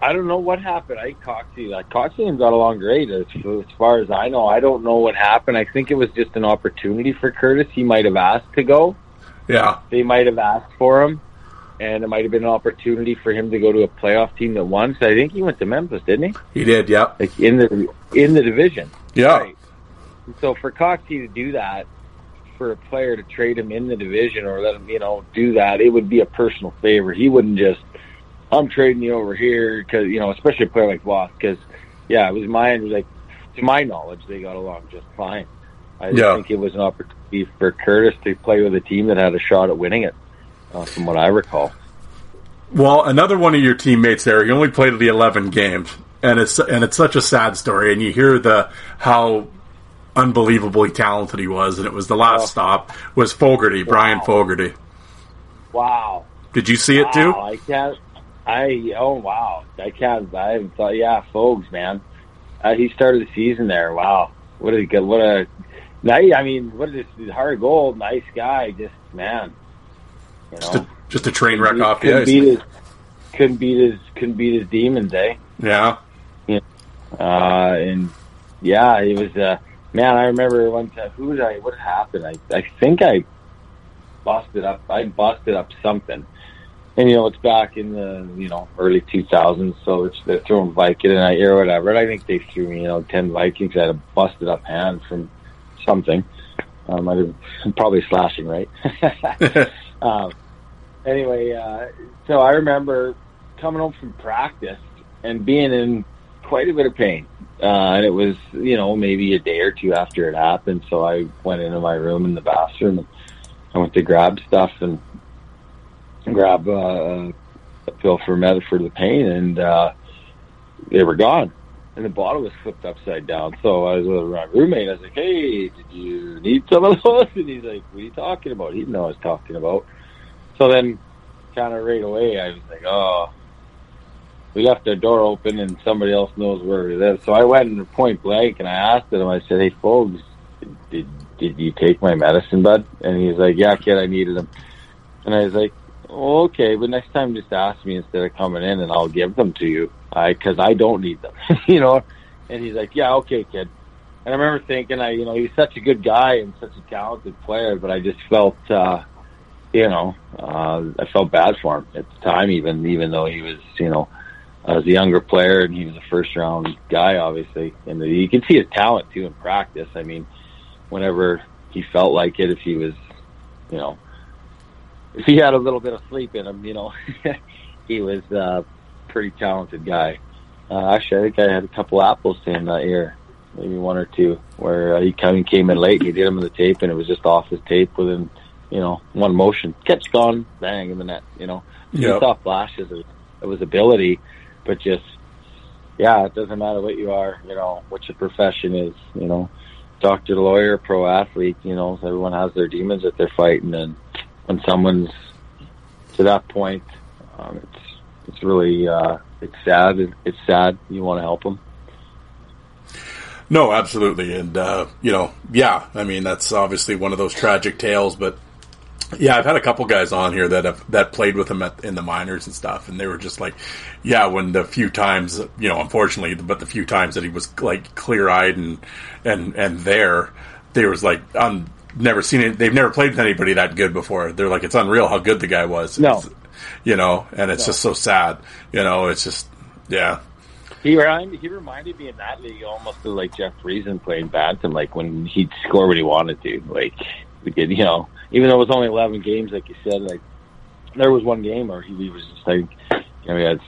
I don't know what happened. I Coxie, like Coxie and him got along great as, as far as I know. I don't know what happened. I think it was just an opportunity for Curtis. He might have asked to go. Yeah, They might have asked for him, and it might have been an opportunity for him to go to a playoff team that won. So I think he went to Memphis, didn't he? he did. Yeah, Like in the in the division. yeah, Right. So for Coxie to do that, for a player to trade him in the division or let him, you know, do that, it would be a personal favor. He wouldn't just, I'm trading you over here because, you know, especially a player like Voss, because, yeah, it was my, like, to my knowledge, they got along just fine. I Yeah. think it was an opportunity for Curtis to play with a team that had a shot at winning it, uh, from what I recall. Well, another one of your teammates there, he only played the eleven games, and it's and it's such a sad story. And you hear the how unbelievably talented he was, and it was the last Oh. stop was Fogarty, Brian Wow. Fogarty. Wow. Did you see it too? I can't. I oh wow, I can't. I haven't thought. Yeah, Fogs, man. Uh, he started the season there. Wow, what a good. What a nice. I mean, what a Hard goal. nice guy. Just man, you Just know, a, just a train wreck off the couldn't ice. beat his. Couldn't beat his. Couldn't beat his demons, eh? Yeah. Yeah. Uh, and yeah, it was. Uh, man, I remember one time. Who did I? What happened? I I think I busted up. I busted up something. And you know, it's back in the you know early 2000s, so it's they're throwing Vicodin or whatever. And I think they threw me you know ten Vikings. I had a busted up hand from something. Um, I did probably slashing, right? um, anyway, uh, so I remember coming home from practice and being in quite a bit of pain. Uh, and it was, you know, maybe a day or two after it happened. So I went into my room in the bathroom and I went to grab stuff and grab uh, a pill for med for the pain, and uh, they were gone. And the bottle was flipped upside down. So I was with my roommate. I was like, "Hey, did you need some of those?" And he's like, "What are you talking about?" He didn't know what I was talking about. So then, kind of right away, I was like, "Oh." We left the door open and somebody else knows where we live. So I went in point blank and I asked him, I said, Hey folks, did did you take my medicine, bud? And he's like, Yeah, kid, I needed them. And I was like, Okay, but next time just ask me instead of coming in and I'll give them to you. I cause I don't need them. you know? And he's like, Yeah, okay, kid. And I remember thinking I you know, he's such a good guy and such a talented player, but I just felt uh you know, uh I felt bad for him at the time even even though he was, you know, I was a younger player and he was a first round guy, obviously. And you can see his talent too in practice. I mean, whenever he felt like it, if he was, you know, if he had a little bit of sleep in him, you know, he was a pretty talented guy. Uh, actually, I think I had a couple apples to him that year, maybe one or two, where uh, he kind of came in late. And he did them in the tape, and it was just off his tape within, you know, one motion, catch gone, bang in the net. You know, Yep. you saw flashes of, of his ability, but just yeah, it doesn't matter what you are, you know, what your profession is, you know, doctor, lawyer, pro athlete, you know, everyone has their demons that they're fighting, and when someone's to that point, um, it's it's really uh, it's sad. It's sad. You want to help them. No, absolutely, and uh, you know, yeah, I mean that's obviously one of those tragic tales, but yeah, I've had a couple guys on here that have that played with him at, in the minors and stuff, and they were just like, yeah, when the few times, you know, unfortunately, but the few times that he was like clear eyed and and and there, they was like, I'm never seen it. They've never played with anybody that good before. They're like, it's unreal how good the guy was. No. It's- you know, and it's just so sad. You know, it's just yeah. He reminded he reminded me in that league almost of like Jeff Friesen playing Bantam, like when he'd score what he wanted to. Like we did, you know, even though it was only eleven games, like you said, like there was one game where he, he was just like, you know, he had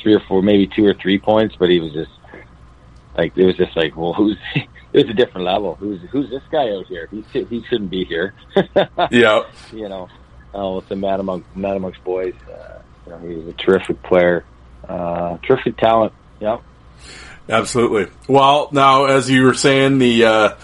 three or four, maybe two or three points, but he was just like it was just like, well, who's it was a different level. Who's who's this guy out here? He he shouldn't be here. Yeah. you know, uh, with the Mad Among Mad Amongst Boys. Uh, you know, he was a terrific player, uh, terrific talent. Yep. Absolutely. Well, now as you were saying, the uh,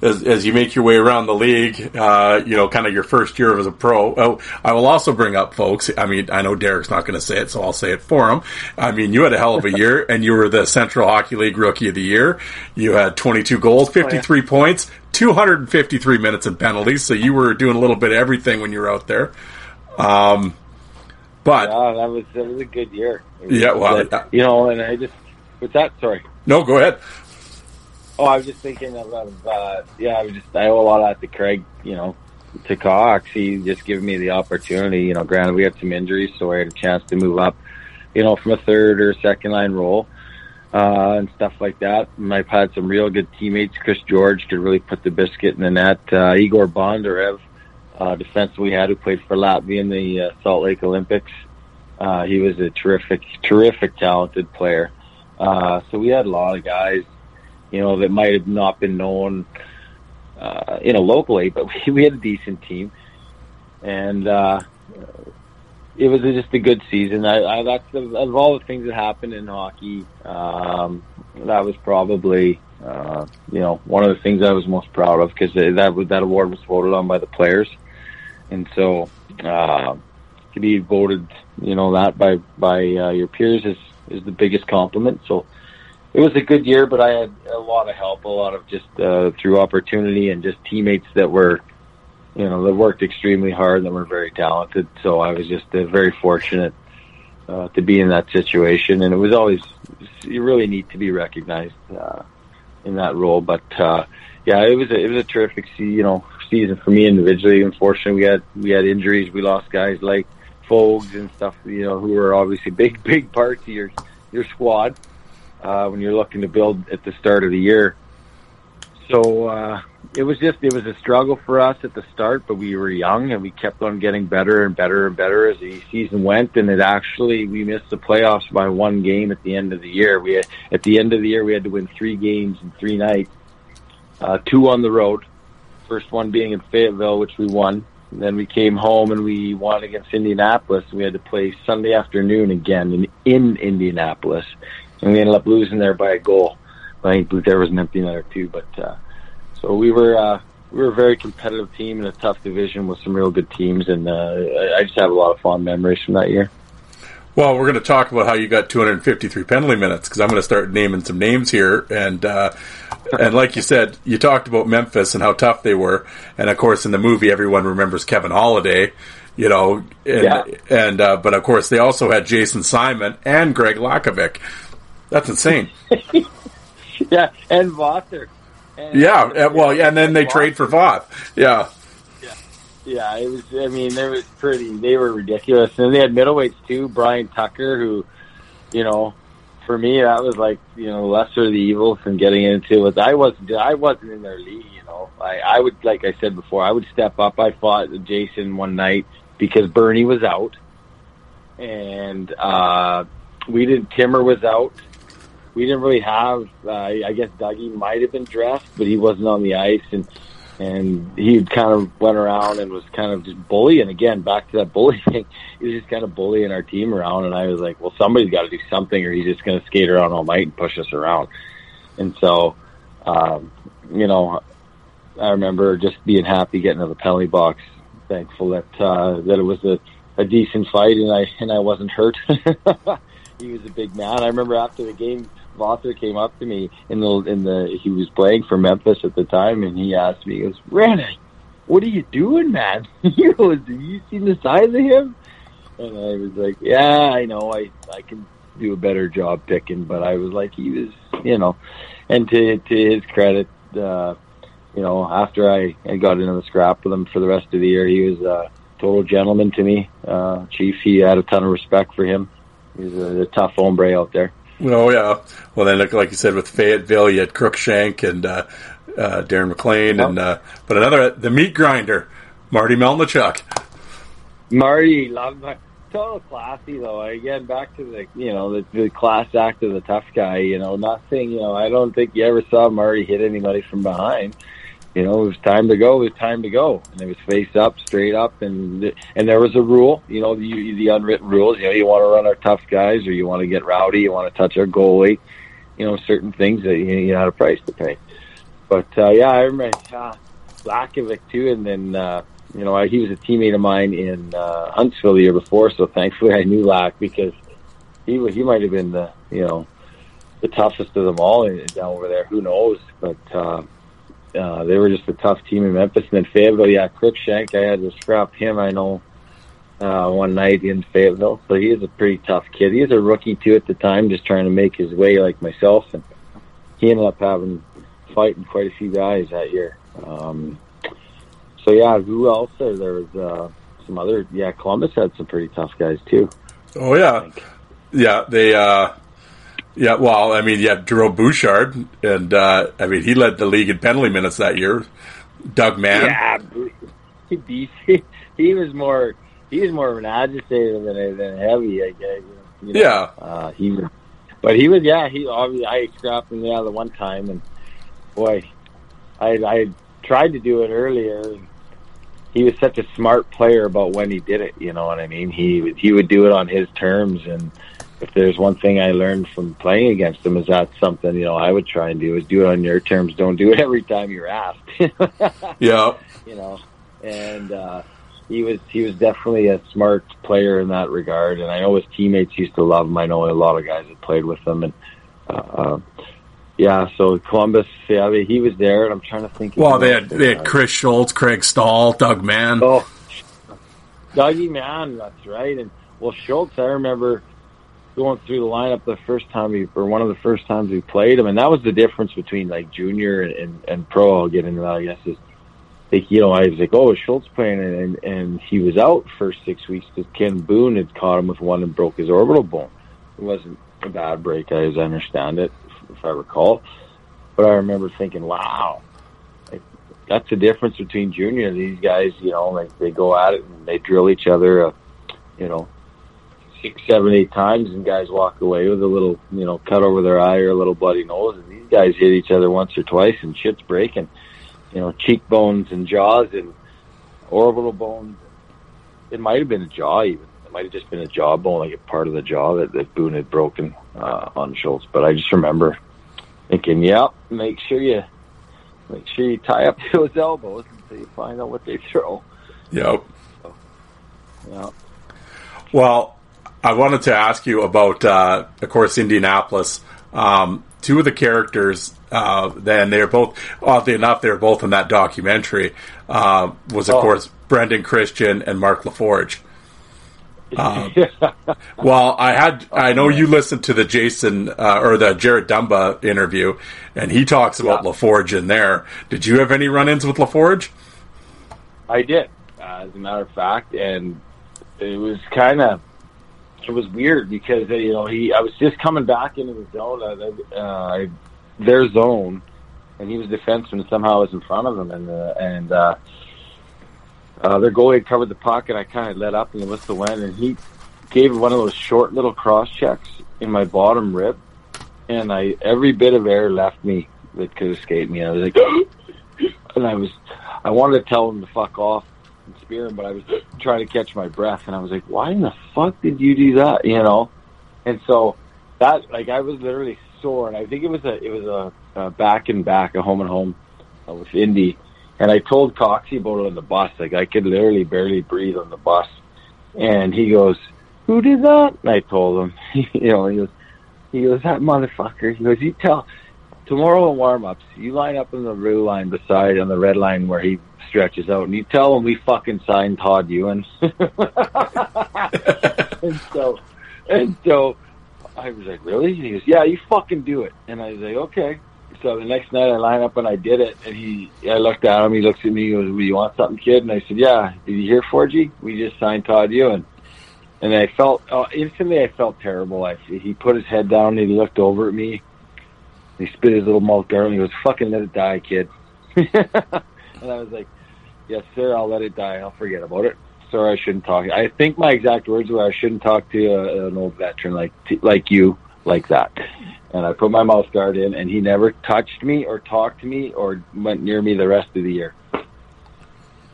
as, as you make your way around the league, uh, you know, kind of your first year as a pro. Oh, I will also bring up, folks. I mean, I know Derek's not going to say it, so I'll say it for him. I mean, you had a hell of a year, and you were the Central Hockey League Rookie of the Year. You had 22 goals, 53 points, 253 minutes in penalties. So you were doing a little bit of everything when you were out there. Um, but Yeah, that was that was a good year. Yeah, well, that- you know, and I just with that. Sorry. no, go ahead. Oh, I was just thinking of, uh, yeah. I was just I owe a lot of that to Craig. You know, to Cox. He just gave me the opportunity. You know, granted we had some injuries, so I had a chance to move up. You know, from a third or second line role. Uh, and stuff like that. And I've had some real good teammates. Chris George could really put the biscuit in the net. Uh, Igor Bondarev, uh, defense we had who played for Latvia in the uh, Salt Lake Olympics. Uh, he was a terrific, terrific, talented player. Uh, so we had a lot of guys, you know, that might have not been known, uh, you know, locally, but we, we had a decent team. And, uh, it was just a good season. I, I that's of, of all the things that happened in hockey. Um, that was probably, uh, you know, one of the things I was most proud of because that that award was voted on by the players, and so uh, to be voted, you know, that by by uh, your peers is is the biggest compliment. So it was a good year, but I had a lot of help, a lot of just uh, through opportunity and just teammates that were you know, that worked extremely hard and that were very talented. So I was just uh, very fortunate uh, to be in that situation, and it was always you really need to be recognized uh, in that role. But uh, yeah, it was a, it was a terrific, se- you know, season for me individually. Unfortunately, we had we had injuries. We lost guys like Fogs and stuff, you know, who were obviously big big parts of your your squad uh, when you're looking to build at the start of the year. So uh, it was just it was a struggle for us at the start, but we were young and we kept on getting better and better and better as the season went. And it actually we missed the playoffs by one game at the end of the year. We had, at the end of the year we had to win three games in three nights, uh, two on the road. First one being in Fayetteville, which we won. And then we came home and we won against Indianapolis. We had to play Sunday afternoon again in, in Indianapolis, and we ended up losing there by a goal. I think there was an empty netter too, but. Uh, so we were uh, we were a very competitive team in a tough division with some real good teams, and uh, I just have a lot of fond memories from that year. Well, we're going to talk about how you got 253 penalty minutes because I'm going to start naming some names here, and uh, and like you said, you talked about Memphis and how tough they were, and of course in the movie everyone remembers Kevin Holliday, you know, and, Yeah. and uh, but of course they also had Jason Simon and Greg Lakovic. That's insane. yeah, and. And, yeah, uh, well, yeah, and then they trade for Voth. Yeah, Yeah, it was. I mean, they was pretty. They were ridiculous, and they had middleweights too. Brian Tucker, who, you know, for me that was like you know lesser of the evils and getting into it. I wasn't. I wasn't in their league. You know, I I would like I said before. I would step up. I fought Jason one night because Bernie was out, and uh we didn't. Timmer was out. We didn't really have. Uh, I guess Dougie might have been dressed, but he wasn't on the ice, and and he kind of went around and was kind of just bullying again back to that bullying thing. He was just kind of bullying our team around, and I was like, well, somebody's got to do something, or he's just going to skate around all night and push us around. And so, um, you know, I remember just being happy getting to the penalty box, thankful that uh, that it was a, a decent fight, and I and I wasn't hurt. he was a big man. I remember after the game, Vosser came up to me in the in the he was playing for Memphis at the time, and he asked me, he goes, "Randy, what are you doing, man?" he goes, "Have you seen the size of him?" And I was like, "Yeah, I know. I I can do a better job picking, but I was like, he was, you know." And to to his credit, uh, you know, after I I got into the scrap with him for the rest of the year, he was a total gentleman to me. Uh, Chief, he had a ton of respect for him. He's a, a tough hombre out there. Oh yeah. Well, then, like, like you said, with Fayetteville, you had Crookshank and uh, uh, Darren McLean, and uh, but another the meat grinder, Marty Melnichuk. Marty, love my total classy though. I again, back to the you know the, the class act of the tough guy. You know, nothing. You know, I don't think you ever saw Marty hit anybody from behind. You know, it was time to go. It was time to go, and it was face up, straight up, and and there was a rule. You know, the the unwritten rules. You know, you want to run our tough guys, or you want to get rowdy, you want to touch our goalie. You know, certain things that you, you had a price to pay. But uh, yeah, I remember uh, too, and then. uh you know, he was a teammate of mine in uh, Huntsville the year before, so thankfully I knew Lack because he he might have been the you know the toughest of them all down over there. Who knows? But uh, uh, they were just a tough team in Memphis. And then Fayetteville, yeah, Crookshank, I had to scrap him. I know uh, one night in Fayetteville, so he is a pretty tough kid. He was a rookie too at the time, just trying to make his way like myself, and he ended up having fighting quite a few guys that year. Um, so yeah, who else? There, there was uh, some other. Yeah, Columbus had some pretty tough guys too. Oh yeah, yeah. They, uh, yeah. Well, I mean, you have Jerome Bouchard, and uh, I mean, he led the league in penalty minutes that year. Doug Mann. Yeah, he, was more. He was more of an agitator than than heavy. I guess. You know? Yeah. Uh, he was, but he was. Yeah, he obviously. I scrapped him the other one time, and boy, I I tried to do it earlier. And he was such a smart player about when he did it. You know what I mean? He he would do it on his terms, and if there's one thing I learned from playing against him is that something you know I would try and do is do it on your terms. Don't do it every time you're asked. Yeah. you know, and uh, he was he was definitely a smart player in that regard. And I know his teammates used to love him. I know a lot of guys that played with him, and uh, yeah. So Columbus, yeah, I mean, he was there, and I'm trying to think. Well, they had they had Chris Schultz, Craig Stahl, Doug Mann. Oh, Dougie Mann, that's right. And well, Schultz, I remember going through the lineup the first time we, or one of the first times we played him, and that was the difference between like junior and, and, and pro. I'll get into that, I guess. Is like you know, I was like, oh, Schultz playing, and and he was out for six weeks because Ken Boone had caught him with one and broke his orbital bone. It wasn't a bad break, as I understand it, if I recall. But I remember thinking, wow, that's the difference between junior. These guys, you know, like they go at it and they drill each other, uh, you know, six, seven, eight times, and guys walk away with a little, you know, cut over their eye or a little bloody nose. And these guys hit each other once or twice, and shit's breaking. You know, cheekbones and jaws and orbital bones. It might have been a jaw, even. It might have just been a jawbone, like a part of the jaw that, that Boone had broken uh, on Schultz. But I just remember thinking, "Yep, make sure you make sure you tie up those elbows until you find out what they throw." Yep. Yeah. Well, I wanted to ask you about, uh, of course, Indianapolis. Um, two of the characters, uh, then they're both, oddly enough, they're both in that documentary, uh, was of Oh. course Brendan Christian and Mark LaForge. Um, well, I had, I know you listened to the Jason, uh, or the Jared Dumba interview, and he talks about Yeah. LaForge in there. Did you have any run ins with LaForge? I did, uh, as a matter of fact, and it was kind of it was weird because you know he I was just coming back into the zone, uh, uh, their zone, and he was defenseman. and Somehow I was in front of him, and uh, and uh, uh, their goalie covered the puck, and I kind of let up, and the whistle went, and he gave one of those short little cross checks in my bottom rib, and I every bit of air left me that could escape me. I was like, and I was I wanted to tell him to fuck off but I was trying to catch my breath, and I was like, "Why in the fuck did you do that?" You know, and so that like I was literally sore, and I think it was a it was a, a back and back, a home and home uh, with Indy, and I told Coxie about it on the bus. Like I could literally barely breathe on the bus, and he goes, "Who did that?" And I told him, you know, he goes, he goes, "That motherfucker." He goes, "You tell." Tomorrow in warm ups, you line up in the blue line beside on the red line where he stretches out, and you tell him we fucking signed Todd Ewen. and so, and so, I was like, really? And he goes, yeah, you fucking do it. And I was like, okay. So the next night I line up and I did it, and he, I looked at him. He looks at me. He goes, "Do you want something, kid?" And I said, "Yeah." Did you hear, Forgie? We just signed Todd Ewen. And I felt uh, instantly. I felt terrible. I, he put his head down and he looked over at me. He spit his little mouth guard and he goes, "Fucking let it die, kid." and I was like, "Yes, sir. I'll let it die. I'll forget about it." Sorry, I shouldn't talk. I think my exact words were, "I shouldn't talk to uh, an old veteran like like you like that." And I put my mouth guard in, and he never touched me or talked to me or went near me the rest of the year.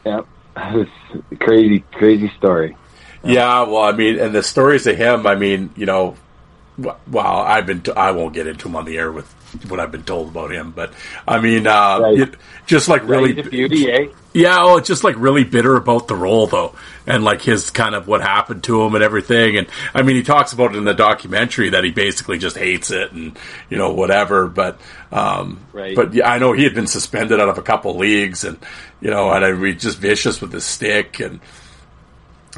Yep, it was crazy, crazy story. Yeah, well, I mean, and the stories of him, I mean, you know, well, I've been, t- I won't get into him on the air with what I've been told about him, but I mean, uh, Right. it- just like really, beauty, eh? yeah, oh, just like really bitter about the role though, and like his kind of what happened to him and everything, and I mean, he talks about it in the documentary that he basically just hates it and you know whatever, but um, Right. but yeah, I know he had been suspended out of a couple leagues, and you know, and I mean, just vicious with his stick, and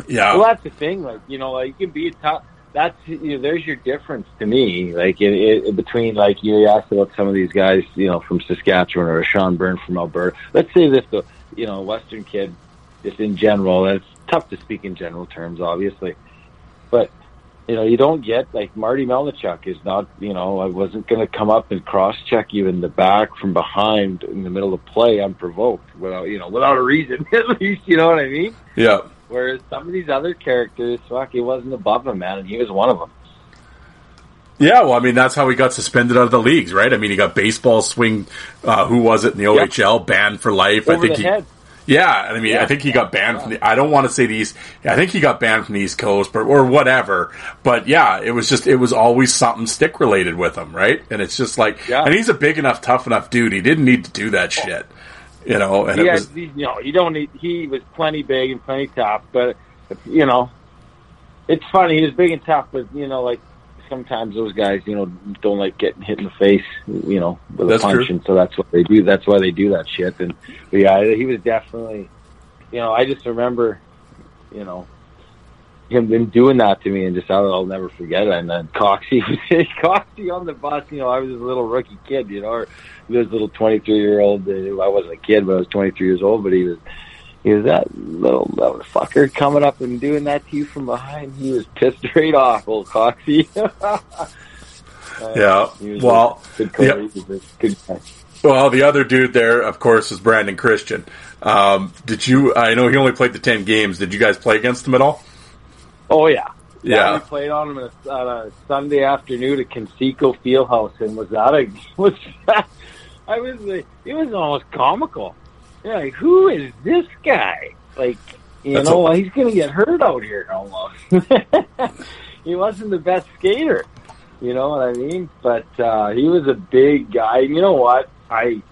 yeah, Well, that's the thing. Like you know, like you can be a top. That's you know, there's your difference to me. Like in, between, like you asked about some of these guys, you know, from Saskatchewan or Sean Byrne from Alberta. Let's say this, though, you know, Western kid, just in general. And it's tough to speak in general terms, obviously, but you know, you don't get like Marty Melnichuk is not. You know, I wasn't going to come up and cross check you in the back from behind in the middle of play unprovoked without you know without a reason. At least you know what I mean. yeah. Whereas some of these other characters, fuck, he wasn't above him, man, and he was one of them. Yeah, well, I mean, that's how he got suspended out of the leagues, right? I mean, he got baseball swing. Uh, who was it in the Yep. OHL? Banned for life. I think he. head. Yeah, I mean, I think he got banned from the. I don't want to say these. I think he got banned from the East Coast, but or whatever. But yeah, it was just it was always something stick related with him, right? And it's just like, Yeah. and he's a big enough, tough enough dude. He didn't need to do that shit, you know. And He it had, was he, you know, you don't need. He was plenty big and plenty tough, but you know, it's funny. He was big and tough, but you know, like sometimes those guys, you know, don't like getting hit in the face, you know, with That's a punch, true. and so that's what they do. That's why they do that shit. And but yeah, he was definitely, you know, I just remember, you know. Him been doing that to me, and just I'll, I'll never forget it. And then Coxie was Coxie on the bus. You know, I was a little rookie kid. You know, or a little twenty three year old. uh, I wasn't a kid, but I was twenty three years old. But he was he was that little motherfucker coming up and doing that to you from behind. He was pissed straight off, old Coxie. Uh, Yeah. Well, good, yeah. he was a good guy. Well, the other dude there, of course, is Brandon Christian. Um, did you? I know he only played the ten games. Did you guys play against him at all? Oh yeah, Yeah. We played on him on a, Sunday afternoon at Conseco Fieldhouse, and was that a was that? I was like, it was almost comical. Yeah, like who is this guy? Like, you That's know, a- he's gonna get hurt out here almost. he wasn't the best skater, you know what I mean? But uh, he was a big guy. You know what? I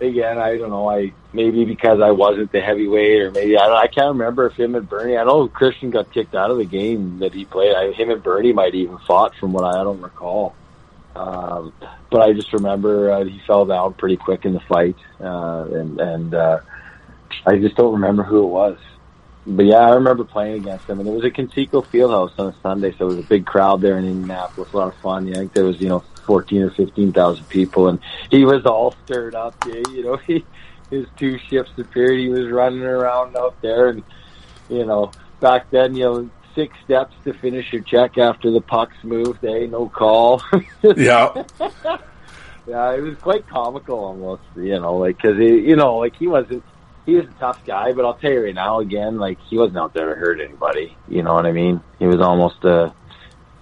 again, I don't know. I maybe because I wasn't the heavyweight, or maybe I don't. I can't remember if him and Bernie. I know Christian got kicked out of the game that he played. I, him and Bernie might even fought, from what I, I don't recall. Um, but I just remember uh, he fell down pretty quick in the fight, uh, and and uh, I just don't remember who it was. But yeah, I remember playing against him, and it was at Conseco Fieldhouse on a Sunday, so it was a big crowd there in Indianapolis. A lot of fun. Yeah, I think there was you know fourteen or fifteen thousand people, and he was all stirred up. You know, he his two shifts appeared. He was running around out there, and you know, back then, you know, six steps to finish your check after the pucks moved. Eh, no call. Yeah, Yeah, it was quite comical almost, you know, like because you know, like he wasn't. He was a tough guy, but I'll tell you right now, again, like he wasn't out there to hurt anybody. You know what I mean? He was almost a,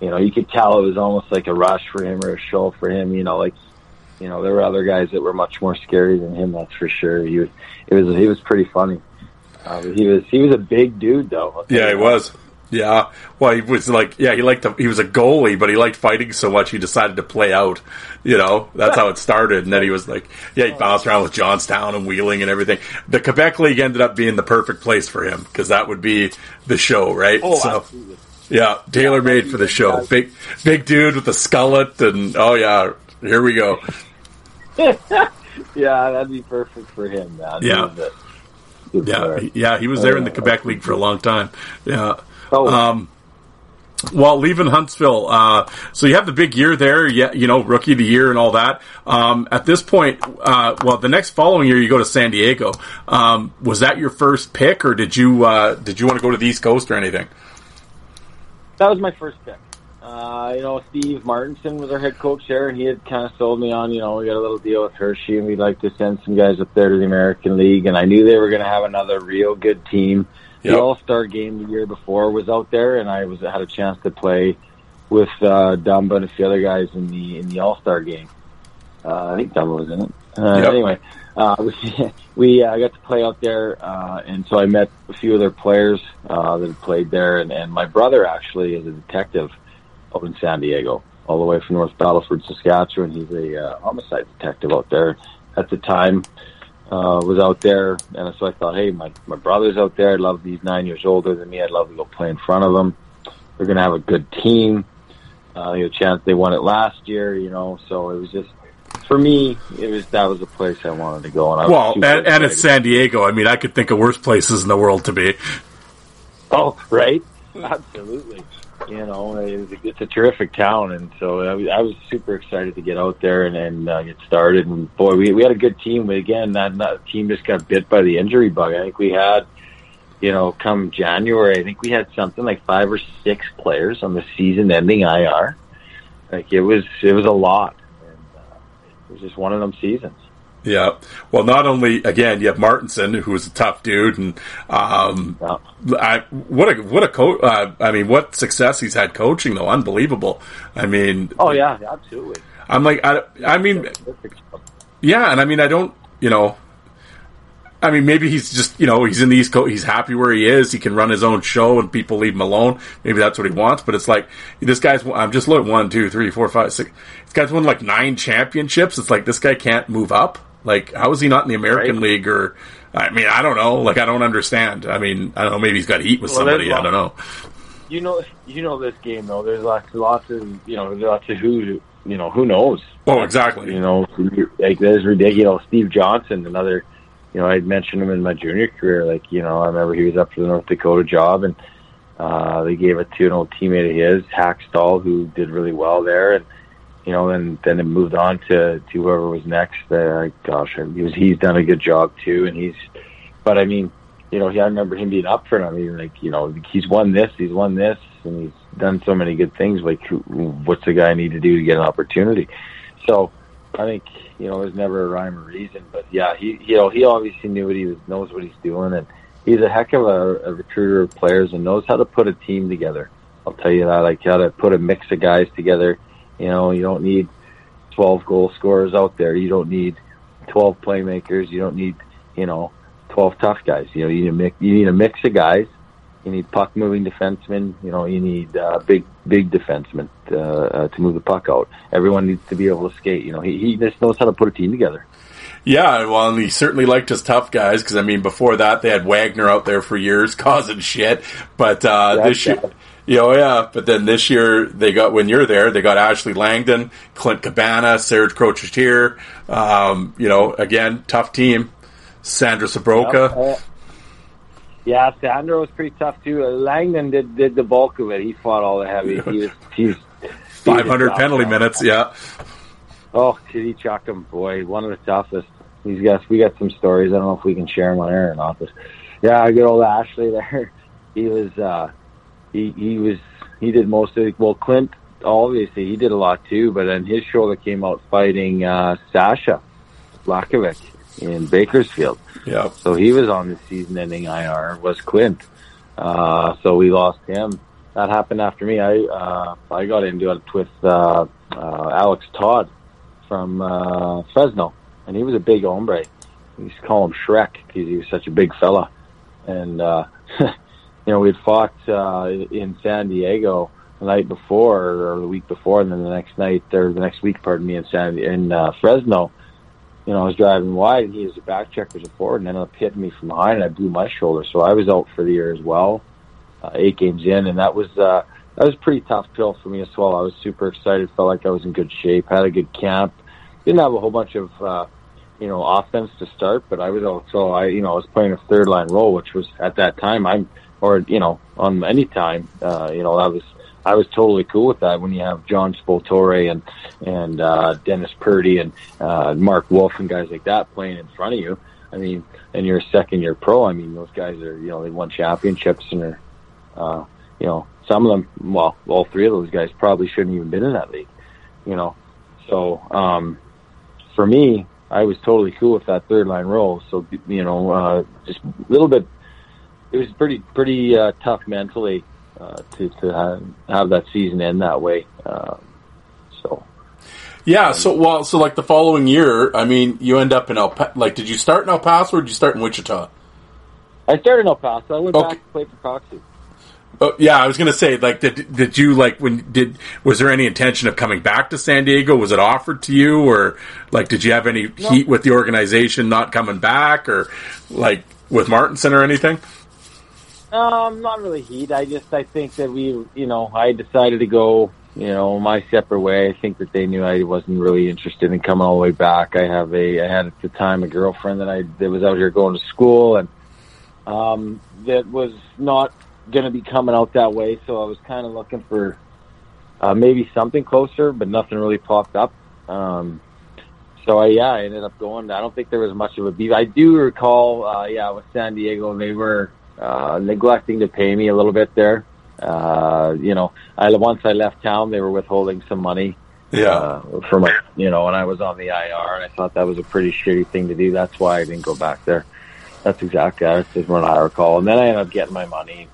you know, you could tell it was almost like a rush for him or a show for him. You know, like, you know, there were other guys that were much more scary than him. That's for sure. He was, it was, he was pretty funny. Uh, he was, he was a big dude though. I'll yeah, he was. Yeah, well, he was like, yeah, he liked to, he was a goalie, but he liked fighting so much he decided to play out. You know, that's how it started. And then he was like, yeah, he bounced around with Johnstown and Wheeling and everything. The Quebec League ended up being the perfect place for him because that would be the show, right? Oh, so, absolutely. Yeah, tailor made for the show. Big, big dude with the skullet, and oh yeah, here we go. Yeah, that'd be perfect for him, man. Yeah. a Yeah, yeah, he was there in the Quebec League for a long time. Yeah. Oh, Um, Well, leaving Huntsville, uh, so you have the big year there, yeah, you know, rookie of the year and all that. Um, at this point, uh, well, the next following year you go to San Diego. Um, was that your first pick, or did you uh, did you want to go to the East Coast or anything? That was my first pick. Uh, you know, Steve Martinson was our head coach there, and he had kind of sold me on, you know, we got a little deal with Hershey, and we'd like to send some guys up there to the American League. And I knew they were going to have another real good team. Yep. The All Star game the year before was out there, and I was had a chance to play with uh, Dumba and a few other guys in the in the All Star game. Uh, I think Dumba was in it. Uh, Yep. Anyway, uh, we we uh, got to play out there, uh, and so I met a few other players uh, that had played there, and, and my brother actually is a detective out in San Diego, all the way from North Battleford, Saskatchewan. He's a uh, homicide detective out there. At the time, uh, was out there, and so I thought, hey, my my brother's out there. I love he's nine years older than me. I'd love to go play in front of him. They're going to have a good team. Uh, you know, chance they won it last year, you know. So it was just for me, it was that was the place I wanted to go. And I was Well, and, and it's. San Diego. I mean, I could think of worse places in the world to be. Oh, right. Absolutely. You know, it's a, it's a terrific town, and so I was, I was super excited to get out there and, and uh, get started. And boy, we we had a good team, but again, that, that team just got bit by the injury bug. I think we had, you know, come January, I think we had something like five or six players on the season-ending IR. Like it was, it was a lot, it was just one of them seasons. Yeah. Well, not only again, you have Martinson, who was a tough dude, and um. I, what a what a coach. Uh, I mean, what success he's had coaching, though, unbelievable. I mean, Oh yeah, absolutely. I'm like, I, I mean, yeah, and I mean, I don't, you know, I mean, maybe he's just, you know, he's in the East Coast, he's happy where he is, he can run his own show, and people leave him alone. Maybe that's what he wants, but it's like this guy's. I'm just looking one, two, three, four, five, six. This guy's won like nine championships. It's like this guy can't move up. Like, how is he not in the American Right. League? Or, I mean, I don't know. Like, I don't understand. I mean, I don't know. Maybe he's got heat with Well, somebody. I don't know. you know, you know this game though. There's lots, lots of, you know, lots of who, you know, who knows. Oh, exactly. You know, like there's ridiculous. Steve Johnson, another, you know, I'd mentioned him in my junior career. Like, you know, I remember he was up for the North Dakota job, and uh, they gave it to an old teammate of his, Hakstol, who did really well there, and you know, then then it moved on to to whoever was next. Uh, gosh, he was he's done a good job too, and he's, but I mean, you know, I remember him being up for it. I mean, like, you know, he's won this, he's won this, and he's done so many good things. Like, what's the guy need to do to get an opportunity? So, I think you know there's never a rhyme or reason, but yeah, he you know he obviously knew what he was knows what he's doing, and he's a heck of a, a recruiter of players and knows how to put a team together. I'll tell you that, like how to put a mix of guys together. You know, you don't need 12 goal scorers out there. You don't need 12 playmakers. You don't need you know 12 tough guys. You know, you need a mix. You need a mix of guys. You need puck moving defensemen. You know, you need uh, big big defensemen uh, uh, to move the puck out. Everyone needs to be able to skate. You know, he, he just knows how to put a team together. Yeah, well, and he certainly liked his tough guys because I mean, before that they had Wagner out there for years causing shit. But uh, That's this year, you know, yeah. But then this year they got when you're there, they got Ashley Langdon, Clint Cabana, Serge Crochetier. Um, you know, again, tough team. Sandra Sabroka. Uh, yeah, Sandro was pretty tough too. Langdon did did the bulk of it. He fought all the heavy. He was he's 500 penalty minutes, yeah. Oh, did he chuck him? Boy, one of the toughest. He's got we got some stories. I don't know if we can share them on air or not, but yeah, good old Ashley there. He was uh he he was he did most of it. Well, Clint obviously he did a lot too, but then his shoulder came out fighting uh Sasha Lakovic in Bakersfield. Yeah. So he was on the season-ending IR. Was Clint? Uh, so we lost him. That happened after me. I uh, I got into it with uh, uh, Alex Todd from uh, Fresno, and he was a big hombre. We used to call him Shrek because he was such a big fella. And uh, you know, we had fought uh, in San Diego the night before or the week before, and then the next night or the next week, pardon me, in San in uh, Fresno you know, I was driving wide and he was a back checker a forward and ended up hitting me from behind and I blew my shoulder. So I was out for the year as well, uh, eight games in. And that was, uh, that was a pretty tough pill for me as well. I was super excited, felt like I was in good shape, had a good camp. Didn't have a whole bunch of, uh, you know, offense to start, but I was also, I, you know, I was playing a third line role, which was at that time, I'm, or, you know, on any time, uh, you know, that was, I was totally cool with that when you have John Spoltore and and uh, Dennis Purdy and uh, Mark Wolf and guys like that playing in front of you. I mean, and you're a second year pro. I mean, those guys are you know they won championships and are uh, you know some of them. Well, all three of those guys probably shouldn't even been in that league. You know, so um, for me, I was totally cool with that third line role. So you know, uh, just a little bit. It was pretty pretty uh, tough mentally uh, to to have, have that season end that way. Uh, so Yeah, so well, so like the following year, I mean, you end up in El Pa- like did you start in El Paso or did you start in Wichita? I started in El Paso. I went Okay. back to play for Coxie. Oh, yeah, I was gonna say, like, did did you like when did was there any intention of coming back to San Diego? Was it offered to you, or like did you have any heat with the organization not coming back, or like with Martinson or anything? Um, not really heat. I just I think that we, you know, I decided to go, you know, my separate way. I think that they knew I wasn't really interested in coming all the way back. I have a, I had at the time a girlfriend that I that was out here going to school, and um, that was not going to be coming out that way. So I was kind of looking for uh, maybe something closer, but nothing really popped up. Um, so I, yeah, I ended up going. I don't think there was much of a beef. I do recall, uh, yeah, with San Diego, they were uh, neglecting to pay me a little bit there. Uh, you know, I once I left town, they were withholding some money Yeah. uh, for my, you know, when I was on the IR, and I thought that was a pretty shitty thing to do. That's why I didn't go back there. That's exactly that's just what I recall. And then I ended up getting my money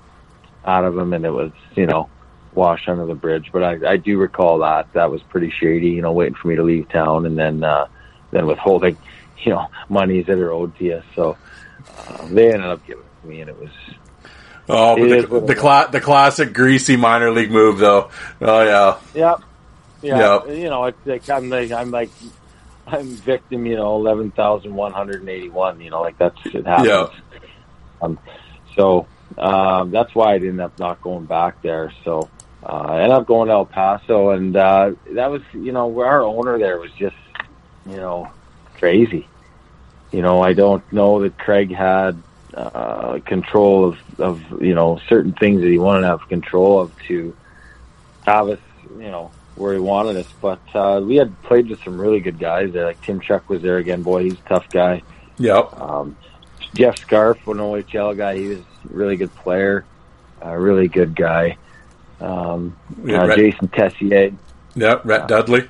out of them, and it was, you know, washed under the bridge. But I, I do recall that that was pretty shady. You know, waiting for me to leave town, and then uh, then withholding, you know, monies that are owed to you. So uh, they ended up giving me, and it was Oh, It the the, the classic greasy minor league move, though. Oh yeah, Yeah, yeah. Yeah. You know, it's like I'm like I'm like I'm victim. You know, eleven thousand one hundred and eighty-one. You know, like that's it happens. Yeah. Um, so um, that's why I ended up not going back there. So uh, I ended up going to El Paso, and uh, that was you know where our owner there was just you know crazy. You know, I don't know that Craig had uh, control of, of you know certain things that he wanted to have control of to have us, you know, where he wanted us. But uh, we had played with some really good guys there. Like Tim Chuck was there again. Boy, he's a tough guy. yep, Um, Jeff Scarf, an OHL guy, he was a really good player, a really good guy. Um, Yeah, uh, Red- Jason Tessier, yep. Rhett Dudley.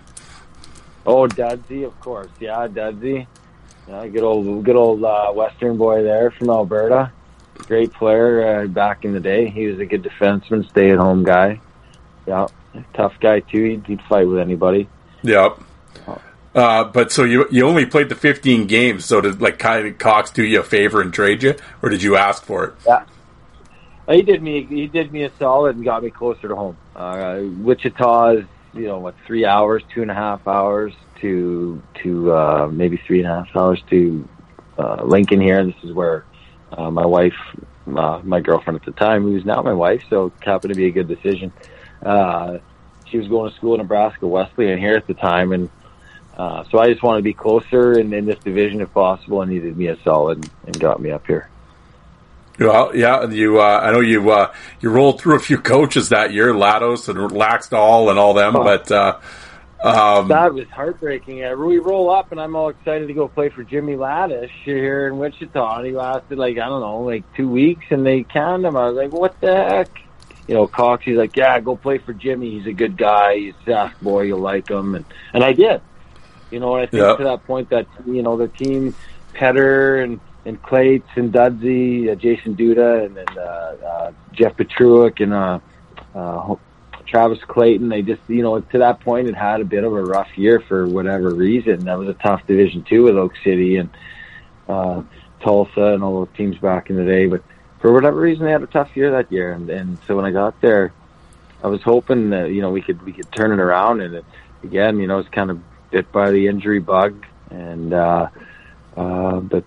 Oh, Dudsy, of course. Yeah, Dudsy. Yeah, good old, good old uh, Western boy there from Alberta. Great player uh, back in the day. He was a good defenseman, stay-at-home guy. Yeah, tough guy too. He'd, he'd fight with anybody. Yep. Uh, but so you you only played the 15 games. So did like Kyle Cox do you a favor and trade you, or did you ask for it? Yeah, he did me. He did me a solid and got me closer to home. Uh, Wichita is you know what three hours, two and a half hours to to uh, maybe three and a half hours to uh, Lincoln here. This is where uh, my wife, uh, my girlfriend at the time, who's now my wife, so it happened to be a good decision. Uh, she was going to school in Nebraska Wesleyan here at the time, and uh, so I just wanted to be closer in, in this division if possible, and he did me a solid and got me up here. Well, yeah, and you. Uh, I know you. Uh, you rolled through a few coaches that year, Latos and Laxdal and all them, Oh. but uh, um, That was heartbreaking. Uh, we roll up, and I'm all excited to go play for Jimmy Laddish here in Wichita. And he lasted like I don't know, like two weeks, and they canned him. I was like, what the heck? You know, Cox. He's like, yeah, go play for Jimmy. He's a good guy. He's a sack boy. You'll like him, and and I did. You know, and I think Yeah. to that point that you know the team, Petter and and Clates and Dudsy, uh, Jason Duda, and then uh, uh, Jeff Petruick and uh, uh, Travis Clayton. They just, you know, to that point, it had a bit of a rough year for whatever reason. That was a tough division too with Oak City and uh, Tulsa and all those teams back in the day. But for whatever reason, they had a tough year that year. And, and so when I got there, I was hoping that you know we could we could turn it around. And it, again, you know, it's kind of bit by the injury bug. And uh, uh, but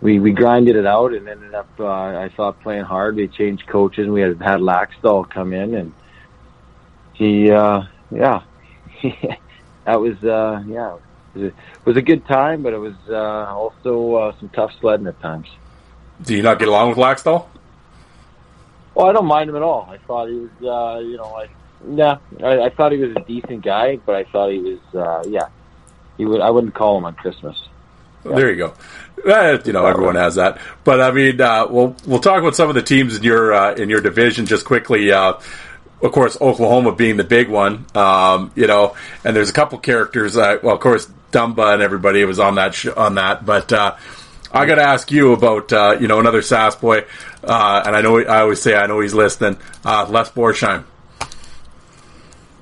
we we grinded it out and ended up. Uh, I thought playing hard. We changed coaches. and We had had Laxdal come in and he uh yeah that was uh yeah it was a, it was a good time but it was uh also uh, some tough sledding at times do you not get along with Laxdal? well i don't mind him at all i thought he was uh you know like yeah I, I thought he was a decent guy but i thought he was uh yeah he would i wouldn't call him on christmas There you go. Uh, you know, everyone has that. But I mean, uh, we'll we'll talk about some of the teams in your uh, in your division just quickly. Uh, of course, Oklahoma being the big one. Um, you know, and there's a couple characters. Uh, well, of course, Dumba and everybody was on that sh- on that. But uh, I got to ask you about uh, you know another Sass boy, uh, and I know I always say I know he's listening. Uh, Les Borsheim.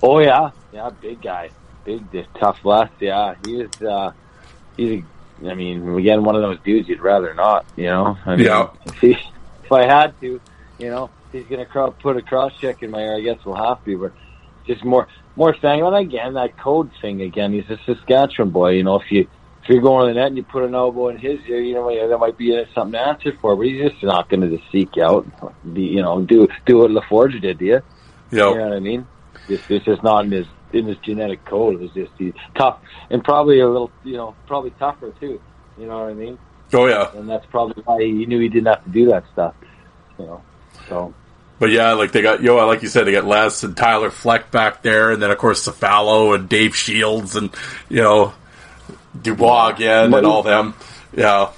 oh yeah yeah big guy big tough Les yeah he was uh he's a I mean, again, one of those dudes you'd rather not, you know. I mean, Yeah. If, he, if I had to, you know, he's gonna put a cross check in my ear. I guess we'll have to, but just more, more thing. And again, that code thing again. He's a Saskatchewan boy. You know, if you if you're going to the net and you put an elbow in his ear, you know, there might be something to answer for. But he's just not going to just seek out, you know, do do what LaForge did, do you? You know, You know what I mean? It's, it's just not in his in his genetic code. It was just he's tough and probably a little, you know, probably tougher too. You know what I mean? oh yeah. And that's probably why he knew he didn't have to do that stuff. You know, so But yeah, like they got yo, like you said, they got Les and Tyler Fleck back there, and then of course Cefalo and Dave Shields and you know Dubois again But and all them. Yeah,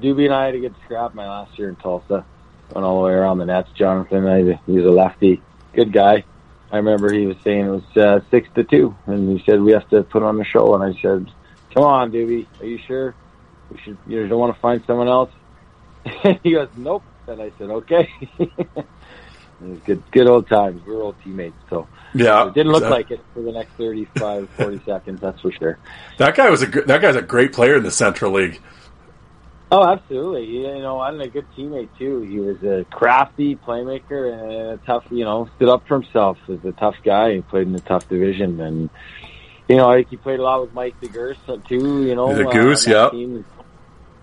Doobie and I had a good scrap my last year in Tulsa. Went all the way around the nets. Jonathan, I, he was a lefty, good guy. I remember he was saying it was uh, six to two, and he said we have to put on a show. And I said, "Come on, Doobie, are you sure? We should. You don't want to find someone else?" he goes, "Nope." And I said, "Okay." good, good old times. We're old teammates, so yeah. it didn't look exactly. like it for the next 35, 40 seconds. That's for sure. that guy was a that guy's a great player in the Central League. Oh, absolutely. You know, and a good teammate too. He was a crafty playmaker and a tough. You know, stood up for himself. Was a tough guy. He played in a tough division, and you know, I think he played a lot with Mike DeGurse too. You know, The uh, Goose, that yeah. team.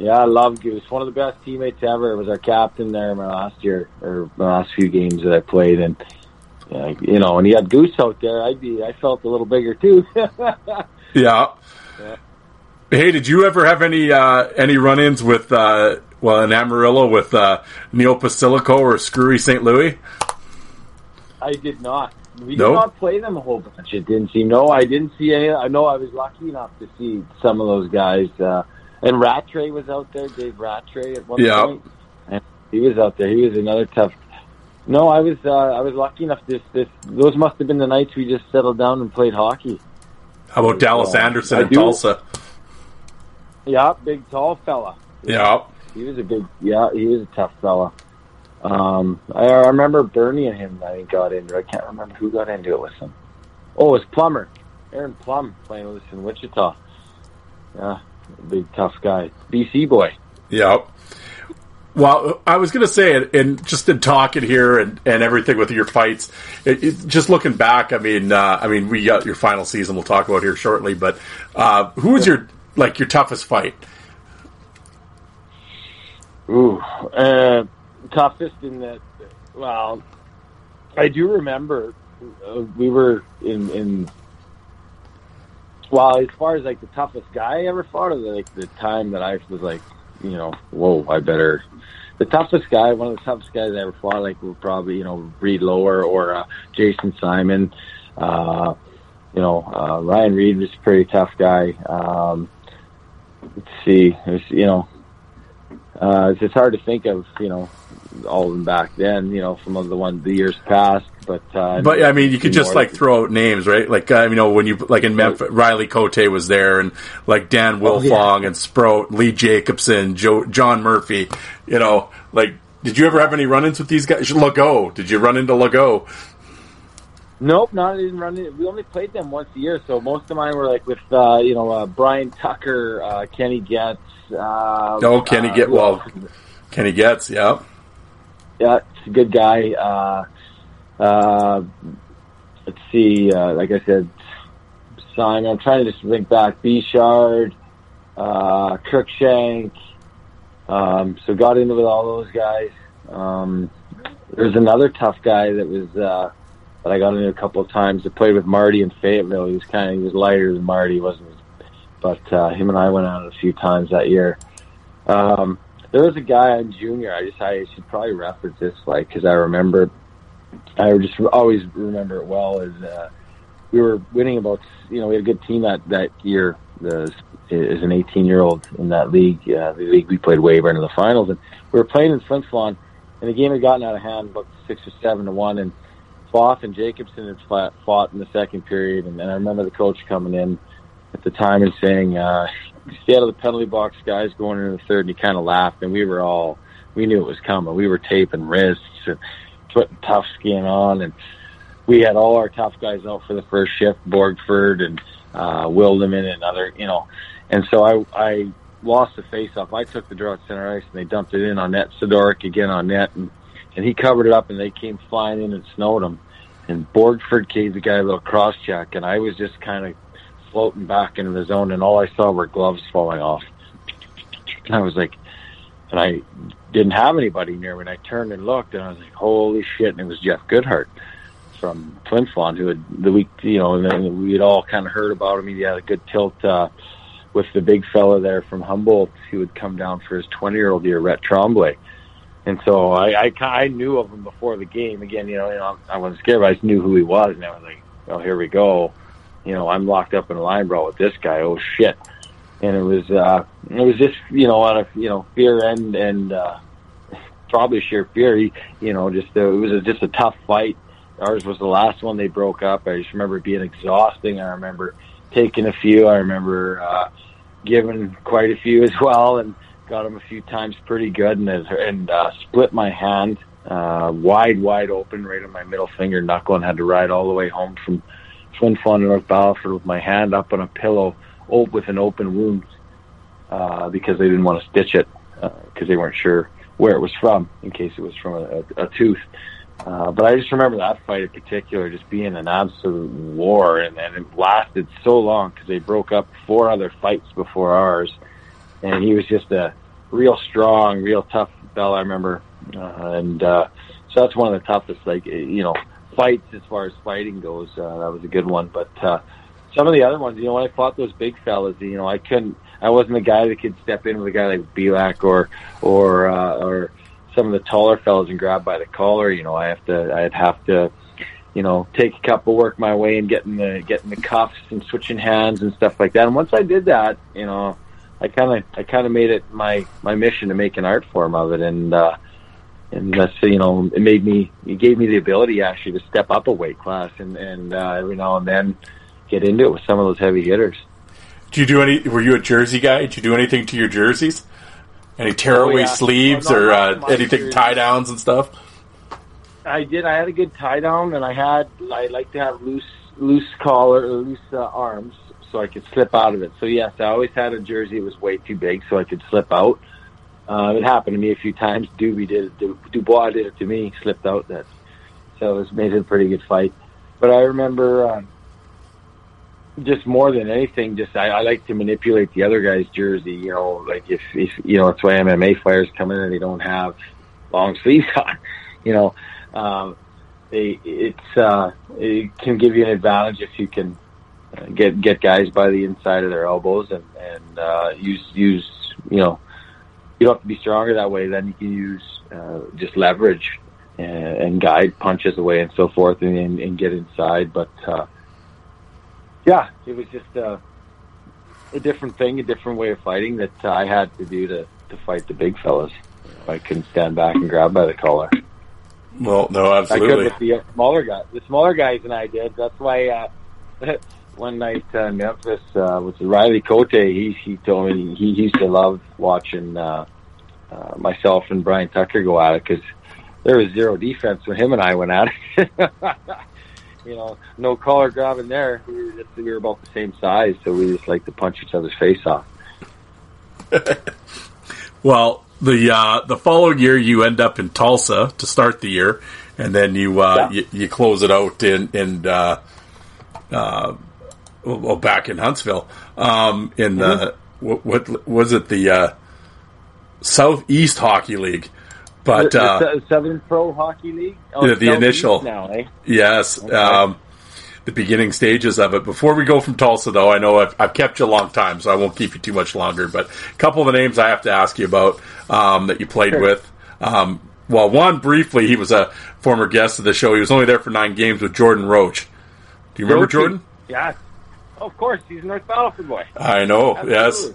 Yeah, I love Goose. One of the best teammates ever. It was our captain there my last year or my last few games that I played, and uh, you know, and he had Goose out there. I'd be. I felt a little bigger too. Yeah. Yeah. Hey, did you ever have any uh, any run-ins with uh, well in Amarillo with uh, Neil Pasilico or Screwy St. Louis? I did not. We No? did not play them a whole bunch. It didn't seem. No, I didn't see any. I know I was lucky enough to see some of those guys. Uh, and Rattray was out there. Dave Rattray at one Yeah. point. And he was out there. He was another tough. No, I was. Uh, I was lucky enough. This, this, those must have been the nights we just settled down and played hockey. How about Dallas So, Anderson I in do- Tulsa? Yeah, big tall fella. Yeah. He was a big, yeah, he was a tough fella. Um, I, I remember Bernie and him. I think got into. I can't remember who got into it with him. Oh, it was Plummer, Aaron Plum, playing with us in Wichita. Yeah, big tough guy, BC boy. Yep. Well, I was going to say it, and just in talking here and, and everything with your fights, it, it, just looking back. I mean, uh, I mean, we got your final season. We'll talk about here shortly. But uh, who was your like your toughest fight? Ooh, uh, toughest in that. Well, I do remember uh, we were in in. Well, as far as like the toughest guy I ever fought, or like the time that I was like, you know, whoa, I better. The toughest guy, one of the toughest guys I ever fought, like were probably you know Reed Lower or uh, Jason Simon. Uh, you know, uh, Ryan Reed was a pretty tough guy. Um, let's see, there's you know, uh, it's just hard to think of, you know, all of them back then, you know, from the one the years past. But uh, But I mean, you could just like throw out names, right? Like uh, you know, when you like in Memphis, Riley Cote was there, and like Dan Oh, yeah. And Sprout, Lee Jacobson, Joe, John Murphy. You know, like did you ever have any run-ins with these guys? Legault, did you run into Legault? Nope, not even running. We only played them once a year, so most of mine were like with, uh, you know, uh, Brian Tucker, uh, Kenny Getz. Uh, Oh, Kenny uh, Get well. Kenny Getz, yeah. Yeah, it's a good guy. Uh, uh, let's see, uh, like I said, Simon. I'm trying to just think back. Bishard, uh, Kirkshank. Um, so got into with all those guys. Um, there's another tough guy that was uh, that I got into a couple of times. That played with Marty in Fayetteville. He was kind of he was lighter than Marty, wasn't? But uh, him and I went out a few times that year. Um, there was a guy on junior. I just I should probably reference this like because I remember. I just always remember it well. Is uh, we were winning about you know we had a good team that that year. The as an 18 year old in that league, uh, the league we played Weyburn in the finals, and we were playing in Flin Flon, and the game had gotten out of hand, about six or seven to one, and Foth and Jacobson had fought, fought in the second period, and, and I remember the coach coming in at the time and saying, uh, "Stay out of the penalty box, guys." Going into the third, and he kind of laughed, and we were all we knew it was coming. We were taping wrists and putting tough skin on, and we had all our tough guys out for the first shift, Borgford and uh, Wilderman and other, you know. And so I, I lost the face-off. I took the draw at center ice, and they dumped it in on net. Sidoric again on net, and, and he covered it up, and they came flying in and snowed him. And Borgford gave the guy a little cross-check, and I was just kind of floating back into the zone, and all I saw were gloves falling off. And I was like, and I didn't have anybody near me. And I turned and looked, and I was like, "Holy shit!" And it was Jeff Goodhart from Flin Flon, who had the week, you know, and then we had all kind of heard about him. He had a good tilt uh, with the big fella there from Humboldt, who would come down for his twenty-year-old year, Rhett Tremblay. And so I, I, I knew of him before the game. Again, you know, you know, I wasn't scared, but I just knew who he was, and I was like, "Oh, here we go." You know, I'm locked up in a line brawl with this guy. Oh shit! And it was, uh, it was just, you know, out of you know fear and and uh, probably sheer fear. You know, just uh, it was a, just a tough fight. Ours was the last one they broke up. I just remember being exhausting. I remember taking a few. I remember uh, giving quite a few as well, and got him a few times pretty good, and and uh, split my hand uh, wide, wide open, right on my middle finger knuckle, and had to ride all the way home from Flin Flon North Battleford with my hand up on a pillow, with an open wound, uh, because they didn't want to stitch it because they weren't sure where it was from, in case it was from a, a, a tooth. Uh, but I just remember that fight in particular just being an absolute war, and, and it lasted so long because they broke up four other fights before ours, and he was just a real strong, real tough fella. I remember, uh, and uh, so that's one of the toughest, like you know, fights as far as fighting goes. Uh, that was a good one, but uh, some of the other ones, you know, when I fought those big fellas, you know, I couldn't. I wasn't a guy that could step in with a guy like Belak or or uh, or some of the taller fellas and grab by the collar. You know, I have to. I'd have to. You know, take a couple, work my way, and getting the getting the cuffs and switching hands and stuff like that. And once I did that, you know, I kind of I kind of made it my my mission to make an art form of it, and uh, and that's you know it made me it gave me the ability actually to step up a weight class and and uh, every now and then get into it with some of those heavy hitters. Did you do any? Were you a jersey guy? Did you do anything to your jerseys? Any tearaway Oh, yeah. sleeves not- or uh, anything jersey. tie downs and stuff? I did. I had a good tie down, and I had I like to have loose loose collar, or loose uh, arms, so I could slip out of it. So yes, I always had a jersey that was way too big, so I could slip out. Uh, it happened to me a few times. Doobie did it. Du- Dubois did it to me. Slipped out that, so it was made it a pretty good fight. But I remember um, just more than anything, just I, I like to manipulate the other guy's jersey. You know, like if if you know, that's why MMA fighters come in and they don't have long sleeves on. You know, um, they, it's uh, it can give you an advantage if you can uh, get get guys by the inside of their elbows and and uh, use use you know you don't have to be stronger that way. Then you can use uh, just leverage and, and guide punches away and so forth and, and, and get inside. But uh, yeah, it was just uh, a different thing, a different way of fighting that uh, I had to do to to fight the big fellas. I couldn't stand back and grab by the collar. Well, no, absolutely. I could with the uh, smaller guys. The smaller guys and I did. That's why uh, one night uh, in Memphis uh, with Riley Cote, he he told me he, he used to love watching uh, uh, myself and Brian Tucker go at it because there was zero defense when him and I went at it. you know, no collar grabbing there. We were just we were about the same size, so we just like to punch each other's face off. Well, the uh, the following year you end up in Tulsa to start the year, and then you uh, Yeah. you, you close it out in in uh, uh, well back in Huntsville um, in the what, what was it the uh, Southeast Hockey League, but uh, Southern Pro Hockey League. Oh, Yeah, the initial. now, eh? Yes. Um, the beginning stages of it. Before we go from Tulsa, though, I know I've, I've kept you a long time, so I won't keep you too much longer. But a couple of the names I have to ask you about um, that you played Sure. with. Um, well, one briefly, he was a former guest of the show. He was only there for nine games with Jordan Roach. Do you remember. Jordan? Yeah. Of course, he's a North Battleford boy. I know. Yes.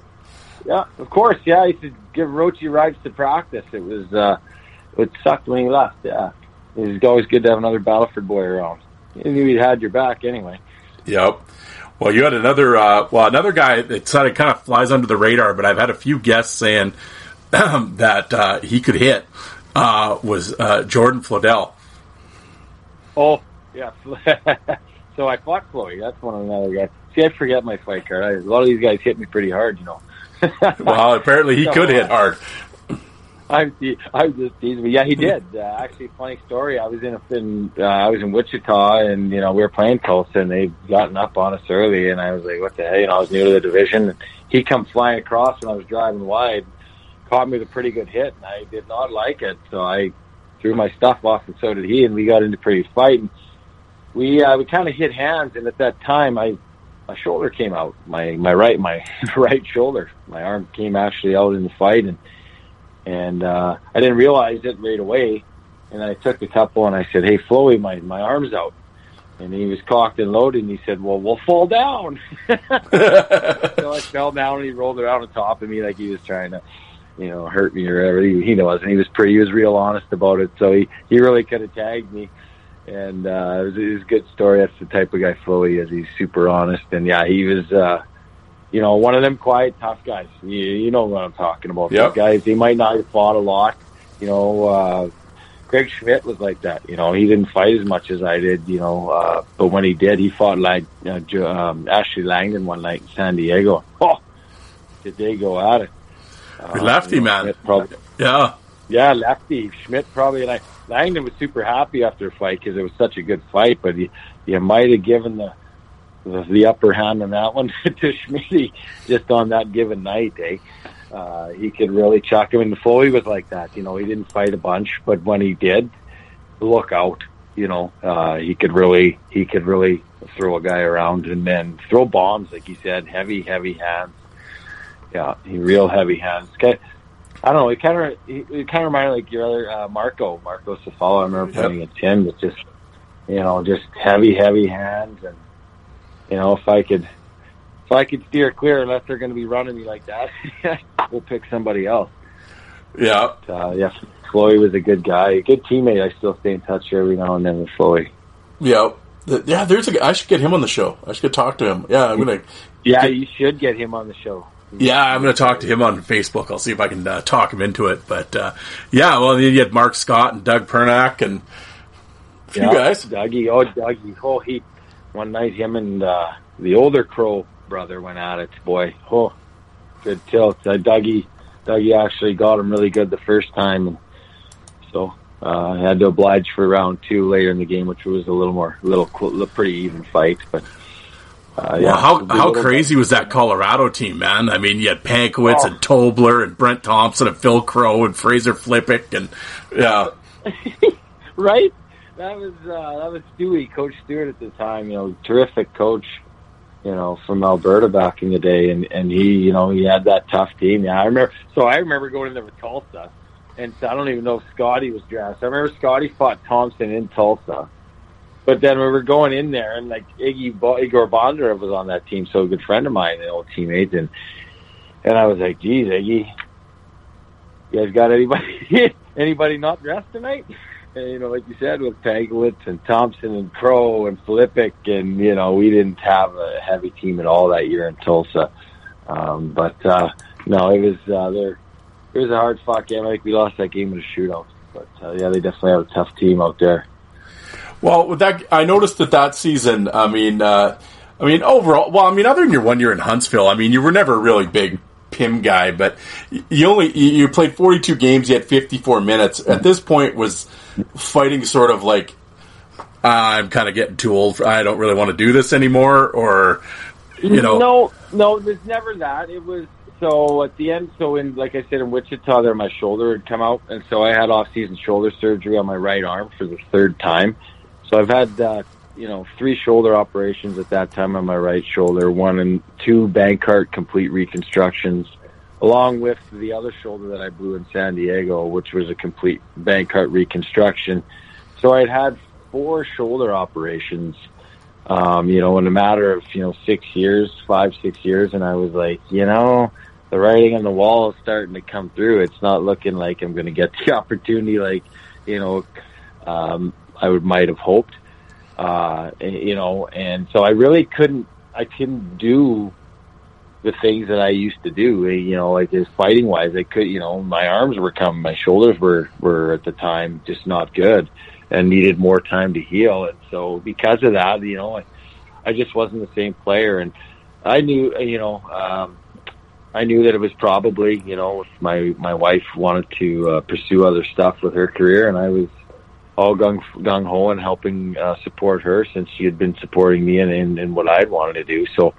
Yeah, of course. Yeah, I used to give Roachy rides to practice. It was uh, it sucked when he left. Yeah, it was always good to have another Battleford boy around. You knew he had your back anyway. Yep. Well, you had another, uh, well, another guy that sort of kind of flies under the radar, but I've had a few guests saying that uh, he could hit. Uh, was uh, Jordan Flodell. Oh, yeah. so I fought Floey. That's one of another guys. See, I forget my fight card. I, a lot of these guys hit me pretty hard, you know. Well, apparently he So, could uh, hit hard. I'm I'm just teasing, but yeah, he did. Uh, actually, funny story. I was in a, in uh, I was in Wichita, and you know we were playing Tulsa, and they'd gotten up on us early, and I was like, "What the hell?" You know, I was new to the division. And he come flying across when I was driving wide, caught me with a pretty good hit, and I did not like it, so I threw my stuff off, and so did he, and we got into pretty fight. And we uh, we kind of hit hands, and at that time, I my shoulder came out, my my right my right shoulder, my arm came actually out in the fight, and and uh, I didn't realize it right away. And I took the couple and I said, "Hey, Floey, my my arm's out." And he was cocked and loaded, and he said, "Well, we'll fall down." so I fell down, and he rolled around on top of me like he was trying to, you know, hurt me or whatever. He, he knows, and he was pretty. He was real honest about it. So he he really could have tagged me. And uh, it, was, it was a good story. That's the type of guy Floey is. He's super honest, and yeah, he was. uh you know, one of them quiet, tough guys. You, you know what I'm talking about. Yep. Those guys, they might not have fought a lot. You know, uh, Greg Schmidt was like that. You know, he didn't fight as much as I did. You know, uh, but when he did, he fought like uh, um, Ashley Langdon one night in San Diego. Oh, did they go at it? Uh, Lefty, you know, man. Probably, Yeah. Yeah, lefty. Schmidt probably and I, Langdon was super happy after the fight because it was such a good fight. But you, you might have given the, the the upper hand on that one to Schmidt just on that given night. Eh? Uh, he could really chuck him. And Floey was like that. You know, he didn't fight a bunch, but when he did, look out. You know, uh, he could really he could really throw a guy around and then throw bombs, like he said, heavy, heavy hands. Yeah, he real heavy hands. I don't know. It kind of it kind of reminded like your other uh, Marco Marco Safalo. I remember Yep. playing against him. It's just you know just heavy heavy hands and you know if I could if I could steer clear unless they're going to be running me like that, we'll pick somebody else. Yeah. Uh, yeah, Floyd was a good guy, a good teammate. I still stay in touch every now and then with Floyd. Yeah. Yeah, there's a. I should get him on the show. I should talk to him. Yeah, I'm gonna. Yeah, you should get him on the show. Yeah, I'm going to talk to him on Facebook. I'll see if I can uh, talk him into it. But uh, yeah, well, you had Mark Scott and Doug Pernack and a few Yeah, guys. Dougie, oh Dougie, oh he one night him and uh, the older Crow brother went at it. Boy, oh good tilt. Uh, Dougie, Dougie actually got him really good the first time, and so uh, I had to oblige for round two later in the game, which was a little more, a little, pretty even fight. But uh, yeah, Well, how how crazy was that Colorado team, man? I mean, you had Pankowitz Oh. and Tobler and Brent Thompson and Phil Crow and Fraser Filipic and yeah, right? That was uh, that was Stewie, Coach Stewart at the time. You know, terrific coach. You know, from Alberta back in the day, and and he, you know, he had that tough team. Yeah, I remember. So I remember going in there with Tulsa, and so I don't even know if Scotty was dressed. I remember Scotty fought Thompson in Tulsa, but then we were going in there, and like Iggy Bo- Igor Bondarov was on that team, so a good friend of mine, an old teammate, and and I was like, geez, Iggy, you guys got anybody anybody not dressed tonight? And, you know, like you said, with Paglitz and Thompson and Crow and Filipic, and you know, we didn't have a heavy team at all that year in Tulsa. Um, but uh, no, it was uh, there. It was a hard fought game. I think we lost that game in a shootout. But uh, yeah, they definitely have a tough team out there. Well, that, I noticed that that season. I mean, uh, I mean, overall, well, I mean, other than your one year in Huntsville, I mean, you were never a really big Pim guy, but you only you played forty two games. You had fifty four minutes. At this point, was fighting sort of like I'm kind of getting too old. For, I don't really want to do this anymore, or you know, No, no, there's never that. It was so at the end. So in like I said in Wichita, there my shoulder had come out, and so I had off-season shoulder surgery on my right arm for the third time. So I've had uh, you know three shoulder operations at that time on my right shoulder, one and two Bankart complete reconstructions, along with the other shoulder that I blew in San Diego, which was a complete Bankart reconstruction. So I'd had four shoulder operations um, you know, in a matter of, you know, six years, five, six years. And I was like, you know, the writing on the wall is starting to come through. It's not looking like I'm going to get the opportunity like, you know, um, I would might have hoped, uh, you know, and so I really couldn't, I couldn't do the things that I used to do, you know, like as fighting wise, I could, you know, my arms were coming, my shoulders were, were at the time just not good and needed more time to heal. And so because of that, you know, I, I just wasn't the same player. And I knew, you know, um, I knew that it was probably, you know, my, my wife wanted to uh, pursue other stuff with her career and I was all gung, gung ho and helping uh, support her since she had been supporting me in, in, in what I'd wanted to do. So,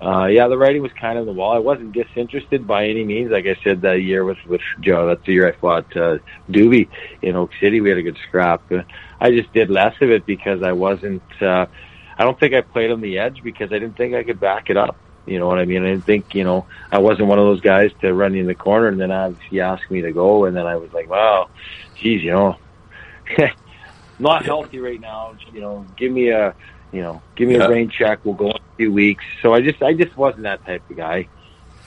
uh, yeah, the writing was kind of the wall. I wasn't disinterested by any means. Like I said, that year with, with Joe, that's the year I fought, uh, Doobie in Okie City. We had a good scrap. Uh, I just did less of it because I wasn't, uh, I don't think I played on the edge because I didn't think I could back it up. You know what I mean? I didn't think, you know, I wasn't one of those guys to run in the corner and then he asked me to go and then I was like, wow, geez, you know, not healthy right now. You know, give me a, you know, give me Yeah. a rain check. We'll go in a few weeks. So I just, I just wasn't that type of guy.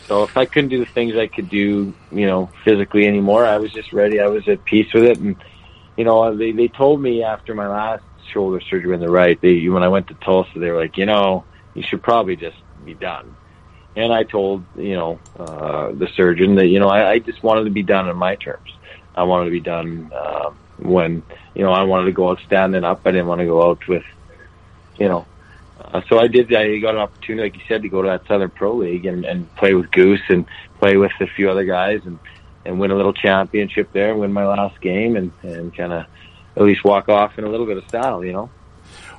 So if I couldn't do the things I could do, you know, physically anymore, I was just ready. I was at peace with it. And, you know, they, they told me after my last shoulder surgery on the right, they, when I went to Tulsa, they were like, you know, you should probably just be done. And I told, you know, uh, the surgeon that, you know, I, I just wanted to be done on my terms. I wanted to be done, uh, when, you know, I wanted to go out standing up. I didn't want to go out with, you know, uh, so I did. I got an opportunity, like you said, to go to that Southern Pro League and, and play with Goose and play with a few other guys and and win a little championship there and win my last game and and kind of at least walk off in a little bit of style, you know.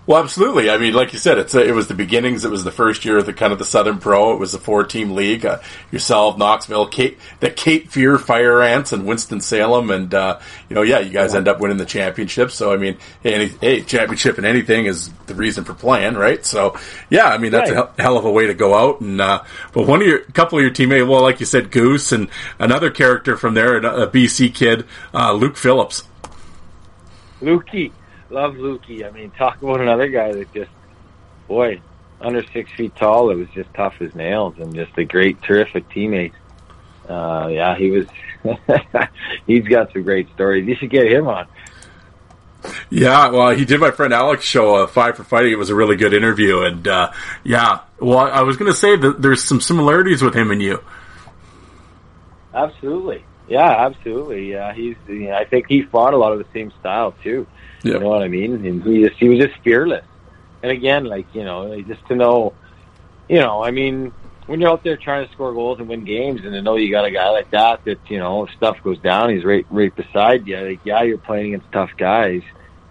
Well, absolutely. I mean, like you said, it's a, it was the beginnings. It was the first year of the kind of the Southern Pro. It was a four team league. Uh, yourself, Knoxville, Cape, the Cape Fear Fire Ants, and Winston Salem, and uh, you know, yeah, you guys end up winning the championship. So, I mean, any hey, championship in anything is the reason for playing, right? So, yeah, I mean, that's a Right. hell- hell of a way to go out. And uh, but one of your, couple of your teammates, well, like you said, Goose, and another character from there, a, a BC kid, uh, Luke Phillips. Lukey, love Lukey. I mean, talk about another guy that just, boy, under six feet tall. It was just tough as nails and just a great, terrific teammate. Uh, yeah, he was. he's got some great stories. You should get him on. Yeah, well, he did my friend Alex show uh, Five for Fighting. It was a really good interview, and uh, yeah, well, I was going to say that there's some similarities with him and you. Absolutely, yeah, absolutely. Yeah, he's. You know, I think he fought a lot of the same style too. Yep. You know what I mean? And he just, he was just fearless. And again, like you know, just to know, you know, I mean, when you're out there trying to score goals and win games, and to know you got a guy like that, that you know, if stuff goes down, he's right right beside you. Like, yeah, you're playing against tough guys,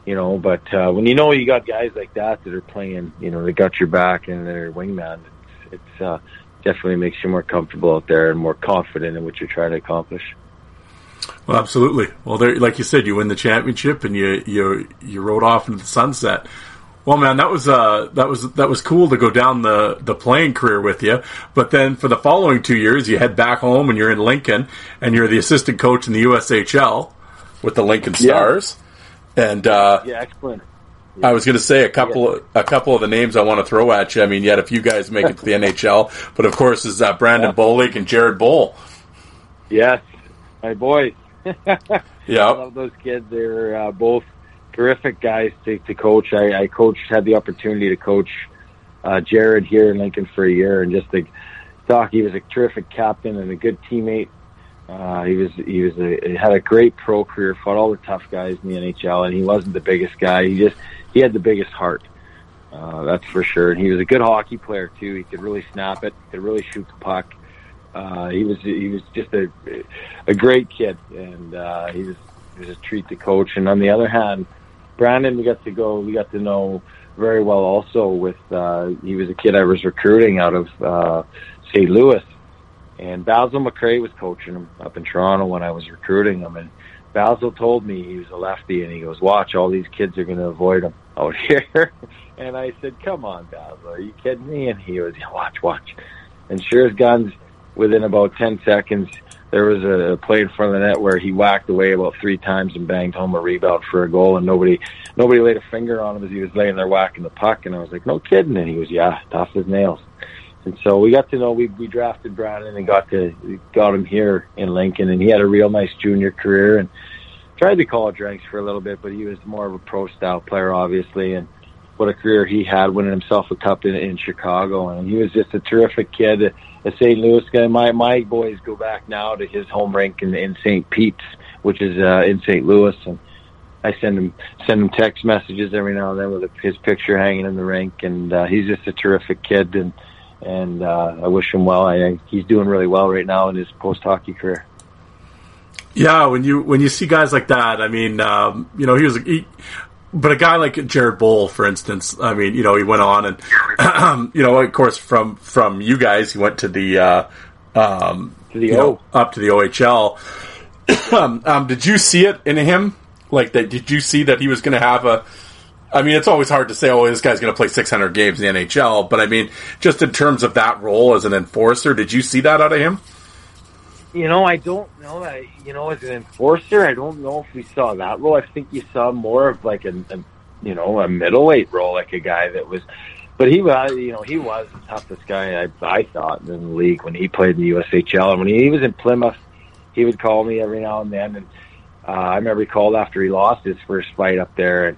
you know, but uh, when you know you got guys like that that are playing, you know, they got your back and they're wingman, it's, it's uh, definitely makes you more comfortable out there and more confident in what you're trying to accomplish. Well, absolutely. Well, there, like you said, you win the championship and you you you rode off into the sunset. Well, man, that was uh that was that was cool to go down the the playing career with you. But then for the following two years, you head back home and you're in Lincoln and you're the assistant coach in the USHL with the Lincoln Stars. And uh, Yeah, excellent. I was going to say a couple of, a couple of the names I want to throw at you. I mean, you had a few guys make it to the NHL, but of course, is uh, Brandon Yeah. Bollig and Jared Boll. Yes, my boys. I Yeah, love those kids. They're uh, both terrific guys to, to coach. I, I coached, had the opportunity to coach uh, Jared here in Lincoln for a year, and just to talk, he was a terrific captain and a good teammate. Uh, he was he was a, he had a great pro career, fought all the tough guys in the NHL, and he wasn't the biggest guy. He just he had the biggest heart. Uh, that's for sure. And he was a good hockey player too. He could really snap it. Could really shoot the puck. Uh, he was he was just a a great kid, and uh, he was he was a treat to coach. And on the other hand, Brandon, we got to go. We got to know very well. Also, with uh, he was a kid I was recruiting out of uh, St. Louis, and Basil McRae was coaching him up in Toronto when I was recruiting him. And Basil told me he was a lefty, and he goes, "Watch, all these kids are going to avoid him out here." and I said, "Come on, Basil, are you kidding me?" And he was, yeah, "Watch, watch." And sure as guns, within about ten seconds, there was a play in front of the net where he whacked away about three times and banged home a rebound for a goal, and nobody nobody laid a finger on him as he was laying there whacking the puck. And I was like, "No kidding!" And he was, "Yeah, tough as nails." And so we got to know we we drafted Brandon and got to got him here in Lincoln, and he had a real nice junior career and tried the college ranks for a little bit, but he was more of a pro style player, obviously, and what a career he had, winning himself a cup in, in Chicago, and he was just a terrific kid, a St. Louis guy. My my boys go back now to his home rink in, in St. Pete's, which is uh, in St. Louis, and I send him send him text messages every now and then with his picture hanging in the rink, and uh, he's just a terrific kid, and and uh, I wish him well. I, he's doing really well right now in his post hockey career. yeah. When you when you see guys like that, I mean, um, you know, he was. He, but a guy like Jared Boll, for instance, I mean, you know, he went on and, you know, of course, from from you guys, he went to the uh, um, To the O. know, up to the OHL. um, um, did you see it in him? Like that? Did you see that he was going to have a? I mean, it's always hard to say, oh, this guy's going to play 600 games in the NHL. But I mean, just in terms of that role as an enforcer, did you see that out of him? You know, I don't know that. You know, as an enforcer, I don't know if we saw that role. I think you saw more of like a, a you know, a middleweight role, like a guy that was. But he was, you know, he was the toughest guy I, I thought in the league when he played in the USHL. And when he, he was in Plymouth, he would call me every now and then. And uh, I remember he called after he lost his first fight up there, and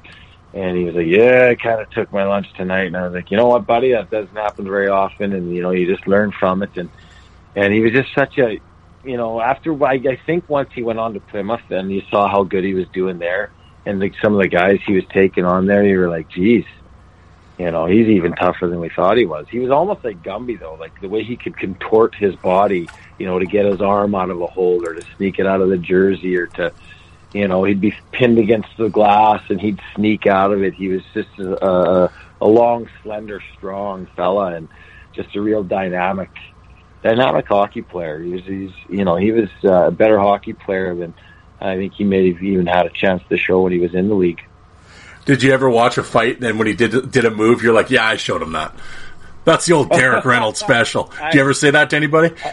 and he was like, "Yeah, I kind of took my lunch tonight." And I was like, "You know what, buddy? That doesn't happen very often, and you know, you just learn from it." And and he was just such a you know, after I, I think once he went on to Plymouth, and you saw how good he was doing there, and like some of the guys he was taking on there, you were like, "Geez, you know, he's even tougher than we thought he was." He was almost like Gumby though, like the way he could contort his body, you know, to get his arm out of a hold or to sneak it out of the jersey or to, you know, he'd be pinned against the glass and he'd sneak out of it. He was just a, a, a long, slender, strong fella and just a real dynamic dynamic hockey player. He was, he's, you know, he was uh, a better hockey player than I think he may have even had a chance to show when he was in the league. Did you ever watch a fight and when he did did a move, you're like, yeah, I showed him that. That's the old Derek Reynolds special. Did you ever say that to anybody?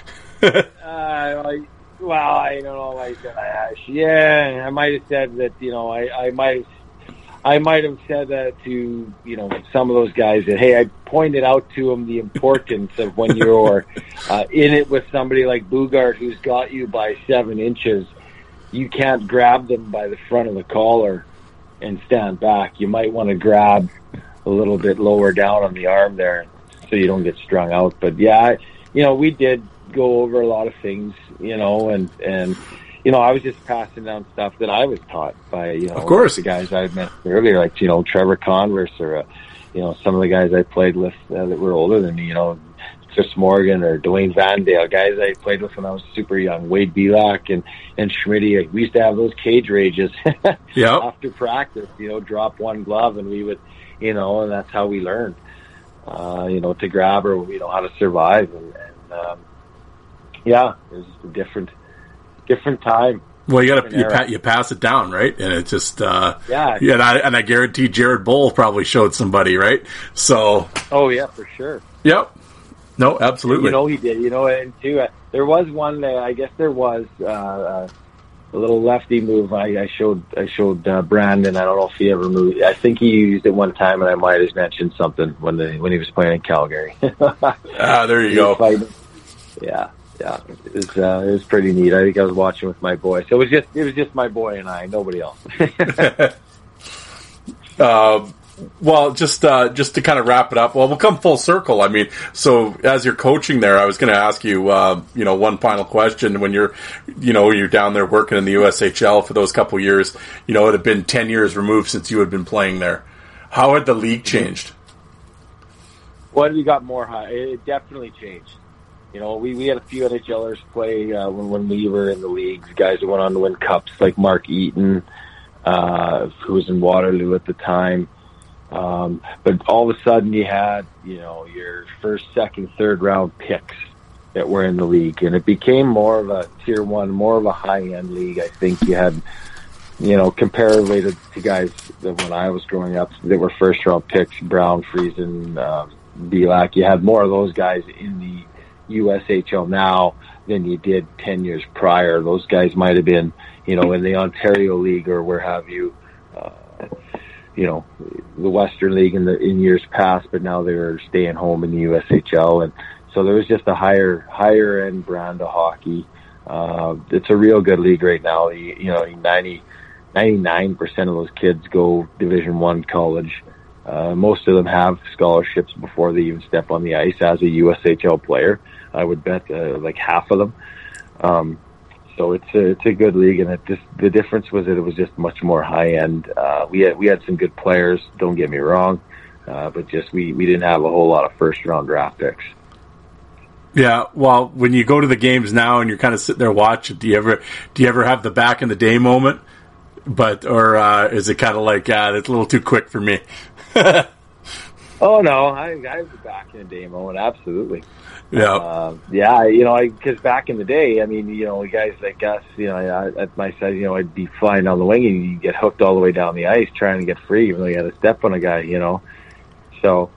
Uh, I, well, I don't know. Like, uh, yeah, I might have said that. You know, I, I might have. I might have said that to you know some of those guys that hey I pointed out to them the importance of when you're uh, in it with somebody like Boogaard who's got you by seven inches, you can't grab them by the front of the collar and stand back, you might want to grab a little bit lower down on the arm there so you don't get strung out. But yeah, I, you know, we did go over a lot of things, you know, and, and, you know, I was just passing down stuff that I was taught by, you know, Of course. the guys I met earlier, like, you know, Trevor Converse or, uh, you know, some of the guys I played with uh, that were older than me, you know, Chris Morgan or Dwayne Vandale, guys I played with when I was super young, Wade Belak and, and Schmitty. We used to have those cage rages Yeah. after practice, you know, drop one glove and we would, you know, and that's how we learned, uh, you know, to grab or, you know, how to survive. And, and um, yeah, it was just a different, different time. Well, you got to you, pa- you pass it down, right? And it just uh, Yeah. yeah. And I, and I guarantee Jared Boll probably showed somebody, right? So, Oh yeah, for sure. yep. No, absolutely. You know he did. You know, and too, uh, there was one. Uh, I guess there was uh, uh, a little lefty move. I, I showed. I showed uh, Brandon. I don't know if he ever moved. I think he used it one time, and I might have mentioned something when the when he was playing in Calgary. ah, there you go. fighting. Yeah, yeah. It was uh, it was pretty neat. I think I was watching with my boy. So it was just it was just my boy and I. Nobody else. Um, well, just uh, just to kind of wrap it up. Well, we'll come full circle. I mean, so as you're coaching there, I was going to ask you, uh, you know, one final question. When you're, you know, you're down there working in the USHL for those couple years, you know, it had been ten years removed since you had been playing there. How had the league changed? Well, we got more high? It definitely changed. You know, we, we had a few NHLers play uh, when when we were in the leagues. Guys who went on to win cups, like Mark Eaton, uh, who was in Waterloo at the time. Um, but all of a sudden, you had you know your first, second, third round picks that were in the league, and it became more of a tier one, more of a high end league. I think you had you know, comparatively to, to guys that when I was growing up that were first round picks, Brown, Friesen, um, Belak, you had more of those guys in the USHL now than you did 10 years prior. Those guys might have been, you know, in the Ontario League or where have you, uh, you know, the Western League in the, in years past, but now they're staying home in the USHL. And so there was just a higher, higher end brand of hockey. Uh, it's a real good league right now. You, you know, 90, 99% of those kids go division one college. Uh, most of them have scholarships before they even step on the ice as a USHL player. I would bet uh, like half of them. Um, so it's a, it's a good league, and it just the difference was that it was just much more high end. Uh, we had we had some good players. Don't get me wrong, uh, but just we we didn't have a whole lot of first round draft picks. Yeah, well, when you go to the games now and you're kind of sitting there watching, do you ever do you ever have the back in the day moment? But or uh, is it kind of like uh, it's a little too quick for me? Oh no, I I was back in the day moment, absolutely. Yeah, Uh, yeah, you know, because back in the day, I mean, you know, guys like us, you know, I, at my size, you know, I'd be flying down the wing and you get hooked all the way down the ice trying to get free, even though you had to step on a guy, you know. So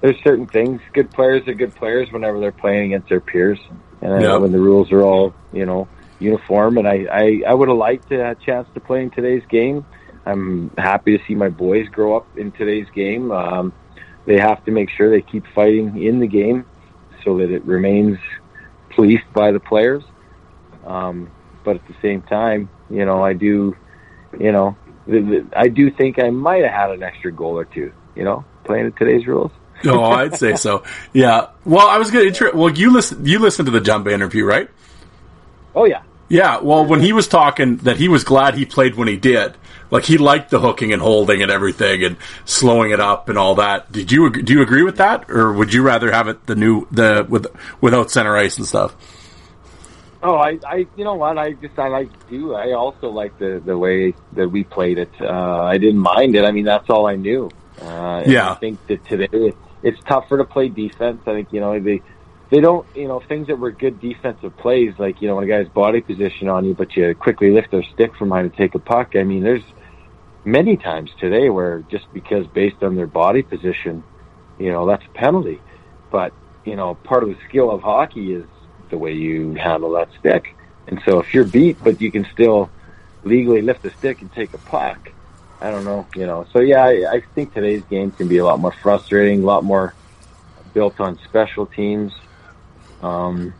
there's certain things. Good players are good players whenever they're playing against their peers, and Yeah. when the rules are all, you know, uniform. And I, I, I would have liked to have a chance to play in today's game. I'm happy to see my boys grow up in today's game. Um, they have to make sure they keep fighting in the game so that it remains policed by the players. Um, but at the same time, you know, I do, you know, I do think I might have had an extra goal or two, you know, playing at today's rules. oh, I'd say so. Yeah. Well, I was going to. Well, you listen. You listened to the Jumba interview, right? Oh yeah. Yeah. Well, when he was talking that he was glad he played when he did, like he liked the hooking and holding and everything and slowing it up and all that. Did you do you agree with that, or would you rather have it the new the with without center ice and stuff? Oh, I, I, you know what? I just, I like do. I also like the the way that we played it. Uh, I didn't mind it. I mean, that's all I knew. Uh, Yeah. I think that today it's tougher to play defense. I think you know they they don't you know things that were good defensive plays like you know when a guy's body position on you, but you quickly lift their stick from behind to take a puck. I mean, there's many times today where just because based on their body position, you know that's a penalty. But you know, part of the skill of hockey is the way you handle that stick. And so if you're beat, but you can still legally lift the stick and take a puck, I don't know, you know. So yeah, I, I think today's game can be a lot more frustrating, a lot more built on special teams. Um,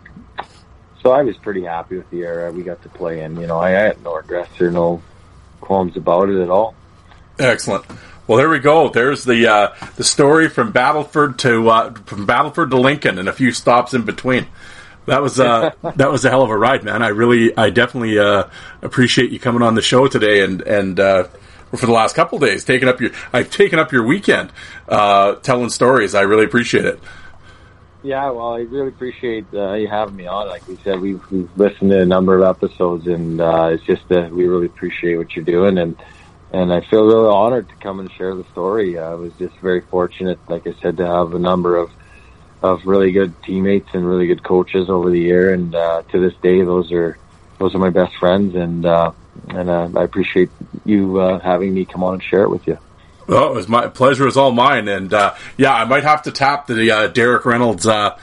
so I was pretty happy with the era we got to play in. You know, I had no regrets or no qualms about it at all. Excellent. Well, there we go. There's the uh, the story from Battleford to uh, from Battleford to Lincoln, and a few stops in between. That was uh, that was a hell of a ride, man. I really, I definitely uh, appreciate you coming on the show today, and and uh, for the last couple days, taking up your I've taken up your weekend uh, telling stories. I really appreciate it. Yeah, well, I really appreciate uh, you having me on. Like we said, we've, we've listened to a number of episodes, and uh, it's just that we really appreciate what you're doing, and and I feel really honored to come and share the story. I was just very fortunate, like I said, to have a number of of really good teammates and really good coaches over the year, and uh, to this day, those are those are my best friends, and uh, and uh, I appreciate you uh, having me come on and share it with you. Well, it was my pleasure. Is all mine, and uh, yeah, I might have to tap the uh, Derek Reynolds uh,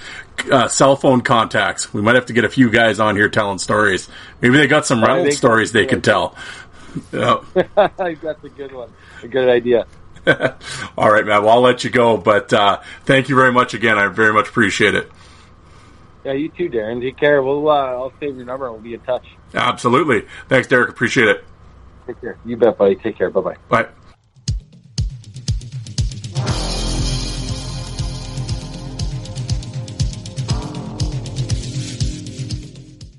uh, cell phone contacts. We might have to get a few guys on here telling stories. Maybe they got some I Reynolds think- stories they can tell. Yeah. That's a good one, a good idea. all right, man. Well, I'll let you go, but uh, thank you very much again. I very much appreciate it. Yeah, you too, Darren. Take care. We'll uh, I'll save your number and we'll be in touch. Absolutely. Thanks, Derek. Appreciate it. Take care. You bet, buddy. Take care. Bye bye bye.